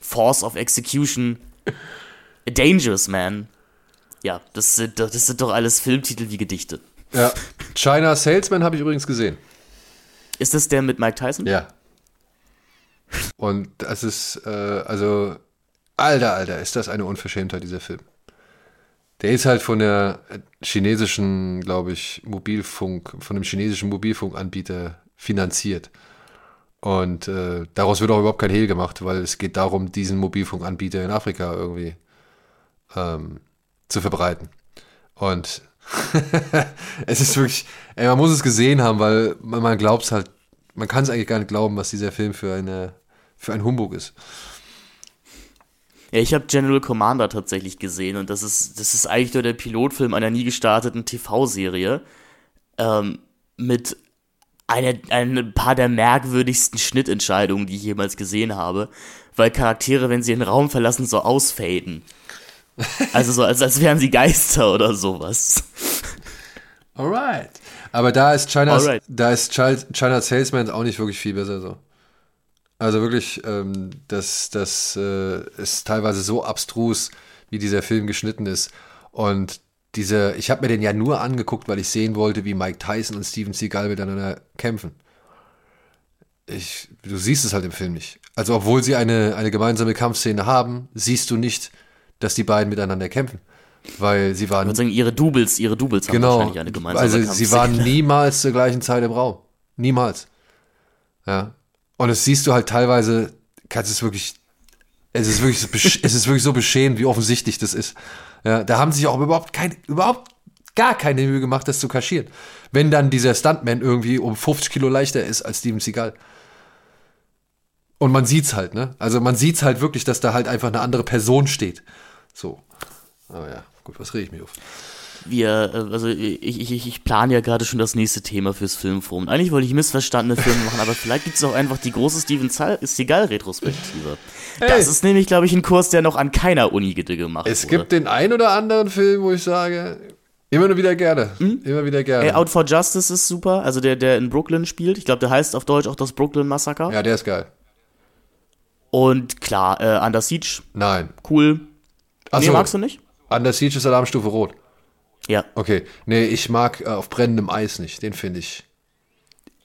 Force of Execution, A Dangerous Man. Ja, das sind, das sind doch alles Filmtitel wie Gedichte. Ja. China Salesman habe ich übrigens gesehen. Ist das der mit Mike Tyson? Ja. Und das ist, äh, also, alter, alter, ist das eine Unverschämtheit, dieser Film. Der ist halt von der chinesischen, glaube ich, Mobilfunk, von dem chinesischen Mobilfunkanbieter finanziert. Und äh, daraus wird auch überhaupt kein Hehl gemacht, weil es geht darum, diesen Mobilfunkanbieter in Afrika irgendwie ähm, zu verbreiten. Und es ist wirklich, ey, man muss es gesehen haben, weil man, man glaubt es halt, man kann es eigentlich gar nicht glauben, was dieser Film für eine für ein Humbug ist. Ja, ich habe General Commander tatsächlich gesehen und das ist, das ist eigentlich nur der Pilotfilm einer nie gestarteten TV-Serie ähm, mit einer, ein paar der merkwürdigsten Schnittentscheidungen, die ich jemals gesehen habe, weil Charaktere, wenn sie den Raum verlassen, so ausfaden. Also so, als, als wären sie Geister oder sowas. Alright. Aber da ist China's, Alright. da ist China, China Salesman auch nicht wirklich viel besser so. Also wirklich, ähm, das, das äh, ist teilweise so abstrus, wie dieser Film geschnitten ist. Und diese, ich habe mir den ja nur angeguckt, weil ich sehen wollte, wie Mike Tyson und Steven Seagal miteinander kämpfen. Ich, du siehst es halt im Film nicht. Also obwohl sie eine, eine gemeinsame Kampfszene haben, siehst du nicht, dass die beiden miteinander kämpfen. Weil sie waren Ich würde sagen, ihre Doubles, ihre Doubles haben Genau. wahrscheinlich eine gemeinsame Also sie Kampfszene. waren niemals zur gleichen Zeit im Raum. Niemals. Ja. Und das siehst du halt teilweise, kannst es wirklich, es ist wirklich so, es ist wirklich so beschämend, wie offensichtlich das ist. Ja, da haben sie sich auch überhaupt kein, überhaupt gar keine Mühe gemacht, das zu kaschieren. Wenn dann dieser Stuntman irgendwie um 50 Kilo leichter ist als Steven Seagal. Und man sieht's halt, ne? Also man sieht's halt wirklich, dass da halt einfach eine andere Person steht. So. Aber ja, gut, was rede ich mich auf? wir, äh, also ich, ich, ich plane ja gerade schon das nächste Thema fürs Filmforum. Eigentlich wollte ich missverstandene Filme machen, aber vielleicht gibt es auch einfach die große Steven Seagal-Retrospektive. Das ist nämlich, glaube ich, ein Kurs, der noch an keiner Uni gemacht Es wurde. gibt den ein oder anderen Film, wo ich sage, immer nur wieder gerne. Immer wieder gerne. Ey, Out for Justice ist super, also der, der in Brooklyn spielt. Ich glaube, der heißt auf Deutsch auch das Brooklyn Massaker. ja, der ist geil. Und klar, äh, Under Siege, Nein. cool. Ach nee, so. magst du nicht? Under Siege ist Alarmstufe Rot. Ja. Okay. Nee, ich mag äh, auf brennendem Eis nicht. Den finde ich.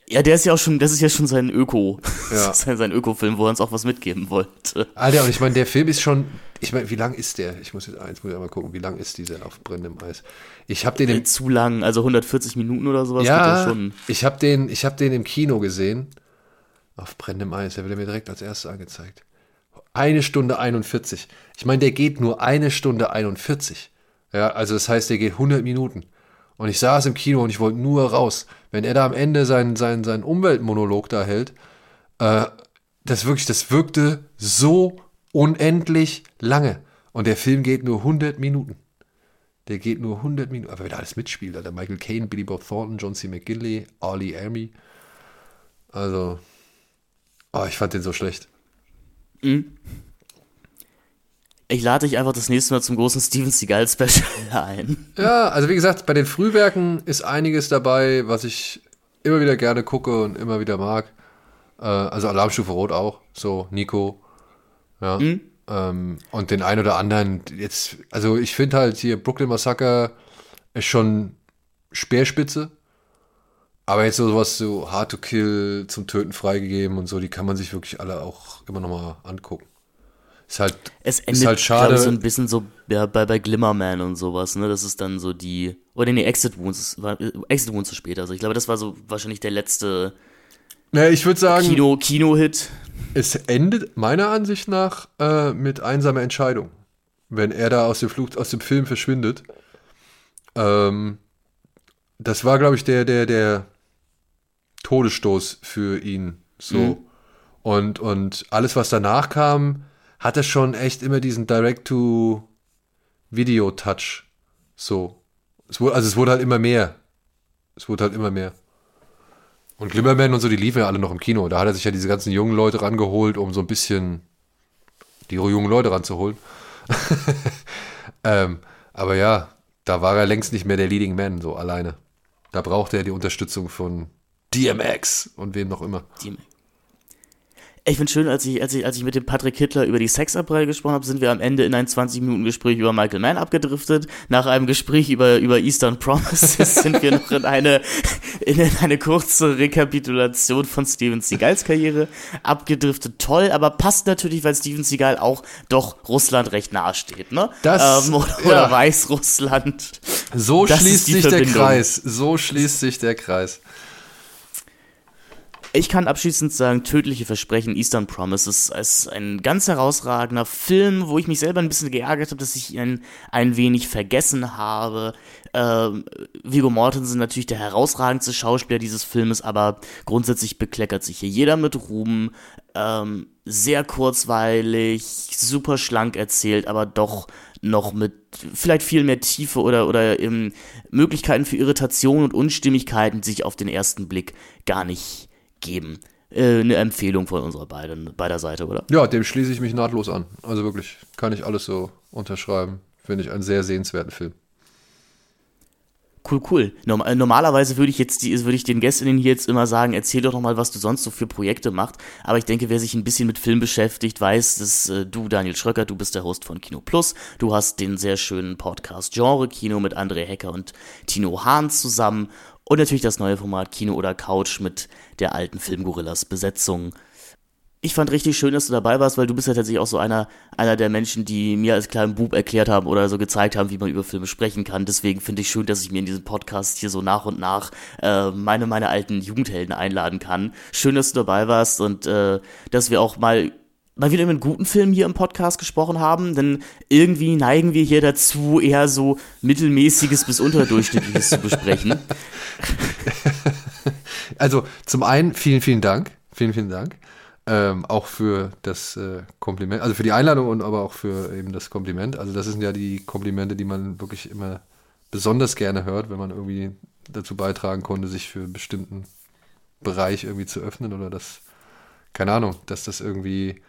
Ja, der ist ja auch schon, das ist ja schon sein Öko. Ja. Ja sein Öko-Film, wo er uns auch was mitgeben wollte. Alter, und ich meine, der Film ist schon. Ich meine, wie lang ist der? Ich muss jetzt eins, muss ich mal gucken, wie lang ist dieser auf brennendem Eis? Ich habe den im Zu lang, also 140 Minuten oder sowas. ja schon. ich habe den, ich hab den im Kino gesehen. Auf brennendem Eis, der wird mir direkt als erstes angezeigt. Eine Stunde 41. Ich meine, der geht nur eine Stunde 41. Ja, also das heißt, der geht 100 Minuten. Und ich saß im Kino und ich wollte nur raus. Wenn er da am Ende seinen, seinen, seinen Umweltmonolog da hält, äh, das wirklich, das wirkte so unendlich lange. Und der Film geht nur 100 Minuten. Der geht nur 100 Minuten. Aber wer da alles mitspielt, Alter. Michael Caine, Billy Bob Thornton, John C. McGinley, Ali Army. Also, oh, ich fand den so schlecht. Ich lade dich einfach das nächste Mal zum großen Steven Seagal Special ein. Ja, also wie gesagt, bei den Frühwerken ist einiges dabei, was ich immer wieder gerne gucke und immer wieder mag. Äh, also Alarmstufe Rot auch, so Nico. Ja. Ähm, und den ein oder anderen jetzt, also ich finde halt hier Brooklyn Massacre ist schon Speerspitze. Aber jetzt so sowas so Hard to Kill zum Töten freigegeben und so, die kann man sich wirklich alle auch immer nochmal angucken. Ist halt, Es ist endet, halt glaube schade. ich, so ein bisschen so ja, bei, bei Glimmerman und sowas, ne? Das ist dann so die. Oder nee, Exit Wounds, ist- war, äh, Exit Wounds ist später. Also ich glaube, das war so wahrscheinlich der letzte ne, ich würde sagen, Kino, Kino-Hit. Es endet meiner Ansicht nach äh, mit einsamer Entscheidung. Wenn er da aus dem, Flug, aus dem Film verschwindet. Ähm, das war, glaube ich, der, der, der Todesstoß für ihn. So. Und, und alles, was danach kam, hatte schon echt immer diesen Direct-to-Video-Touch. So. Es wurde, also es wurde halt immer mehr. Es wurde halt immer mehr. Und Glimmerman und so, die liefen ja alle noch im Kino. Da hat er sich ja diese ganzen jungen Leute rangeholt, um so ein bisschen die jungen Leute ranzuholen. Ähm, aber ja, da war er längst nicht mehr der Leading Man, so alleine. Da brauchte er die Unterstützung von DMX und wem noch immer. DMX. Ich finde schön, als ich, als, ich, als ich mit dem Patrick Hitler über die Sexabreihe gesprochen habe, sind wir am Ende in ein 20-Minuten-Gespräch über Michael Mann abgedriftet. Nach einem Gespräch über, über Eastern Promises sind wir noch in eine, in eine kurze Rekapitulation von Steven Seagals Karriere abgedriftet. Toll, aber passt natürlich, weil Steven Seagal auch doch Russland recht nahe steht, ne? Das, ähm, oder, ja. oder Weißrussland. So das schließt sich Verbindung. der Kreis. So schließt sich der Kreis. Ich kann abschließend sagen, Tödliche Versprechen, Eastern Promises ist ein ganz herausragender Film, wo ich mich selber ein bisschen geärgert habe, dass ich ihn ein wenig vergessen habe. Ähm, Viggo Mortensen natürlich der herausragendste Schauspieler dieses Filmes, aber grundsätzlich bekleckert sich hier jeder mit Ruhm. Ähm, sehr kurzweilig, super schlank erzählt, aber doch noch mit vielleicht viel mehr Tiefe oder, oder ähm, Möglichkeiten für Irritation und Unstimmigkeiten, die sich auf den ersten Blick gar nicht geben. Äh, eine Empfehlung von unserer beiden, beider Seite, oder? Ja, dem schließe ich mich nahtlos an. Also wirklich, kann ich alles so unterschreiben. Finde ich einen sehr sehenswerten Film. Cool, cool. Äh, normalerweise würde ich jetzt die, würde ich den Gästinnen hier jetzt immer sagen, erzähl doch noch mal, was du sonst so für Projekte machst. Aber ich denke, wer sich ein bisschen mit Film beschäftigt, weiß, dass äh, du, Daniel Schröcker, du bist der Host von Kino Plus. Du hast den sehr schönen Podcast Genre Kino mit André Hecker und Tino Hahn zusammen. Und natürlich das neue Format Kino oder Couch mit der alten Filmgorillas Besetzung. Ich fand richtig schön, dass du dabei warst, weil du bist ja tatsächlich auch so einer, einer der Menschen, die mir als kleinen Bub erklärt haben oder so gezeigt haben, wie man über Filme sprechen kann. Deswegen finde ich schön, dass ich mir in diesem Podcast hier so nach und nach äh, meine, meine alten Jugendhelden einladen kann. Schön, dass du dabei warst und äh, dass wir auch mal mal wieder mit guten Film hier im Podcast gesprochen haben, denn irgendwie neigen wir hier dazu, eher so mittelmäßiges bis unterdurchschnittliches zu besprechen. Also zum einen vielen, vielen Dank. Vielen, vielen Dank. Ähm, auch für das äh, Kompliment, also für die Einladung und aber auch für eben das Kompliment. Also das sind ja die Komplimente, die man wirklich immer besonders gerne hört, wenn man irgendwie dazu beitragen konnte, sich für einen bestimmten Bereich irgendwie zu öffnen oder das, keine Ahnung, dass das irgendwie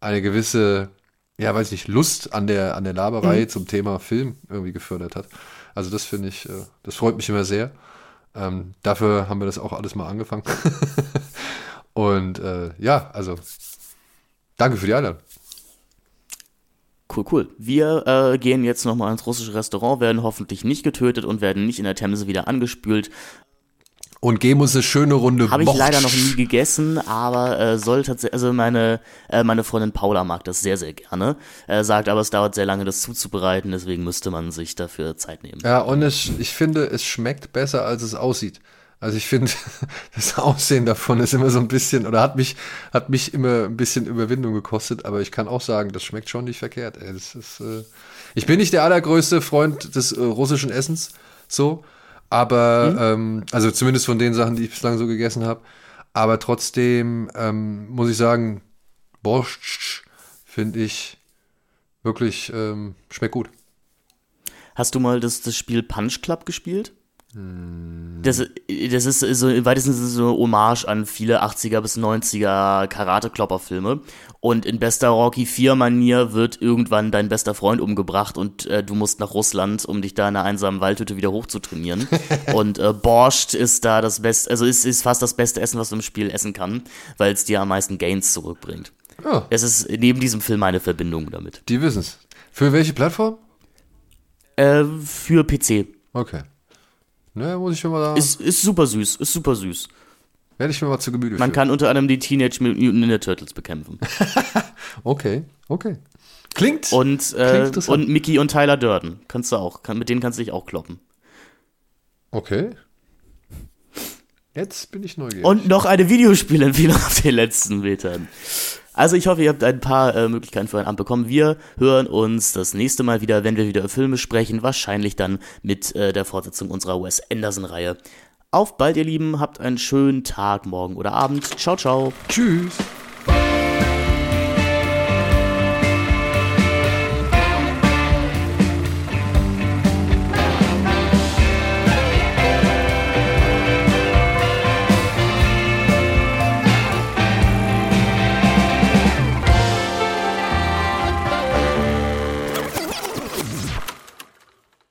eine gewisse, ja, weiß ich, Lust an der, an der Laberei mhm. zum Thema Film irgendwie gefördert hat. Also das finde ich, äh, das freut mich immer sehr. Ähm, dafür haben wir das auch alles mal angefangen. Und äh, ja, also danke für die Einladung. Cool, cool. Wir äh, gehen jetzt nochmal ins russische Restaurant, werden hoffentlich nicht getötet und werden nicht in der Themse wieder angespült und geben uns eine schöne Runde Habe ich leider noch nie gegessen, aber äh, soll tatsächlich, also meine, äh, meine Freundin Paula mag das sehr, sehr gerne. Er sagt aber, es dauert sehr lange, das zuzubereiten, deswegen müsste man sich dafür Zeit nehmen. Ja, und es, ich finde, es schmeckt besser, als es aussieht. Also ich finde, das Aussehen davon ist immer so ein bisschen, oder hat mich, hat mich immer ein bisschen Überwindung gekostet, aber ich kann auch sagen, das schmeckt schon nicht verkehrt. Ey. Das ist, äh ich bin nicht der allergrößte Freund des äh, russischen Essens, so, aber, mhm. ähm, also zumindest von den Sachen, die ich bislang so gegessen habe. Aber trotzdem ähm, muss ich sagen, Borscht finde ich wirklich, ähm, schmeckt gut. Hast du mal das, das Spiel Punch Club gespielt? Das, das ist so im weitesten Sinne so eine Hommage an viele 80er bis 90er Karate-Klopper-Filme. Und in bester Rocky 4-Manier wird irgendwann dein bester Freund umgebracht und äh, du musst nach Russland, um dich da in einer einsamen Waldhütte wieder hochzutrainieren. und äh, Borscht ist da das beste, also ist, ist fast das beste Essen, was du im Spiel essen kann, weil es dir am meisten Gains zurückbringt. Oh. Es ist neben diesem Film eine Verbindung damit. Die wissen es. Für welche Plattform? Äh, für PC. Okay. Ne, muss ich schon mal sagen. Ist, ist super süß, ist super süß. Werde ich mir mal zu Gemüte Man führen. kann unter anderem die Teenage Mutant Ninja Turtles bekämpfen. okay, okay. Klingt, und, äh, klingt und Mickey und Tyler Durden kannst du auch, kann, mit denen kannst du dich auch kloppen. Okay. Jetzt bin ich neugierig. Und noch eine Videospielempfehlung auf den letzten Metern. Also ich hoffe, ihr habt ein paar äh, Möglichkeiten für ein Amt bekommen. Wir hören uns das nächste Mal wieder, wenn wir wieder Filme sprechen, wahrscheinlich dann mit äh, der Fortsetzung unserer Wes Anderson-Reihe. Auf bald, ihr Lieben, habt einen schönen Tag, morgen oder Abend. Ciao, ciao. Tschüss.